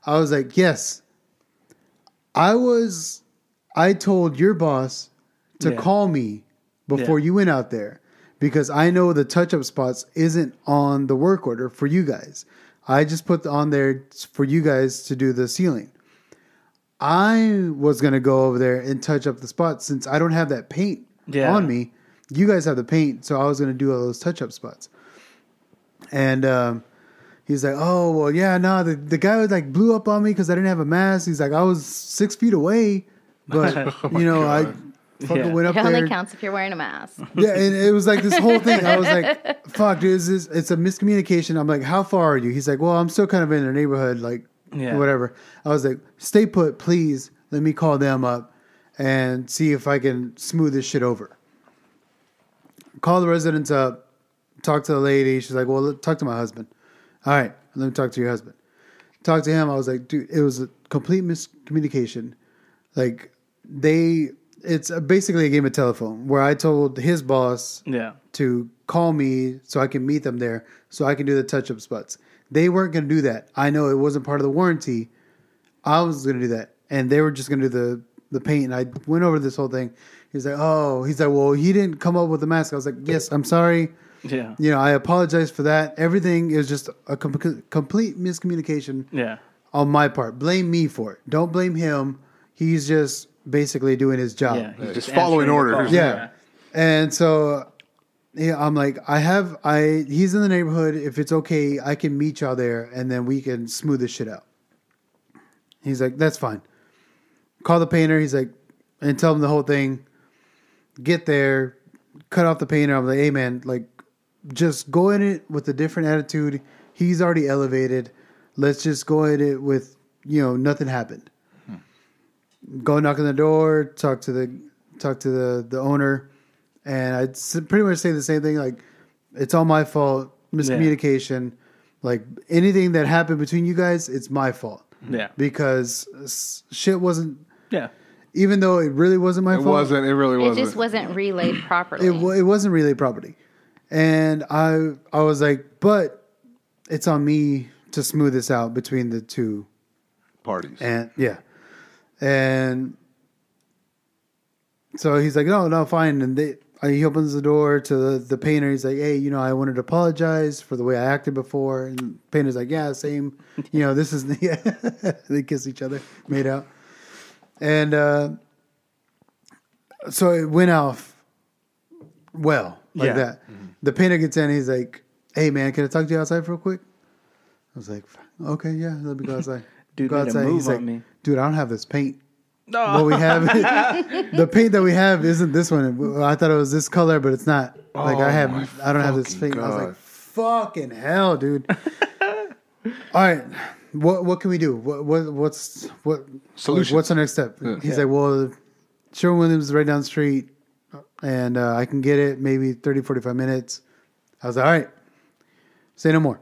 I was like, "Yes." I was. I told your boss to Yeah. call me before Yeah. you went out there because I know the touch up spots isn't on the work order for you guys. I just put on there for you guys to do the ceiling. I was going to go over there and touch up the spots since I don't have that paint Yeah. on me. You guys have the paint, so I was going to do all those touch up spots. And um, he's like, "Oh well, yeah, no, the the guy was like blew up on me because I didn't have a mask." He's like, "I was six feet away, but (laughs) you know, I fucking Yeah. went up It there." only counts if you're wearing a mask. Yeah, and it was like this whole thing. I was like, (laughs) "Fuck, dude, this it's a miscommunication." I'm like, "How far are you?" He's like, "Well, I'm still kind of in the neighborhood, like Yeah. whatever." I was like, "Stay put, please. Let me call them up and see if I can smooth this shit over." Call the residents up, talk to the lady. She's like, "Well, talk to my husband." All right, let me talk to your husband. Talk to him. I was like, "Dude, it was a complete miscommunication." Like they, it's basically a game of telephone where I told his boss Yeah. to call me so I can meet them there so I can do the touch up spots. They weren't going to do that. I know it wasn't part of the warranty. I was going to do that. And they were just going to do the, the paint. And I went over this whole thing. He's like, oh, he's like, well, he didn't come up with the mask. I was like, yes, I'm sorry. Yeah. You know, I apologize for that. Everything is just a com- complete miscommunication Yeah. on my part. Blame me for it. Don't blame him. He's just basically doing his job. Yeah. he's just following orders. call. Yeah. And so yeah, I'm like, I have I he's in the neighborhood. If it's okay, I can meet y'all there and then we can smooth this shit out. He's like, that's fine. Call the painter, he's like, and tell him the whole thing. Get there, cut off the painter. I'm like, hey man, like just go in it with a different attitude. He's already elevated. Let's just go in it with you know nothing happened. Hmm. Go knock on the door, talk to the talk to the the owner, and I'd pretty much say the same thing. Like it's all my fault, miscommunication. Like anything that happened between you guys, it's my fault Yeah. because shit wasn't. Yeah. Even though it really wasn't my It fault, It wasn't. It really wasn't. It just wasn't relayed (clears throat) properly. it, it wasn't really property and i i was like but it's on me to smooth this out between the two parties. and yeah and so he's like no no fine and they uh, he opens the door to the, the painter he's like hey you know i wanted to apologize for the way i acted before and painter's like yeah same you know this is yeah (laughs) they kiss each other made out and uh so it went off well like Yeah. that. The painter gets in. He's like, "Hey man, can I talk to you outside real quick?" I was like, "Okay, yeah, let me go (laughs) outside." Dude go made outside. move He's on like, me. "Dude, I don't have this paint. No. What we have, (laughs) (laughs) the paint that we have isn't this one. I thought it was this color, but it's not. Like I Oh, have, I don't have this fucking paint." I was like, "Fucking hell, dude!" All right, what what can we do? What what what's what Solutions. What's the next step? He's like, "Well, Sherwin Williams is right down the street, and uh, I can get it maybe 30, 45 minutes." I was like, "All right, say no more."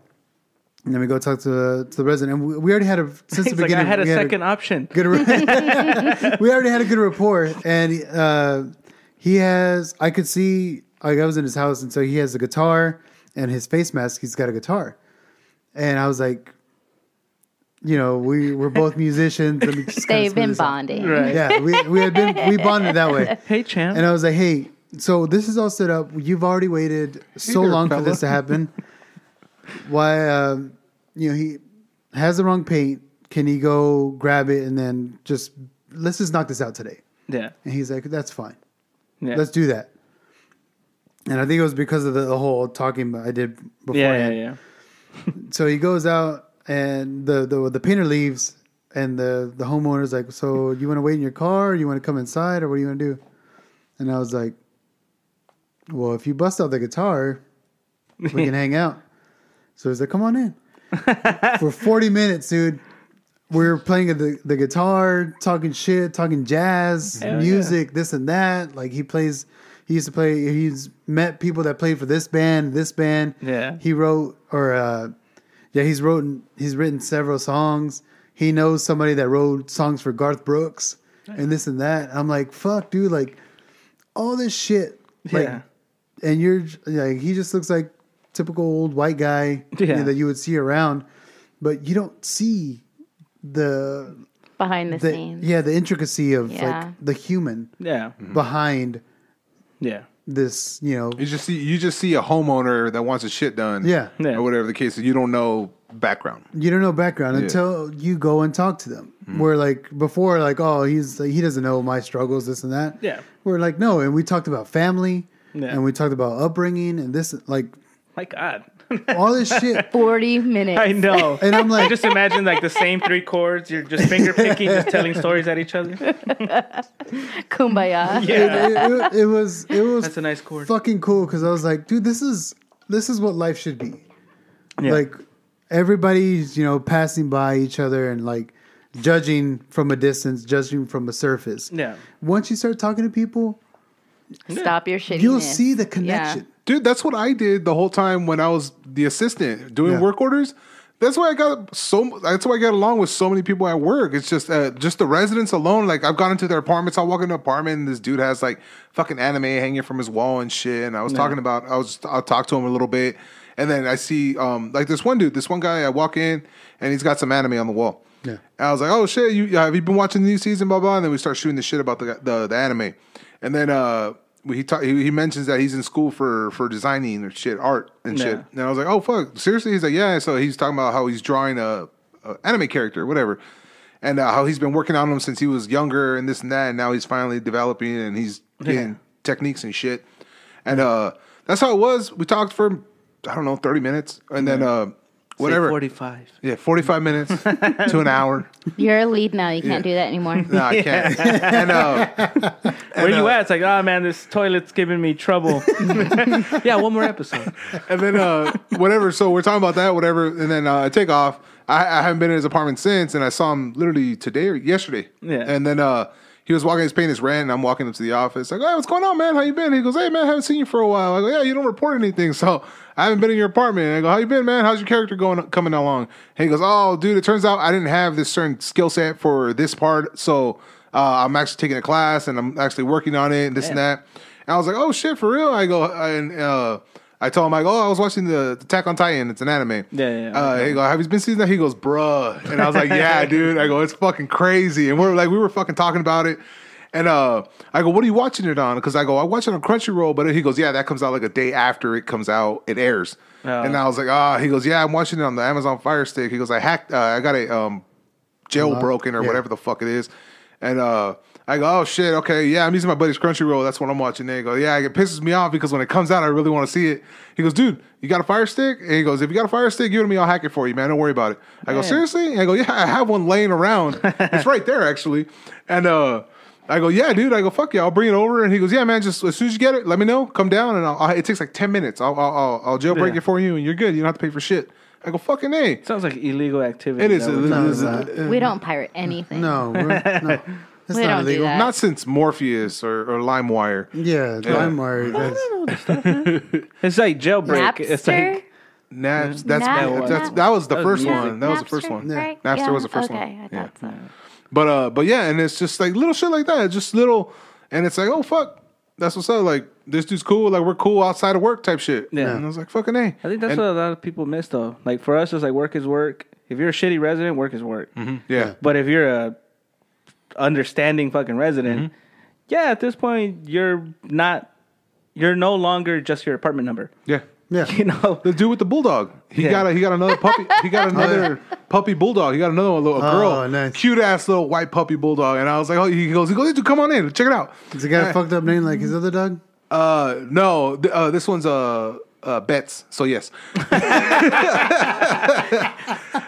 And then we go talk to the, to the resident, and we, we already had a since He's the like, beginning. I had a we second option. good. ra- (laughs) we already had a good rapport, and uh, he has. I could see. Like I was in his house, and so he has a guitar and his face mask. He's got a guitar, and I was like, you know, we we're both musicians. Let me just They've been this out. bonding. Right. Yeah, we we had been we bonded that way. (laughs) Hey, champ. And I was like, hey, so this is all set up. You've already waited so there, long for this to happen. Why, um, you know, he has the wrong paint. Can he go grab it and then just let's just knock this out today? yeah. And he's like, that's fine. Yeah. Let's do that. And I think it was because of the, the whole talking I did before. yeah, yeah, yeah. So he goes out and the, the the painter leaves and the the homeowner's like, "So you want to wait in your car? Or you want to come inside, or what do you want to do?" And I was like, "Well, if you bust out the guitar, we can (laughs) hang out." So he's like, "Come on in." For forty minutes, dude, we are playing the the guitar, talking shit, talking jazz, Hell music, this and that. Like he plays. He used to play. He's met people that played for this band, this band. Yeah. He wrote or uh, yeah, he's written he's written several songs. He knows somebody that wrote songs for Garth Brooks and this and that. I'm like, fuck, dude, like all this shit. Like, Yeah. and you're like, he just looks like typical old white guy you know, that you would see around, but you don't see the, Behind the, the scenes. yeah the intricacy of Yeah. like the human Yeah. behind Yeah. This. You know, You just see you just see a homeowner that wants a shit done. Yeah. Yeah. Or whatever the case is. You don't know background. you don't know background Yeah. until you go and talk to them. Mm-hmm. Where like before, like oh he's he doesn't know my struggles, this and that. Yeah. We're like no, and we talked about family, Yeah. and we talked about upbringing, and this like My God. All this shit. 40 minutes. I know. And I'm I like, just imagine like the same three chords. You're just finger picking, just telling stories at each other. (laughs) Kumbaya. (laughs) Yeah. it, it- it was it was That's a nice chord. fucking cool because I was like, dude, this is this is what life should be. Yeah. Like everybody's you know passing by each other and like judging from a distance, judging from a surface. Yeah. Once you start talking to people, Stop your shit. you'll see the connection. Dude, that's what I did the whole time when I was the assistant doing Yeah. work orders. That's why I got so. That's why I got along with so many people at work. It's just, uh, just the residents alone. Like I've gone into their apartments. I'll walk into an apartment and this dude has like fucking anime hanging from his wall and shit. And I was talking about. I was. I'll talk to him a little bit, and then I see um like this one dude. This one guy. I walk in and he's got some anime on the wall. Yeah. And I was like, oh shit, you have you been watching the new season? Blah blah. And then we start shooting the shit about the the, the anime, and then uh. He, ta- he he mentions that he's in school for for designing or shit art and shit, and I was like, "Oh fuck, seriously?" He's like, "Yeah." So he's talking about how he's drawing a, a anime character, whatever, and uh, how he's been working on them since he was younger and this and that, and now he's finally developing and he's getting techniques and shit. And uh, that's how it was. We talked for I don't know thirty minutes, and then uh, whatever, Forty-five. yeah, forty five minutes to an hour. (laughs) You're a lead now. You can't do that anymore. (laughs) No, I can't. and uh, Wait Where you uh, at? It's like, oh man, this toilet's giving me trouble. (laughs) yeah, one more episode. and then uh, whatever. So we're talking about that, whatever. And then uh, I take off. I, I haven't been in his apartment since, and I saw him literally today or yesterday. Yeah. And then uh, he was walking, he's paying his rent, and I'm walking into the office. Like, hey, what's going on, man? How you been? He goes, hey, man, I haven't seen you for a while. I go, yeah, you don't report anything, so I haven't been in your apartment. And I go, how you been, man? How's your character going, coming along? And he goes, oh, dude, it turns out I didn't have this certain skill set for this part, so uh, I'm actually taking a class and I'm actually working on it and this and that. And I was like, oh shit, for real? I go and uh, I told him, I go, oh, I was watching the Attack on Titan. It's an anime. Yeah, yeah, yeah. Uh, he go, have you been seeing that? He goes, bruh. And I was like, (laughs) yeah, dude. I go, it's fucking crazy. And we're like, we were fucking talking about it. And uh, I go, what are you watching it on? Because I go, I watch it on Crunchyroll, but he goes, yeah, that comes out like a day after it comes out, it airs. Oh. And I was like, ah, he goes, yeah, I'm watching it on the Amazon Fire Stick. He goes, I hacked, uh, I got a um, jailbroken or Yeah. whatever the fuck it is. And uh, I go, oh shit, okay, yeah, I'm using my buddy's Crunchyroll. That's what I'm watching. They go, yeah, it pisses me off because when it comes out, I really want to see it. He goes, dude, you got a fire stick? And he goes, if you got a fire stick, give it to me. I'll hack it for you, man. Don't worry about it. I go, seriously? And I go, yeah, I have one laying around. it's right there, actually. And uh, I go, yeah, dude. I go, fuck yeah, I'll bring it over. And he goes, yeah, man. Just as soon as you get it, let me know. Come down, and I'll, I'll- it takes like ten minutes. I'll I'll, I'll, I'll jailbreak Yeah. it for you, and you're good. You don't have to pay for shit. I go, fucking a. Sounds like illegal activity. It is. that It we're is- talking it about. is- We don't pirate anything. No, we're, no, (laughs) it's We not don't do illegal. that. Not since Morpheus or, or LimeWire. Yeah, LimeWire. That's, (laughs) It's like jailbreak. It's like Naps, that's, Nap- that's Nap- that was the Oh, first yeah. one. That was the first Napster, one. right? Napster was the first okay, one. I Yeah. thought so. But uh, but yeah, and it's just like little shit like that. Just little, and it's like, oh fuck, that's what's up. Like this dude's cool. Like we're cool outside of work type shit. Yeah. And I was like, fucking a. I think that's And- what a lot of people miss though. Like for us, it's like work is work. If you're a shitty resident, work is work. yeah. But if you're a understanding fucking resident, Mm-hmm. yeah, at this point you're not. You're no longer just your apartment number. Yeah. Yeah. (laughs) You know. The dude with the bulldog. He Yeah. got a, he got another puppy. He got (laughs) another puppy bulldog. He got another one, little a girl, Oh, nice. cute ass little white puppy bulldog. And I was like, oh, he goes, he goes, dude, come on in, check it out. Does he got a fucked up name like his other dog? Uh, no, th- uh, this one's uh, uh, Betts. So yes, (laughs)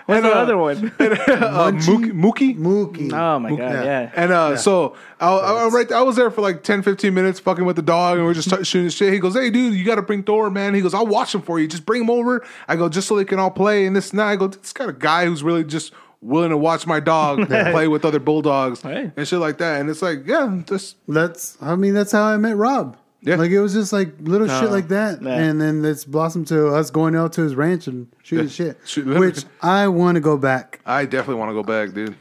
What's the uh, other one? (laughs) uh, Mookie. Mookie? Mookie. oh my god, yeah. yeah. And uh, so I, I, I, right, I was there for like 10, 15 minutes fucking with the dog, and we are just t- shooting shit. He goes, "Hey, dude, you got to bring Thor, man." He goes, "I'll watch him for you. Just bring him over." I go, "Just so they can all play." And this and that. I go, "This kind of a guy who's really just willing to watch my dog (laughs) play with other bulldogs Hey. and shit like that." And it's like, yeah, just That's I mean that's how I met Rob. Yeah. Like it was just like little shit like that, yeah. and then it's blossomed to us going out to his ranch and shooting Yeah. shit. Shoot- which I want to go back. I definitely want to go back, dude.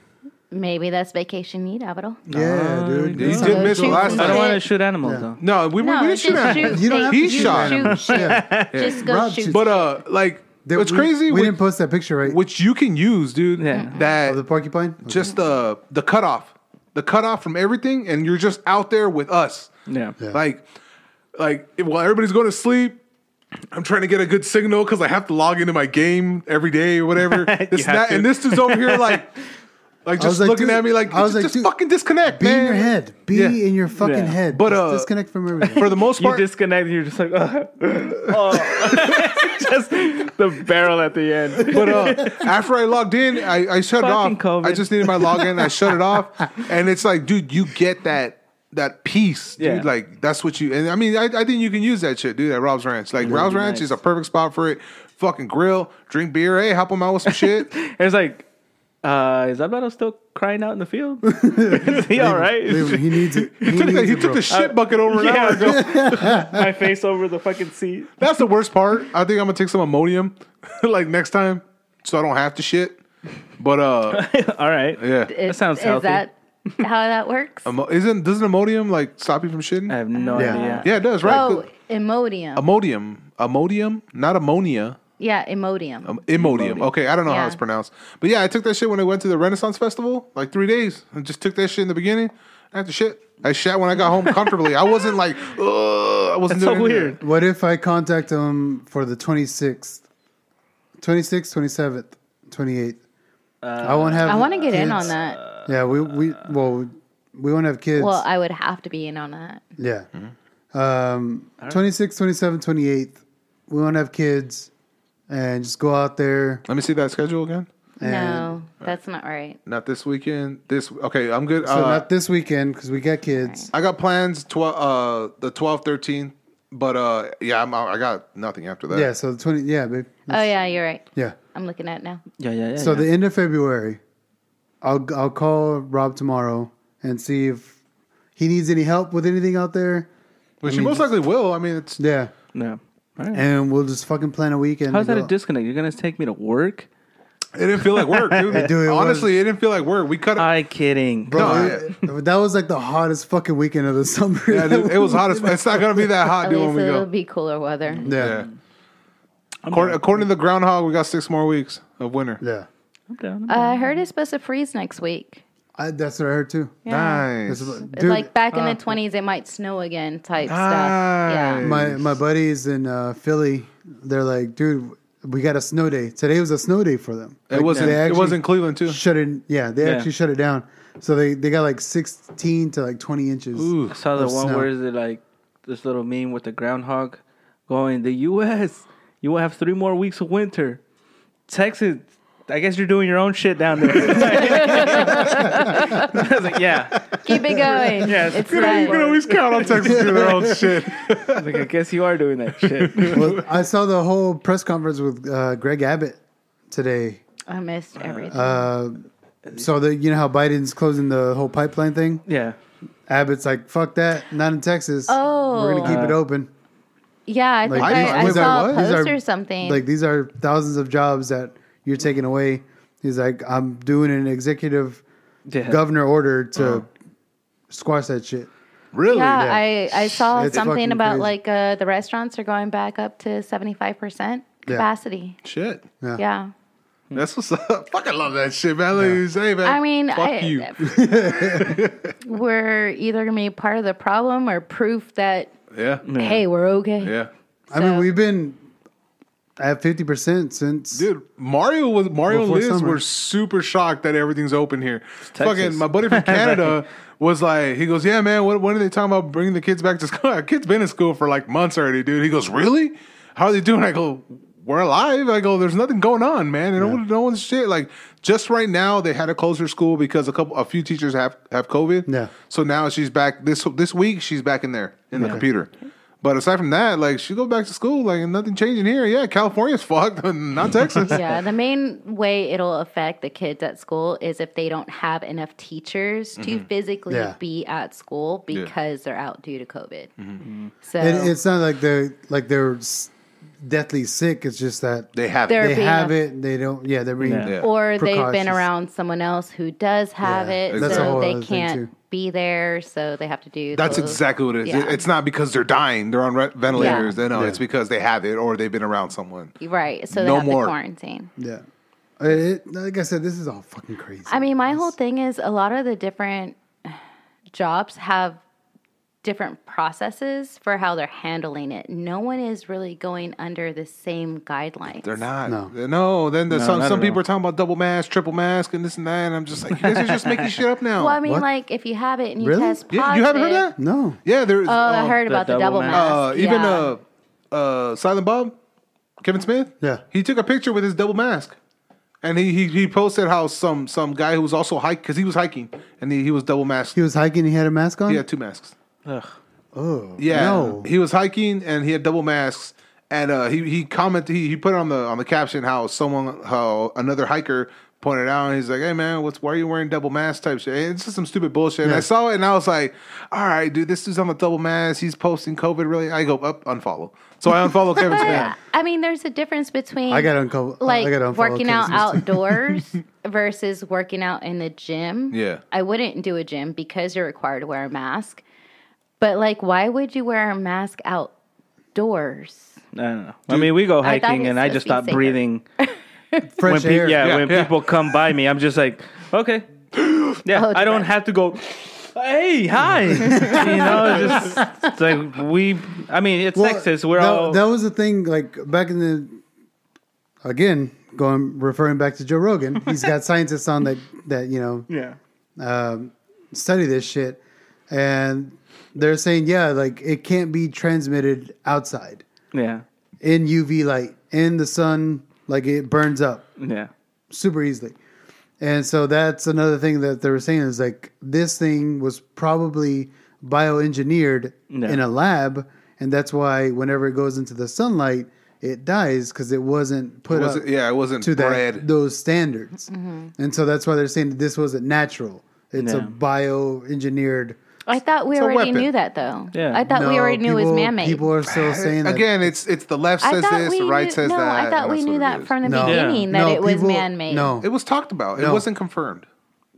Maybe that's vacation need, Alvaro. Yeah, dude. You That's did miss it shoot last some I don't want to shoot animals Yeah. though. No, we, No, we didn't just shoot at shoot. You don't have They- to He shoot shot him. him. Yeah. Just go Rob shoot. But uh, like, That what's we- crazy? We which, didn't post that picture, right? which you can use, dude. Yeah. That of the porcupine. just the the cutoff, the cutoff from everything, and you're just out there with us. Yeah. Yeah. Like, like if- while everybody's going to sleep, I'm trying to get a good signal because I have to log into my game every day or whatever. (laughs) This and that, to. and this dude's over here like, (laughs) like was just like, looking dude- at me like, I was just, like, just fucking disconnect, Be man. in your head. Be Yeah. in your fucking Yeah. head. But, Just uh, disconnect from (laughs) everything. For the most part, You part, disconnect and you're just like, uh, oh. just the barrel at the end. But uh, after I logged in, I, I shut it off. COVID. I just needed my login. I shut it off, and it's like, dude, you get that that peace, dude. Yeah. Like that's what you. And I mean, I, I think you can use that shit, dude. At Rob's Ranch, like Rob's Ranch nice. is a perfect spot for it. Fucking grill, drink beer, hey, help them out with some shit. (laughs) it's like, uh, is Alvaro still crying out in the field? (laughs) is he all right? Leave him. He needs it. (laughs) He, he took, needs he it, took the shit bucket over an hour ago. Yeah, my face over the fucking seat. That's the worst part. I think I'm gonna take some ammonium, like next time, so I don't have to shit. But uh, all right. yeah, Is, sounds is healthy. that how that works? Imo- isn't doesn't Imodium like stop you from shitting? I have no Yeah. idea. yeah, it does, right? oh, Imodium. Imodium. Imodium, not ammonia. yeah, Imodium. Um, Imodium. Okay, I don't know how Yeah. it's pronounced. But yeah, I took that shit when I went to the Renaissance Festival, like three days. I just took that shit in the beginning. After shit, I shat when I got home comfortably. I wasn't like, Ugh, I wasn't That's so doing any of weird. What if I contact him for the 26th, 26th, 27th, 28th? I won't have. I want to get in kids. on that. Yeah, we we well we won't have kids. Well, I would have to be in on that. yeah. Mm-hmm. Um, 26th, 27th, 28th. We won't have kids, and just go out there. Let me see that schedule again. And no, that's not right. Not this weekend. This okay. I'm good. So uh, not this weekend because we got kids. I got plans. Twelve. Uh, the 12th, 13th. But uh, yeah, I'm, I got nothing after that. Yeah, so the twenty. Yeah, babe. Oh yeah, you're right. Yeah. I'm looking at it now. Yeah, yeah, yeah. So yeah. the end of February, I'll I'll call Rob tomorrow and see if he needs any help with anything out there. Which I she mean, most likely will. I mean, it's Yeah, no. All right. and we'll just fucking plan a weekend. How's to that a disconnect? You're gonna take me to work? it didn't feel like work, dude. (laughs) Dude, it Honestly, it didn't feel like work. We cut it. I kidding. Bro, No, it- that was like the hottest fucking weekend of the (laughs) summer. Yeah, dude, it was hot as. It's not gonna be that hot, At dude, when least we it'll go. be cooler weather. yeah, Yeah. According, according to the groundhog, we got six more weeks of winter. yeah. I'm down. Uh, I heard it's supposed to freeze next week. I, that's what I heard too. Yeah. Nice. This is- It's dude, like back in uh, the twenties, it might snow again type stuff. Yeah. My my buddies in uh, Philly, they're like, dude, we got a snow day. Today was a snow day for them. It Like, wasn't. they It actually was in Cleveland too. Shut it. Yeah, they Yeah. actually shut it down. So they, they got like sixteen to like twenty inches. I saw the of one snow. where is it like this little meme with the groundhog going, the U.S. You will have three more weeks of winter. Texas, I guess you're doing your own shit down there. (laughs) I was like, yeah. Keep it going. Yes. It's You You can always count on Texas doing their own (laughs) shit. I was like, I guess you are doing that shit. well, I saw the whole press conference with uh, Greg Abbott today. I missed everything. Uh, so the you know how Biden's closing the whole pipeline thing. yeah. Abbott's like, fuck that, not in Texas. Oh. we're gonna keep it open. yeah, I think like, I, these- I these saw a post are, or something. Like these are thousands of jobs that you're taking away. He's like, I'm doing an executive Yeah. governor order to squash that shit. Really? yeah, yeah. I, I saw It's something about crazy. like uh, the restaurants are going back up to seventy five percent Yeah. capacity. Shit. Yeah. Yeah. That's what's up. (laughs) Fucking love that shit, man. Let me say, man. I mean, fuck I, you. (laughs) we're either gonna be part of the problem or proof that Yeah. hey, we're okay. Yeah. I mean, we've been at fifty percent since. Dude, Mario was Mario and Liz summer. were super shocked that everything's open here. Texas. Fucking my buddy from (laughs) Canada was like, he goes, "Yeah, man, what, when are they talking about bringing the kids back to school? (laughs) Our kids been in school for like months already, dude." He goes, "Really? How are they doing?" I go, "We're alive." I go, "There's nothing going on, man. And no, one, no one's shit. Like just right now, they had to close her school because a couple, a few teachers have have COVID. Yeah. So now she's back this this week. She's back in there in the computer." But aside from that, like she goes back to school, like nothing changing here. Yeah, California's (laughs) fucked, not (laughs) Texas. yeah, the main way it'll affect the kids at school is if they don't have enough teachers to mm-hmm. physically Yeah. be at school because they're out due to COVID. Mm-hmm. So And it's not like they're like they're s- deathly sick. It's just that They have They're it. they being have a- it. They don't. Yeah, they're being. Yeah. Yeah. or they've been Precautions. around someone else who does have Yeah, it, that's a so whole they other thing, can't be there, so they have to do. That's those- exactly what it is. Yeah. It's not because they're dying; they're on re- ventilators. Yeah. They know Yeah. it's because they have it or they've been around someone. right. So they No have more. to quarantine. Yeah. It, like I said, this is all fucking crazy. I mean, my whole thing is a lot of the different jobs have different processes for how they're handling it. No one is really going under the same guidelines. They're not. No. No. Then there's No, some some people all. are talking about double mask, triple mask, and this and that. And I'm just like, you guys are just making shit up (laughs) now. Well, I mean, What? like if you have it and you Really? test positive. yeah, you haven't heard that? no. Yeah, there's. Oh, I um, heard about the double double mask. mask. Uh, even yeah. uh, uh, Silent Bob, Kevin Smith. Yeah. he took a picture with his double mask, and he he, he posted how some some guy who was also hike because he was hiking and he, he was double masked. He was hiking. He had a mask on. He had two masks. Ugh. Oh. Yeah, No. he was hiking and he had double masks. And uh, he he commented he, he put on the on the caption how someone how another hiker pointed out and he's like, hey man, what's why are you wearing double mask type shit? It's just some stupid bullshit. And I saw it and I was like, all right, dude, this dude's on the double mask. He's posting COVID really. I go up unfollow. So I unfollow Kevin (laughs) Smith. I mean, there's a difference between I got to uncover. like I got to working out (laughs) outdoors versus working out in the gym. Yeah. I wouldn't do a gym because you're required to wear a mask. But like, why would you wear a mask outdoors? I don't know. I mean, we go I hiking it's and I just to stop safer. breathing. (laughs) Fresh when pe- air. yeah, Yeah, when yeah. people come by me, I'm just like, okay. (gasps) Yeah, Oh, I don't right. have to go. Hey, hi. (laughs) you know, it's just it's like we. I mean, it's Well, Texas. We're that, all. that was the thing. Like back in the again, going referring back to Joe Rogan, he's got (laughs) scientists on that that you know yeah. um, study this shit, and they're saying yeah, like it can't be transmitted outside Yeah. in UV light in the sun, like it burns up. Yeah. super easily. And so that's another thing that they were saying is like this thing was probably bioengineered Yeah. in a lab, and that's why whenever it goes into the sunlight, it dies because it wasn't put It wasn't- yeah, it wasn't to that those standards. Mm-hmm. And so that's why they're saying that this wasn't natural. It's a bioengineered. I thought we It's already knew that though. Yeah. I thought we already knew it was people- man made. People are still saying that Again, it's it's the left I says thought this, we the right knew, says no, that. I thought and we that's knew what it that is. from the No. beginning that No, it was people- man made. No, It was talked about. It No. wasn't confirmed.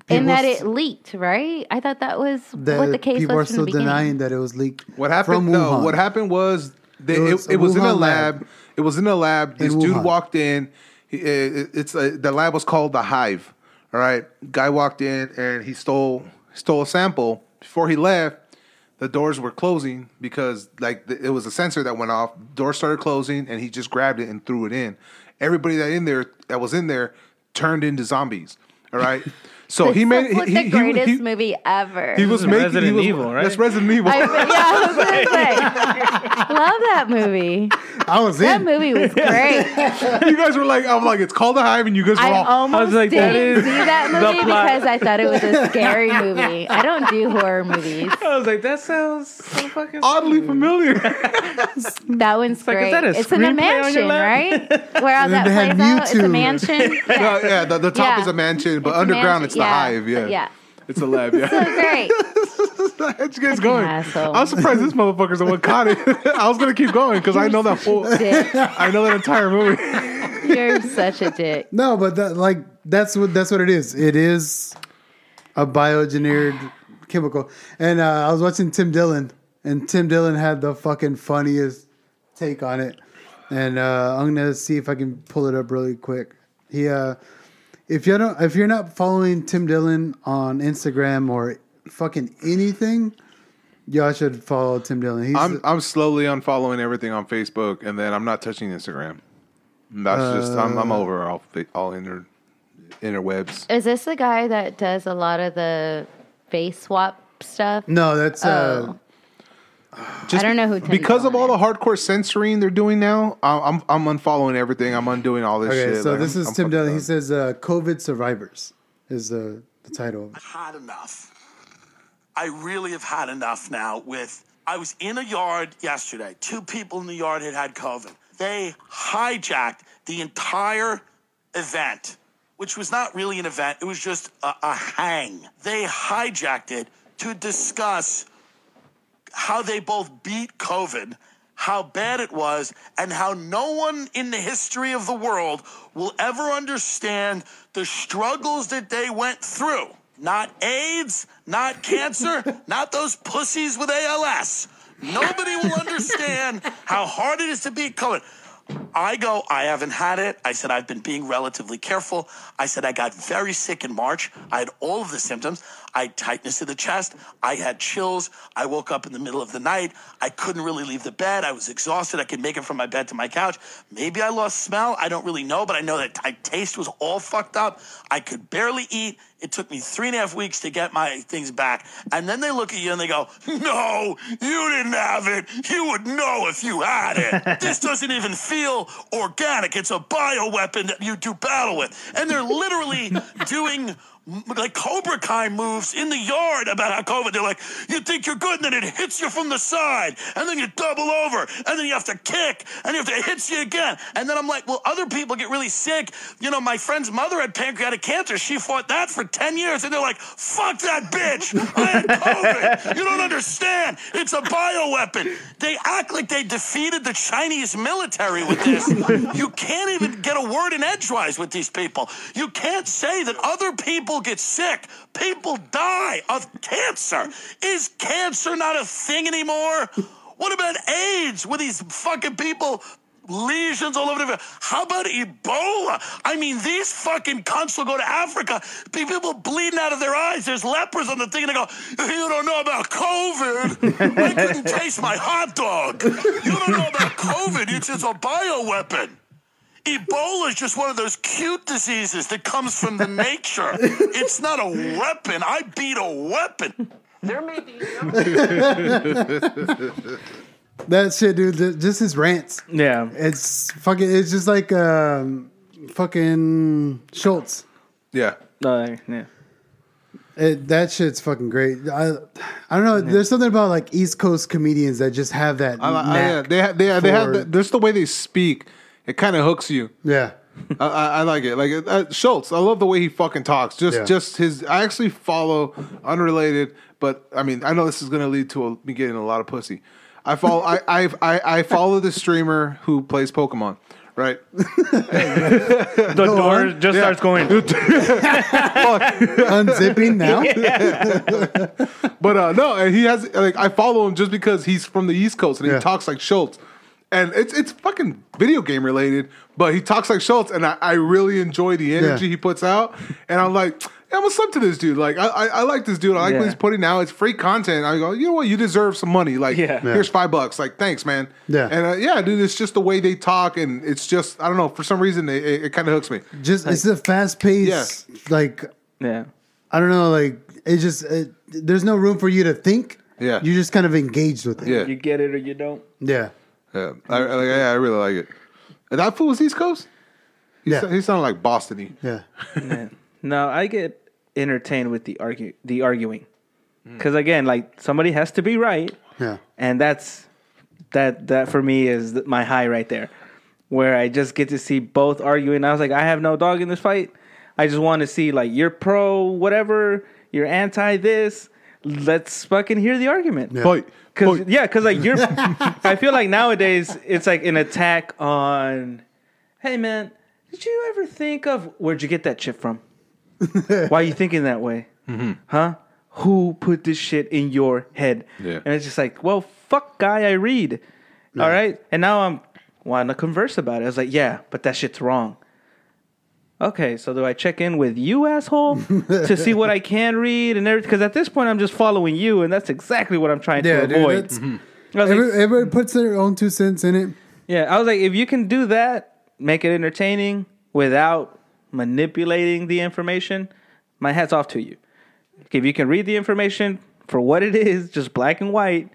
and that it leaked, right? I thought that was that what the case people are was from still the beginning. denying that it was leaked. What happened? From No, Wuhan. what happened was they, It it, was it, a was in a Wuhan lab. lab. It was in a lab. This dude Wuhan. walked in. He, it, it's a, the lab was called the Hive. All right, guy walked in and he stole stole a sample. Before he left, the doors were closing because like it was a sensor that went off. Doors started closing, and he just grabbed it and threw it in. Everybody that in there that was in there turned into zombies. All right. (laughs) So he made That's he, the he, greatest he, movie ever. he was is making he Resident was, Evil, right? That's Resident Evil. I, yeah, I was gonna say, (laughs) love that movie. I was That in. That movie was (laughs) great. you guys were like, I'm like, it's called the Hive, and you guys were I all. almost like, that didn't is see that movie because I thought it was a (laughs) scary movie. I don't do horror movies. I was like, that sounds so fucking oddly familiar. That one's like, is great. that a it's in a screenplay on mansion, right? Where all And that they plays had out. It's a mansion. Yeah. No, yeah, the, the top Yeah. is a mansion, but It's underground mansion. it's the Yeah. hive. Yeah, Yeah. it's a lab. Yeah, (laughs) So great. How'd you guys going? asshole. I was surprised this motherfucker's the one caught it. (laughs) I was gonna keep going because I know that whole, Dick. (laughs) I know that entire movie. You're such a dick. No, but that, like that's what that's what it is. It is a bioengineered chemical. And uh, I was watching Tim Dillon, and Tim Dillon had the fucking funniest take on it. And uh, I'm gonna see if I can pull it up really quick. He, uh, if you don't, if you're not following Tim Dillon on Instagram or fucking anything, y'all should follow Tim Dillon. He's I'm I'm slowly unfollowing everything on Facebook, and then I'm not touching Instagram. That's just I'm, I'm over all fa- all inter interwebs. Is this the guy that does a lot of the face swap stuff? no, that's uh, Oh. I don't know who Tim because of all Dillon the hardcore censoring they're doing now. I'm I'm, I'm unfollowing everything. I'm undoing all this okay. shit. So Like, this I'm- is I'm Tim fucking Dillon. He says, uh, "COVID survivors" is uh, the title. of it. had enough. I really have had enough now with I was in a yard yesterday. Two people in the yard had had COVID. They hijacked the entire event, which was not really an event. It was just a, a hang. They hijacked it to discuss how they both beat COVID, how bad it was, and how no one in the history of the world will ever understand the struggles that they went through. Not AIDS, not cancer, (laughs) not those pussies with ALS. Nobody will understand how hard it is to beat COVID. I go, I haven't had it. I said, I've been being relatively careful. I said, I got very sick in March. I had all of the symptoms. I had tightness in the chest. I had chills. I woke up in the middle of the night. I couldn't really leave the bed. I was exhausted. I could make it from my bed to my couch. Maybe I lost smell. I don't really know, but I know that my taste was all fucked up. I could barely eat. It took me three and a half weeks to get my things back. And then they look at you and they go, No, you didn't have it. You would know if you had it. (laughs) this doesn't even feel organic. It's a bioweapon that you do battle with. And they're literally (laughs) doing like Cobra Kai moves in the yard about how COVID. They're like, you think you're good, and then it hits you from the side, and then you double over, and then you have to kick, and to it hits you again. And then I'm like, well, other people get really sick. You know, my friend's mother had pancreatic cancer. She fought that for 10 years, and they're like, fuck that bitch. I had COVID. You don't understand. It's a bioweapon. They act like they defeated the Chinese military with this. you can't even get a word in edgewise with these people. You can't say that other people get sick. People die of cancer. Is cancer not a thing anymore? What about AIDS with these fucking people? Lesions all over the How about Ebola? I mean, these fucking cunts will go to Africa. People bleeding out of their eyes. There's lepers on the thing, and they go, You don't know about COVID. I couldn't taste my hot dog. You don't know about COVID. It's just a bioweapon. Ebola is just one of those cute diseases that comes from the nature. (laughs) It's not a weapon. I beat a weapon. There may be. (laughs) That shit, dude. Just his rants. Yeah. It's fucking. It's just like um, fucking Schulz. Yeah. Uh, yeah. It, that shit's fucking great. I, I don't know. There's something about like East Coast comedians that just have that. I, I, yeah, knack they have, they, they have for- the, just the way they speak. It kind of hooks you. yeah. I, I, I like it. Like uh, Schulz, I love the way he fucking talks. Just, Yeah. just his. I actually follow unrelated, but I mean, I know this is going to lead to a, me getting a lot of pussy. I follow. I, I, I, I follow the streamer who plays Pokemon. Right. (laughs) The door just starts going. (laughs) Unzipping now. (laughs) But uh, no, and he has like I follow him just because he's from the East Coast and Yeah. he talks like Schulz, and it's it's fucking video game related, but he talks like Schulz, and I, I really enjoy the energy Yeah. he puts out, and I'm like. Yeah, I'm a sub to this dude. Like, I, I, I like this dude. I like what he's putting out. It's free content. I go, you know what? You deserve some money. Like, Yeah. Yeah. here's five bucks. Like, thanks, man. Yeah. And uh, yeah, dude, it's just the way they talk, and it's just I don't know. For some reason, it, it, it kind of hooks me. Just it's a fast pace. Yeah. Like Yeah. I don't know. Like it just it, there's no room for you to think. Yeah. You're just kind of engaged with it. Yeah, You get it or you don't. Yeah. Yeah. I, I, like, yeah, I really like it. And that fool was East Coast. He, Yeah. sa- he sounded like Boston-y. Yeah. No, I get entertained with the argue the arguing. Hmm. Because again, like somebody has to be right. Yeah. and that's that that for me is my high right there where i just get to see both arguing i was like i have no dog in this fight i just want to see like you're pro whatever you're anti this let's fucking hear the argument Fight. Cause Fight. yeah, cause like you're, (laughs) I feel like nowadays it's like an attack on. Hey man, did you ever think of where'd you get that shit from? (laughs) Why are you thinking that way? Mm-hmm. Huh? Who put this shit in your head? Yeah. And it's just like, well, fuck, guy, I read. All right, and now I'm wanting to converse about it. I was like, yeah, but that shit's wrong. Okay, so do I check in with you, asshole, to see what I (laughs) can read and everything? Because at this point, I'm just following you, and that's exactly what I'm trying Yeah, to dude, avoid. that's- I was like, Every, everybody puts their own two cents in it. yeah, I was like, if you can do that, make it entertaining without manipulating the information, my hat's off to you. If you can read the information for what it is, just black and white,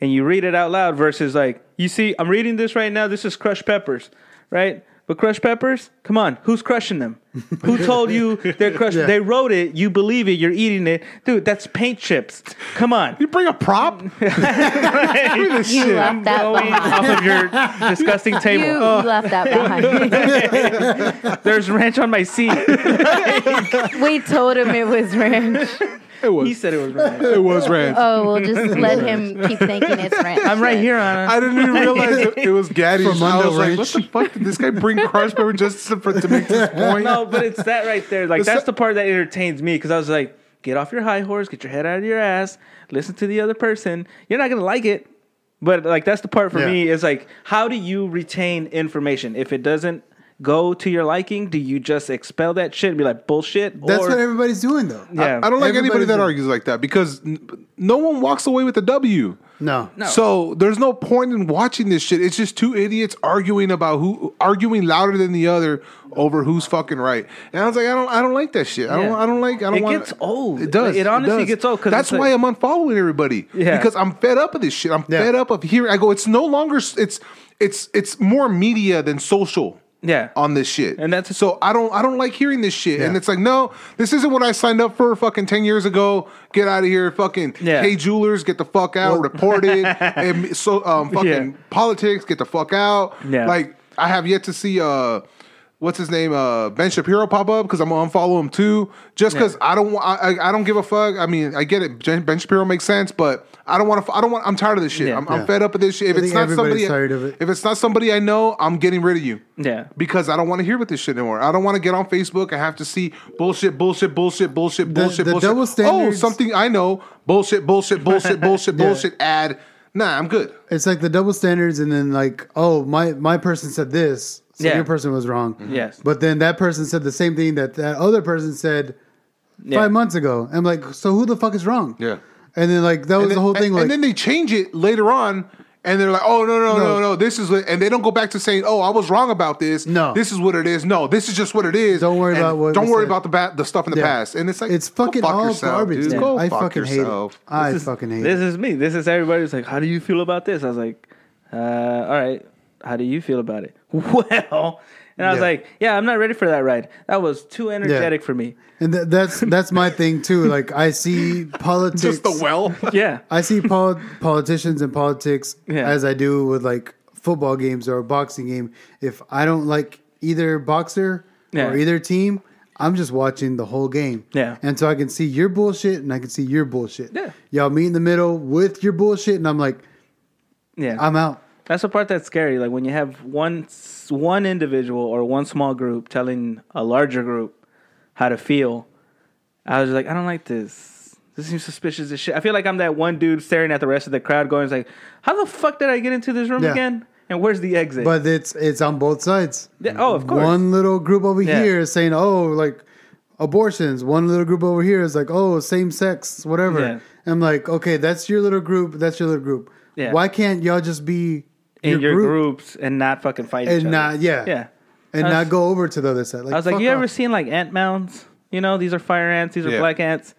and you read it out loud versus like, you see, I'm reading this right now. This is crushed peppers, right? But crushed peppers, come on, who's crushing them? Who told you they're crushed? Yeah. They wrote it. You believe it. You're eating it, dude. That's paint chips. Come on. You bring a prop? (laughs) You left that Going behind. off of your disgusting table. You left that behind. (laughs) There's ranch on my seat. (laughs) we told him it was ranch. It was. He said it was ranch. (laughs) it was ranch. Oh, we'll just let him keep thinking it's (laughs) ranch. I'm right here on I didn't even realize it, it was Gaddy's. From I was Mundo like, Ranch. what the fuck did this guy bring crushed pepper just to, for, to make this (laughs) point? No, but it's that right there. Like It's that's so- the part that entertains me because I was like, get off your high horse, get your head out of your ass, listen to the other person. You're not gonna like it, but like that's the part for Yeah. me is like, how do you retain information if it doesn't go to your liking? Do you just expel that shit and be like bullshit? That's or, what everybody's doing though. yeah. I don't like anybody that a- argues like that because n- no one walks away with a W. No. No. So there's no point in watching this shit. It's just two idiots arguing about who arguing louder than the other over who's fucking right. And I was like, I don't, I don't like that shit. I don't, I don't like. I don't It want. gets old. It does. It honestly does. gets old 'cause that's why like- I'm unfollowing everybody. Yeah. Because I'm fed up of this shit. I'm Yeah. fed up of hearing. I go. It's no longer. It's it's it's more media than social Yeah. on this shit. And that's- so I don't I don't like hearing this shit. And it's like, no, this isn't what I signed up for fucking ten years ago. Get out of here, fucking Yeah. hey jewelers, get the fuck out, report it. (laughs) and so um fucking Yeah. politics, get the fuck out. Yeah. Like I have yet to see uh what's his name uh Ben Shapiro pop up because I'm gonna unfollow him too. Just because I don't wa- I, I I don't give a fuck. I mean I get it. Ben Shapiro makes sense, but I don't want to. I don't want. I'm tired of this shit. Yeah. I'm, I'm Yeah. fed up with this shit. If I it's not somebody, tired of it. if it's not somebody I know, I'm getting rid of you Yeah. because I don't want to hear about this shit anymore. I don't want to get on Facebook. I have to see bullshit, bullshit, bullshit, bullshit, The- bullshit, the bullshit. double Oh, something I know. Bullshit, bullshit, bullshit, (laughs) bullshit, Yeah. bullshit. Ad. Nah, I'm good. It's like the double standards, and then like, oh, my my person said this, so Yeah. your person was wrong. Yes. But then that person said the same thing that that other person said Yeah. five months ago. I'm like, so who the fuck is wrong? Yeah. And then like that was And the then, whole thing. and, like, and then they change it later on. And they're like, oh no no no No. no! This is what, and they don't go back to saying, oh, I was wrong about this. No. this is what it is. No, this is just what it is. Don't worry And about what Don't worry said. about the ba- the stuff in the Yeah. past. And it's like, it's go fucking fuck all yourself, garbage. dude. dude. Go I fuck fucking yourself. hate it. I This is- fucking hate This it. is me. This is everybody's like, how do you feel about this? I was like, uh, all right, how do you feel about it? (laughs) Well, And I was Yeah. like, yeah, I'm not ready for that ride. That was too energetic for me. And th- that's that's my thing too. Like I see politics. (laughs) Just the well. (laughs) Yeah. I see pol- politicians and politics Yeah. as I do with like football games or a boxing game. If I don't like either boxer Yeah. or either team, I'm just watching the whole game. Yeah. And so I can see your bullshit and I can see your bullshit. Yeah. Y'all meet in the middle with your bullshit and I'm like, Yeah. I'm out. That's the part that's scary. Like when you have one one individual or one small group telling a larger group how to feel. I was like, I don't like this. This seems suspicious as shit. I feel like I'm that one dude staring at the rest of the crowd, going like, "How the fuck did I get into this room Yeah. again? And where's the exit?" But it's it's on both sides. Yeah, oh, of course. One little group over Yeah. here is saying, "Oh, like abortions." One little group over here is like, "Oh, same sex, whatever." Yeah. I'm like, "Okay, that's your little group. That's your little group. Yeah. Why can't y'all just be in your group groups and not fucking fight each and other. not yeah yeah. and I was- not go over to the other side?" Like, I was like, fuck you ever seen like ant mounds? You know, these are fire ants. These are Yeah. black ants.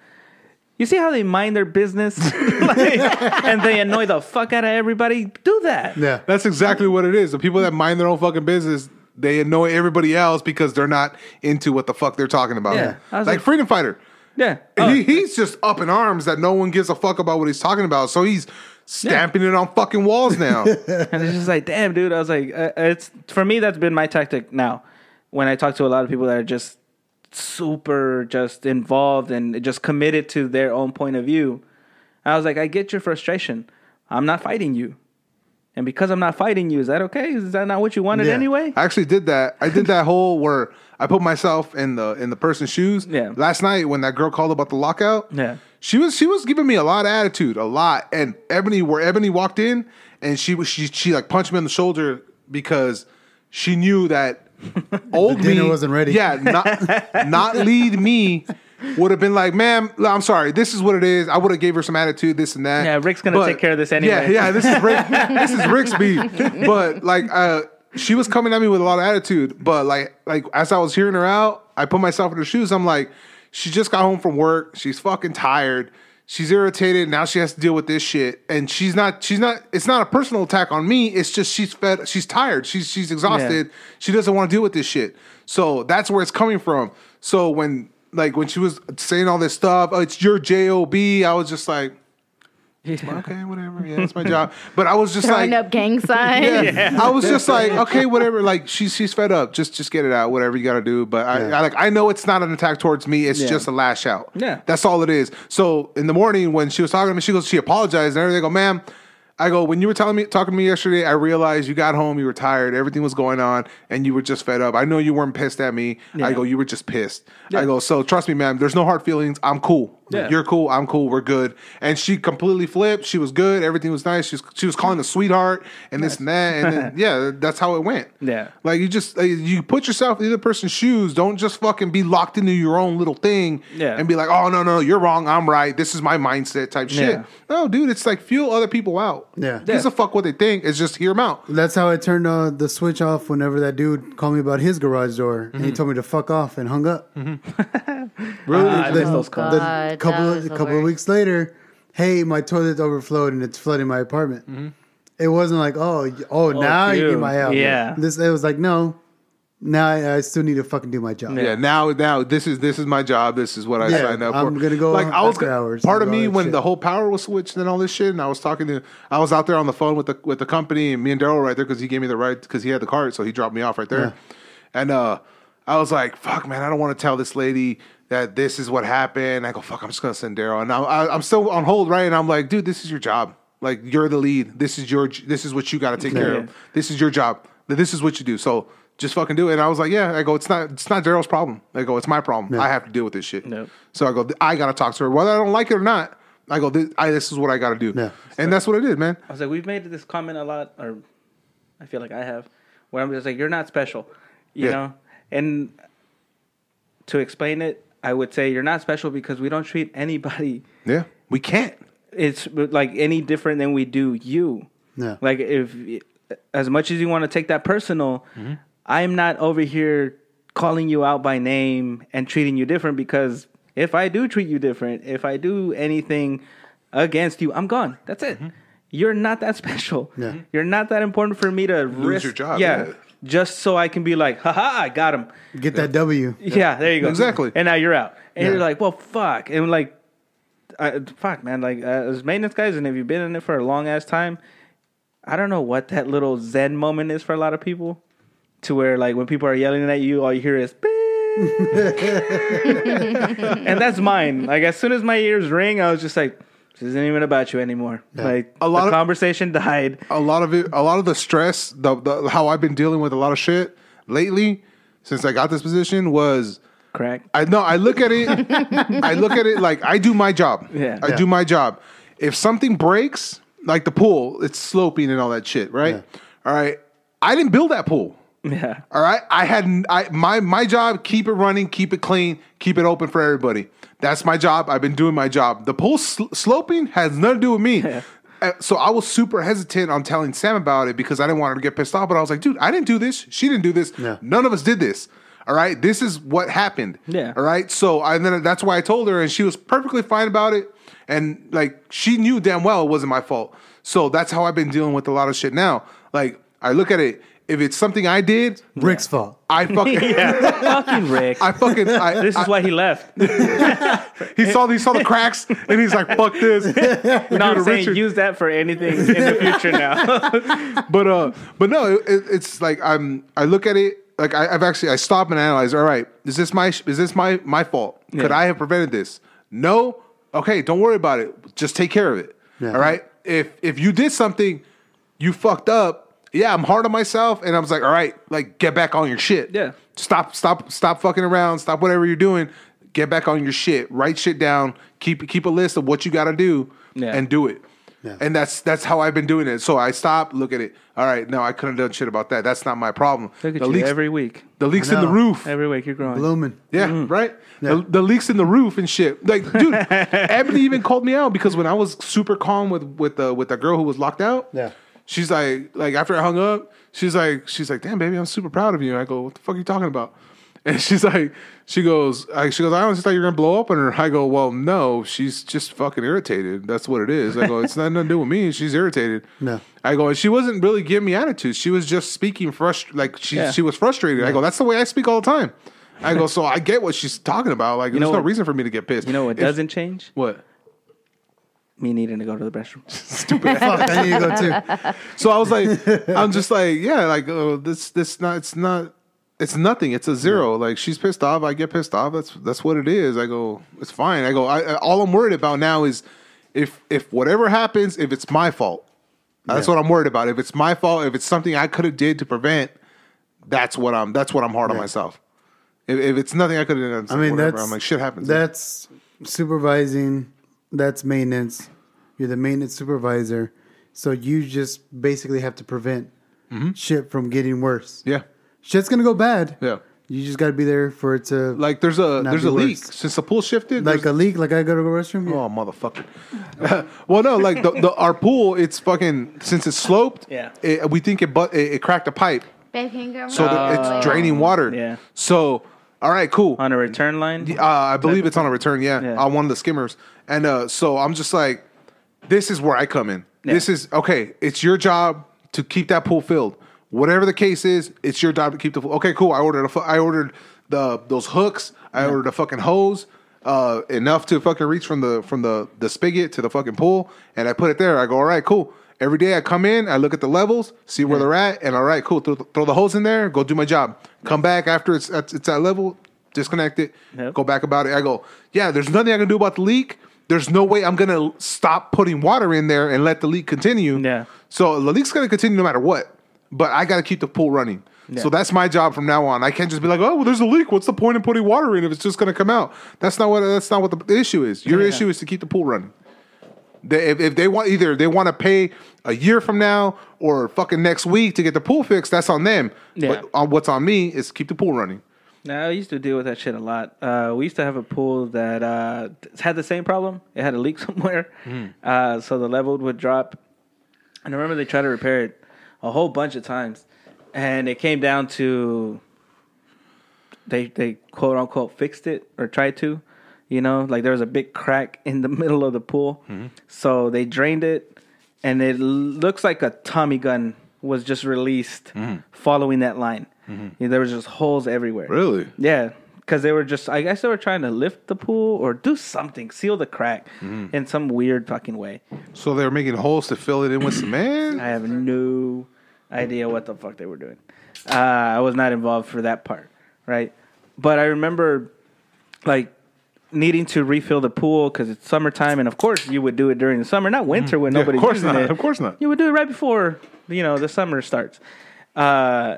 You see how they mind their business, (laughs) Like, and they annoy the fuck out of everybody. Do that. Yeah. That's exactly what it is. The people that mind their own fucking business, they annoy everybody else because they're not into what the fuck they're talking about. Yeah. I was Like, like- Freedom Fighter. Yeah. he, oh. he's just up in arms that no one gives a fuck about what he's talking about. So he's stamping it on fucking walls now. (laughs) And it's just like, damn, dude. I was like, uh, it's for me. That's been my tactic now. When I talk to a lot of people that are just super just involved and just committed to their own point of view, I was like, I get your frustration. I'm not fighting you, and because I'm not fighting you, is that okay? Is that not what you wanted Yeah. anyway? I actually did that. I did that whole where I put myself in the in the person's shoes. Yeah. Last night when that girl called about the lockout. Yeah. She was she was giving me a lot of attitude, a lot. And Ebony, where Ebony walked in, and she was she she like punched me on the shoulder because she knew that (laughs) old The dinner me wasn't ready. Yeah, not not lead me would have been like, ma'am, I'm sorry, this is what it is. I would have gave her some attitude, this and that. Yeah, Rick's gonna take care of this anyway. Yeah, yeah, this is Rick. this is Rick's beat. But like, uh, she was coming at me with a lot of attitude. But like, like as I was hearing her out, I put myself in her shoes. I'm like, she just got home from work. She's fucking tired. She's irritated. Now she has to deal with this shit. And she's not. She's not. It's not a personal attack on me. It's just she's fed. She's tired. She's she's exhausted. She doesn't want to deal with this shit. So that's where it's coming from. So when like when she was saying all this stuff, oh, it's your job. I was just like. Okay, whatever. Yeah, it's my job. (laughs) But I was just Throwing like, up gang (laughs) signs. yeah. I was just like, okay, whatever. Like she's she's fed up. Just just get it out. Whatever you got to do. But I, I like I know it's not an attack towards me. It's Yeah. just a lash out. Yeah. that's all it is. So in the morning when she was talking to me, she goes, she apologized and everything. I go, ma'am. I go, when you were telling me talking to me yesterday, I realized you got home, you were tired, everything was going on, and you were just fed up. I know you weren't pissed at me. I go, you were just pissed. I go, so trust me, ma'am, there's no hard feelings. I'm cool. Yeah. You're cool. I'm cool. We're good. And she completely flipped. She was good. Everything was nice. She was, she was calling a sweetheart and this and that. And then, yeah, that's how it went. Yeah. Like you just, uh, you put yourself in the other person's shoes. Don't just fucking be locked into your own little thing Yeah. and be like, oh, no, no, you're wrong. I'm right. This is my mindset type shit. Yeah. No, dude, it's like feel other people out. Yeah. Who gives a fuck what they think. It's just hear them out. That's how I turned uh, the switch off whenever that dude called me about his garage door and Mm-hmm. he told me to fuck off and hung up. (laughs) Really? I miss Then those calls. the God, couple that of, was a the couple of worst. weeks later, hey, my toilet overflowed and it's flooding my apartment. It wasn't like, oh, y- oh, now you you. need my help. Yeah. This it was like, no, now I, I still need to fucking do my job. Yeah. now now this is this is my job. This is what I Yeah, signed up for. I'm gonna go like I was after gonna- hours part of me when shit. the whole power was switched and all this shit, and I was talking to I was out there on the phone with the with the company and me and Daryl right there because he gave me the right because he had the card, so he dropped me off right there. And uh I was like, fuck man, I don't want to tell this lady that this is what happened. I go, fuck, I'm just gonna send Daryl. And I, I, I'm still on hold, right? And I'm like, dude, this is your job. Like you're the lead. This is your this is what you got to take care Yeah. of. This is your job. This is what you do. So just fucking do it. And I was like, yeah. I go, it's not it's not Daryl's problem. I go, it's my problem. I have to deal with this shit. Nope. So I go, I gotta talk to her, whether I don't like it or not. I go, this, I, this is what I gotta do. Yeah. And that's what I did, man. I was like, we've made this comment a lot, or I feel like I have, where I'm just like, you're not special, you Yeah. know? And to explain it, I would say you're not special because we don't treat anybody Yeah. We can't. it's like any different than we do you. Yeah. Like if as much as you want to take that personal, mm-hmm. I'm not over here calling you out by name and treating you different because if I do treat you different, if I do anything against you, I'm gone. That's it. You're not that (laughs) special. Yeah. You're not that important for me to Lose risk your job, Yeah. yeah. just so I can be like, haha, I got him. Get that W. Yeah, there you go. Exactly. And now you're out. And Yeah. you're like, well, fuck. And like, I, fuck, man. Like, uh, as maintenance guys, and if you've been in it for a long ass time, I don't know what that little zen moment is for a lot of people. To where, like, when people are yelling at you, all you hear is, and that's mine. Like, as soon as my ears ring, I was just like, this isn't even about you anymore. Like, A lot the of- conversation died. a lot of it, a lot of the stress, the, the how I've been dealing with a lot of shit lately since I got this position was Crack. I know I look at it, (laughs) I look at it like I do my job. Yeah. I Yeah. do my job. If something breaks, like the pool, it's sloping and all that shit, right? All right, I didn't build that pool. Yeah. All right, I had I my my job keep it running, keep it clean, keep it open for everybody. That's my job. I've been doing my job. The pool sl- sloping has nothing to do with me. (laughs) Uh, So I was super hesitant on telling Sam about it because I didn't want her to get pissed off. But I was like, dude, I didn't do this. She didn't do this. Yeah. None of us did this. All right, this is what happened. Yeah. All right. So I then that's why I told her, and she was perfectly fine about it. And like she knew damn well it wasn't my fault. So that's how I've been dealing with a lot of shit now. Like I look at it. If it's something I did, Rick's fault. I fucking (laughs) yeah, Fucking Rick. I fucking I, this is why he left. (laughs) he saw he saw the cracks and he's like fuck this. (laughs) No, I'm to saying Richard. use that for anything in the future now. But uh, but no, it, it- it's like I'm I look at it like I, I've actually I stop and analyze. All right, is this my is this my my fault? Could Yeah. I have prevented this? No. Okay, don't worry about it. Just take care of it. Yeah. All right. If if you did something, you fucked up. Yeah, I'm hard on myself, and I was like, all right, like get back on your shit. Yeah. Stop, stop, stop fucking around. Stop whatever you're doing. Get back on your shit. Write shit down. Keep keep a list of what you got to do, Yeah. and do it. Yeah. And that's that's how I've been doing it. So I stop, look at it. All right, no, I couldn't have done shit about that. That's not my problem. Look at the you leaks, every week. the leaks in the roof. Every week you're growing. Blooming. Yeah, mm-hmm. right. Yeah. The, the leaks in the roof and shit. Like, dude, (laughs) Ebony even called me out because when I was super calm with with the with the girl who was locked out. Yeah. She's like, like after I hung up, she's like, she's like, damn, baby, I'm super proud of you. I go, what the fuck are you talking about? (laughs) And she's like, she goes, I, she goes, I honestly thought you were gonna blow up on her. I go, well, no, she's just fucking irritated. That's what it is. I go, it's not nothing to do with me. She's irritated. (laughs) No. I go, and she wasn't really giving me attitude. She was just speaking frust like she Yeah. she was frustrated. I go, that's the way I speak all the time. I go, (laughs) so I get what she's talking about. Like, there's know no what- reason for me to get pissed. You know what If- doesn't change? What? Me needing to go to the restroom. (laughs) Stupid Fuck, I need to go too. So I was like, I'm just like, yeah, like oh, this, this not, it's not, it's nothing. It's a zero. Like she's pissed off, I get pissed off. That's that's what it is. I go, it's fine. I go, I, I- all I'm worried about now is if if whatever happens, if it's my fault. That's what I'm worried about. If it's my fault, if it's something I could have did to prevent, that's what I'm. That's what I'm hard on myself. If, if it's nothing I could have done, I mean, whatever. that's I'm like shit happens. That's supervising. That's maintenance. You're the maintenance supervisor, so you just basically have to prevent shit from getting worse. yeah, Shit's gonna go bad. yeah. You just got to be there for it to Like there's a Not there's a leak worse. since the pool shifted. like a leak. Like I go to the restroom. Yeah. Oh, motherfucker. (laughs) well, no, like the, the our pool, it's fucking since it's sloped. Yeah. it, we think it but it, it cracked a pipe, Babe, can you go so that it's draining water. Yeah. So, all right, cool. On a return line? Uh, I believe it's on a return. Yeah, Yeah. on one of the skimmers, and uh, so I'm just like, this is where I come in. Yeah. This is okay. It's your job to keep that pool filled. Whatever the case is, it's your job to keep the pool. Okay, cool. I ordered a I ordered the those hooks. I ordered a fucking hose. Uh, enough to fucking reach from the from the the spigot to the fucking pool, and I put it there. I go, all right, cool. Every day I come in, I look at the levels, see where they're at, and all right, cool. Throw, throw the hose in there, go do my job. Come back after it's at, it's at level, disconnect it, Yep. go back about it. I go, yeah, there's nothing I can do about the leak. There's no way I'm gonna stop putting water in there and let the leak continue. Yeah. So the leak's gonna continue no matter what. But I gotta keep the pool running. Yeah. So that's my job from now on. I can't just be like, oh, well, there's a leak. What's the point in putting water in if it's just gonna come out? That's not what that's not what the, issue is. Your Yeah. issue is to keep the pool running. They, if, if they want either they want to pay a year from now or fucking next week to get the pool fixed, that's on them. Yeah. But on what's on me is keep the pool running. No, I used to deal with that shit a lot. Uh, we used to have a pool that uh, had the same problem. It had a leak (laughs) somewhere, uh, so the level would drop. And I remember they tried to repair it a whole bunch of times, and it came down to they they quote unquote fixed it or tried to, you know, like there was a big crack in the (laughs) middle of the pool, so they drained it, and it looks like a Tommy gun was just released following that line. Yeah, there was just holes everywhere. Really? Yeah, because they were just. I guess they were trying to lift the pool or do something, seal the crack in some weird fucking way. So they were making holes to fill it in with cement. I have no idea what the fuck they were doing. Uh, I was not involved for that part, right? But I remember, like, needing to refill the pool because it's summertime, and of course you would do it during the summer, not winter when Yeah, of nobody's course using not, it. of course not. You would do it right before you know the summer starts. Uh,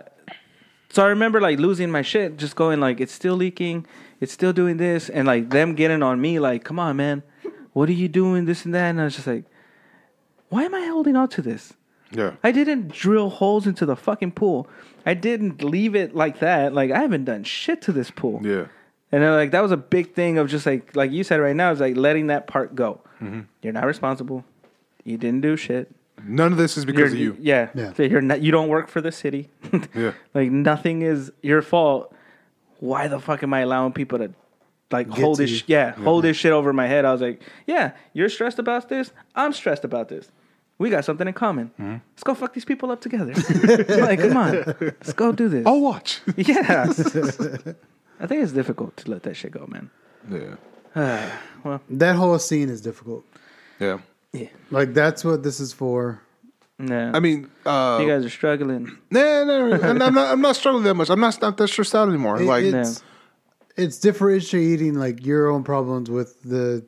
so I remember like losing my shit, just going like, it's still leaking, it's still doing this, and like them getting on me, like, come on, man, what are you doing, this and that, and I was just like, why am I holding on to this? Yeah. I didn't drill holes into the fucking pool. I didn't leave it like that. Like I haven't done shit to this pool. Yeah. And then, like that was a big thing of just like like you said right now is like letting that part go. Mm-hmm. You're not responsible. You didn't do shit. None of this is because You're- of you. Yeah. Yeah. So you're not. You don't work for the city. (laughs) Yeah. Like nothing is your fault. Why the fuck am I allowing people to like hold to this? you. sh- Yeah, hold this shit over my head. I was like, yeah, you're stressed about this. I'm stressed about this. We got something in common. Mm-hmm. Let's go fuck these people up together. (laughs) like, come on, let's go do this. I'll watch. (laughs) yeah. I think it's difficult to let that shit go, man. yeah. (sighs) well, That whole scene is difficult. Yeah. Like that's what this is for. Yeah. I mean, uh, you guys are struggling. nah, nah, I'm, I'm not. I'm not struggling that much. I'm not, not that stressed out anymore. It- like it's, it's differentiating like your own problems with the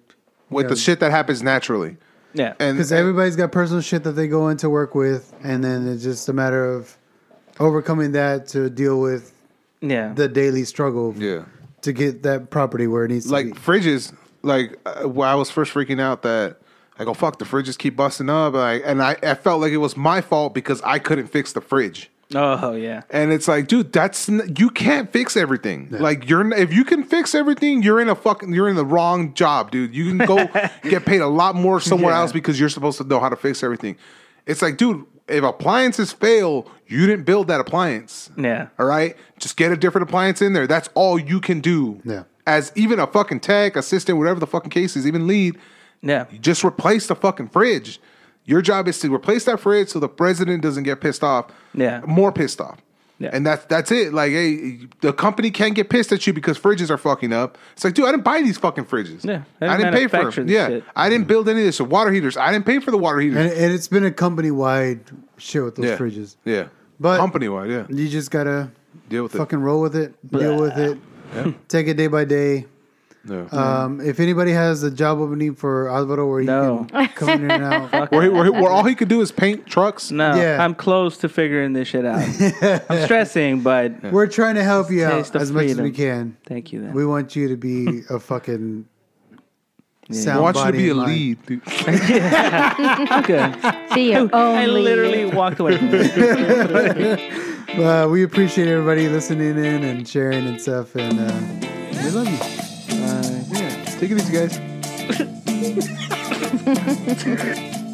with the shit that happens naturally, Yeah. because everybody's got personal shit that they go into work with, and then it's just a matter of overcoming that to deal with yeah. the daily struggle yeah, to get that property where it needs like to be. Like fridges. Like uh, when I was first freaking out that I go fuck the fridges keep busting up, like, and I, I felt like it was my fault because I couldn't fix the fridge. oh yeah. And it's like, dude, that's n- you can't fix everything. Like you're n- if you can fix everything, you're in a fucking you're in the wrong job, dude. You can go (laughs) get paid a lot more somewhere Yeah. else because you're supposed to know how to fix everything. It's like, dude, if appliances fail, you didn't build that appliance. Yeah. All right, just get a different appliance in there. That's all you can do. Yeah. As even a fucking tech assistant, whatever the fucking case is, even lead, Yeah. you just replace the fucking fridge. Your job is to replace that fridge so the president doesn't get pissed off. Yeah. More pissed off. Yeah. And that's that's it. Like, hey, the company can't get pissed at you because fridges are fucking up. It's like, dude, I didn't buy these fucking fridges. Yeah, I I, didn't didn't pay for manufacture them. Yeah, shit. I didn't build any of this. So water heaters, I didn't pay for the water heaters. and, and it's been a company wide shit with those yeah. fridges. Yeah, But- company wide, yeah. You just gotta Deal with it. fucking roll with it, deal with it, Yeah. take it day by day. It. Yeah. Um, if anybody has a job opening for Alvaro where he No. can (laughs) come in and out, (laughs) where, he- where, he- where all he could do is paint trucks. No, Yeah. I'm close to figuring this shit out. (laughs) I'm stressing, but we're trying to help you out Taste of as much as we freedom. can. thank you. Then. We want you to be a fucking I sound want you to body be a in line. lead. Dude. okay. Be your I lead. literally walked away from it. Uh, we appreciate everybody listening in and sharing and stuff, and uh, we love you. Take it easy, guys. (laughs)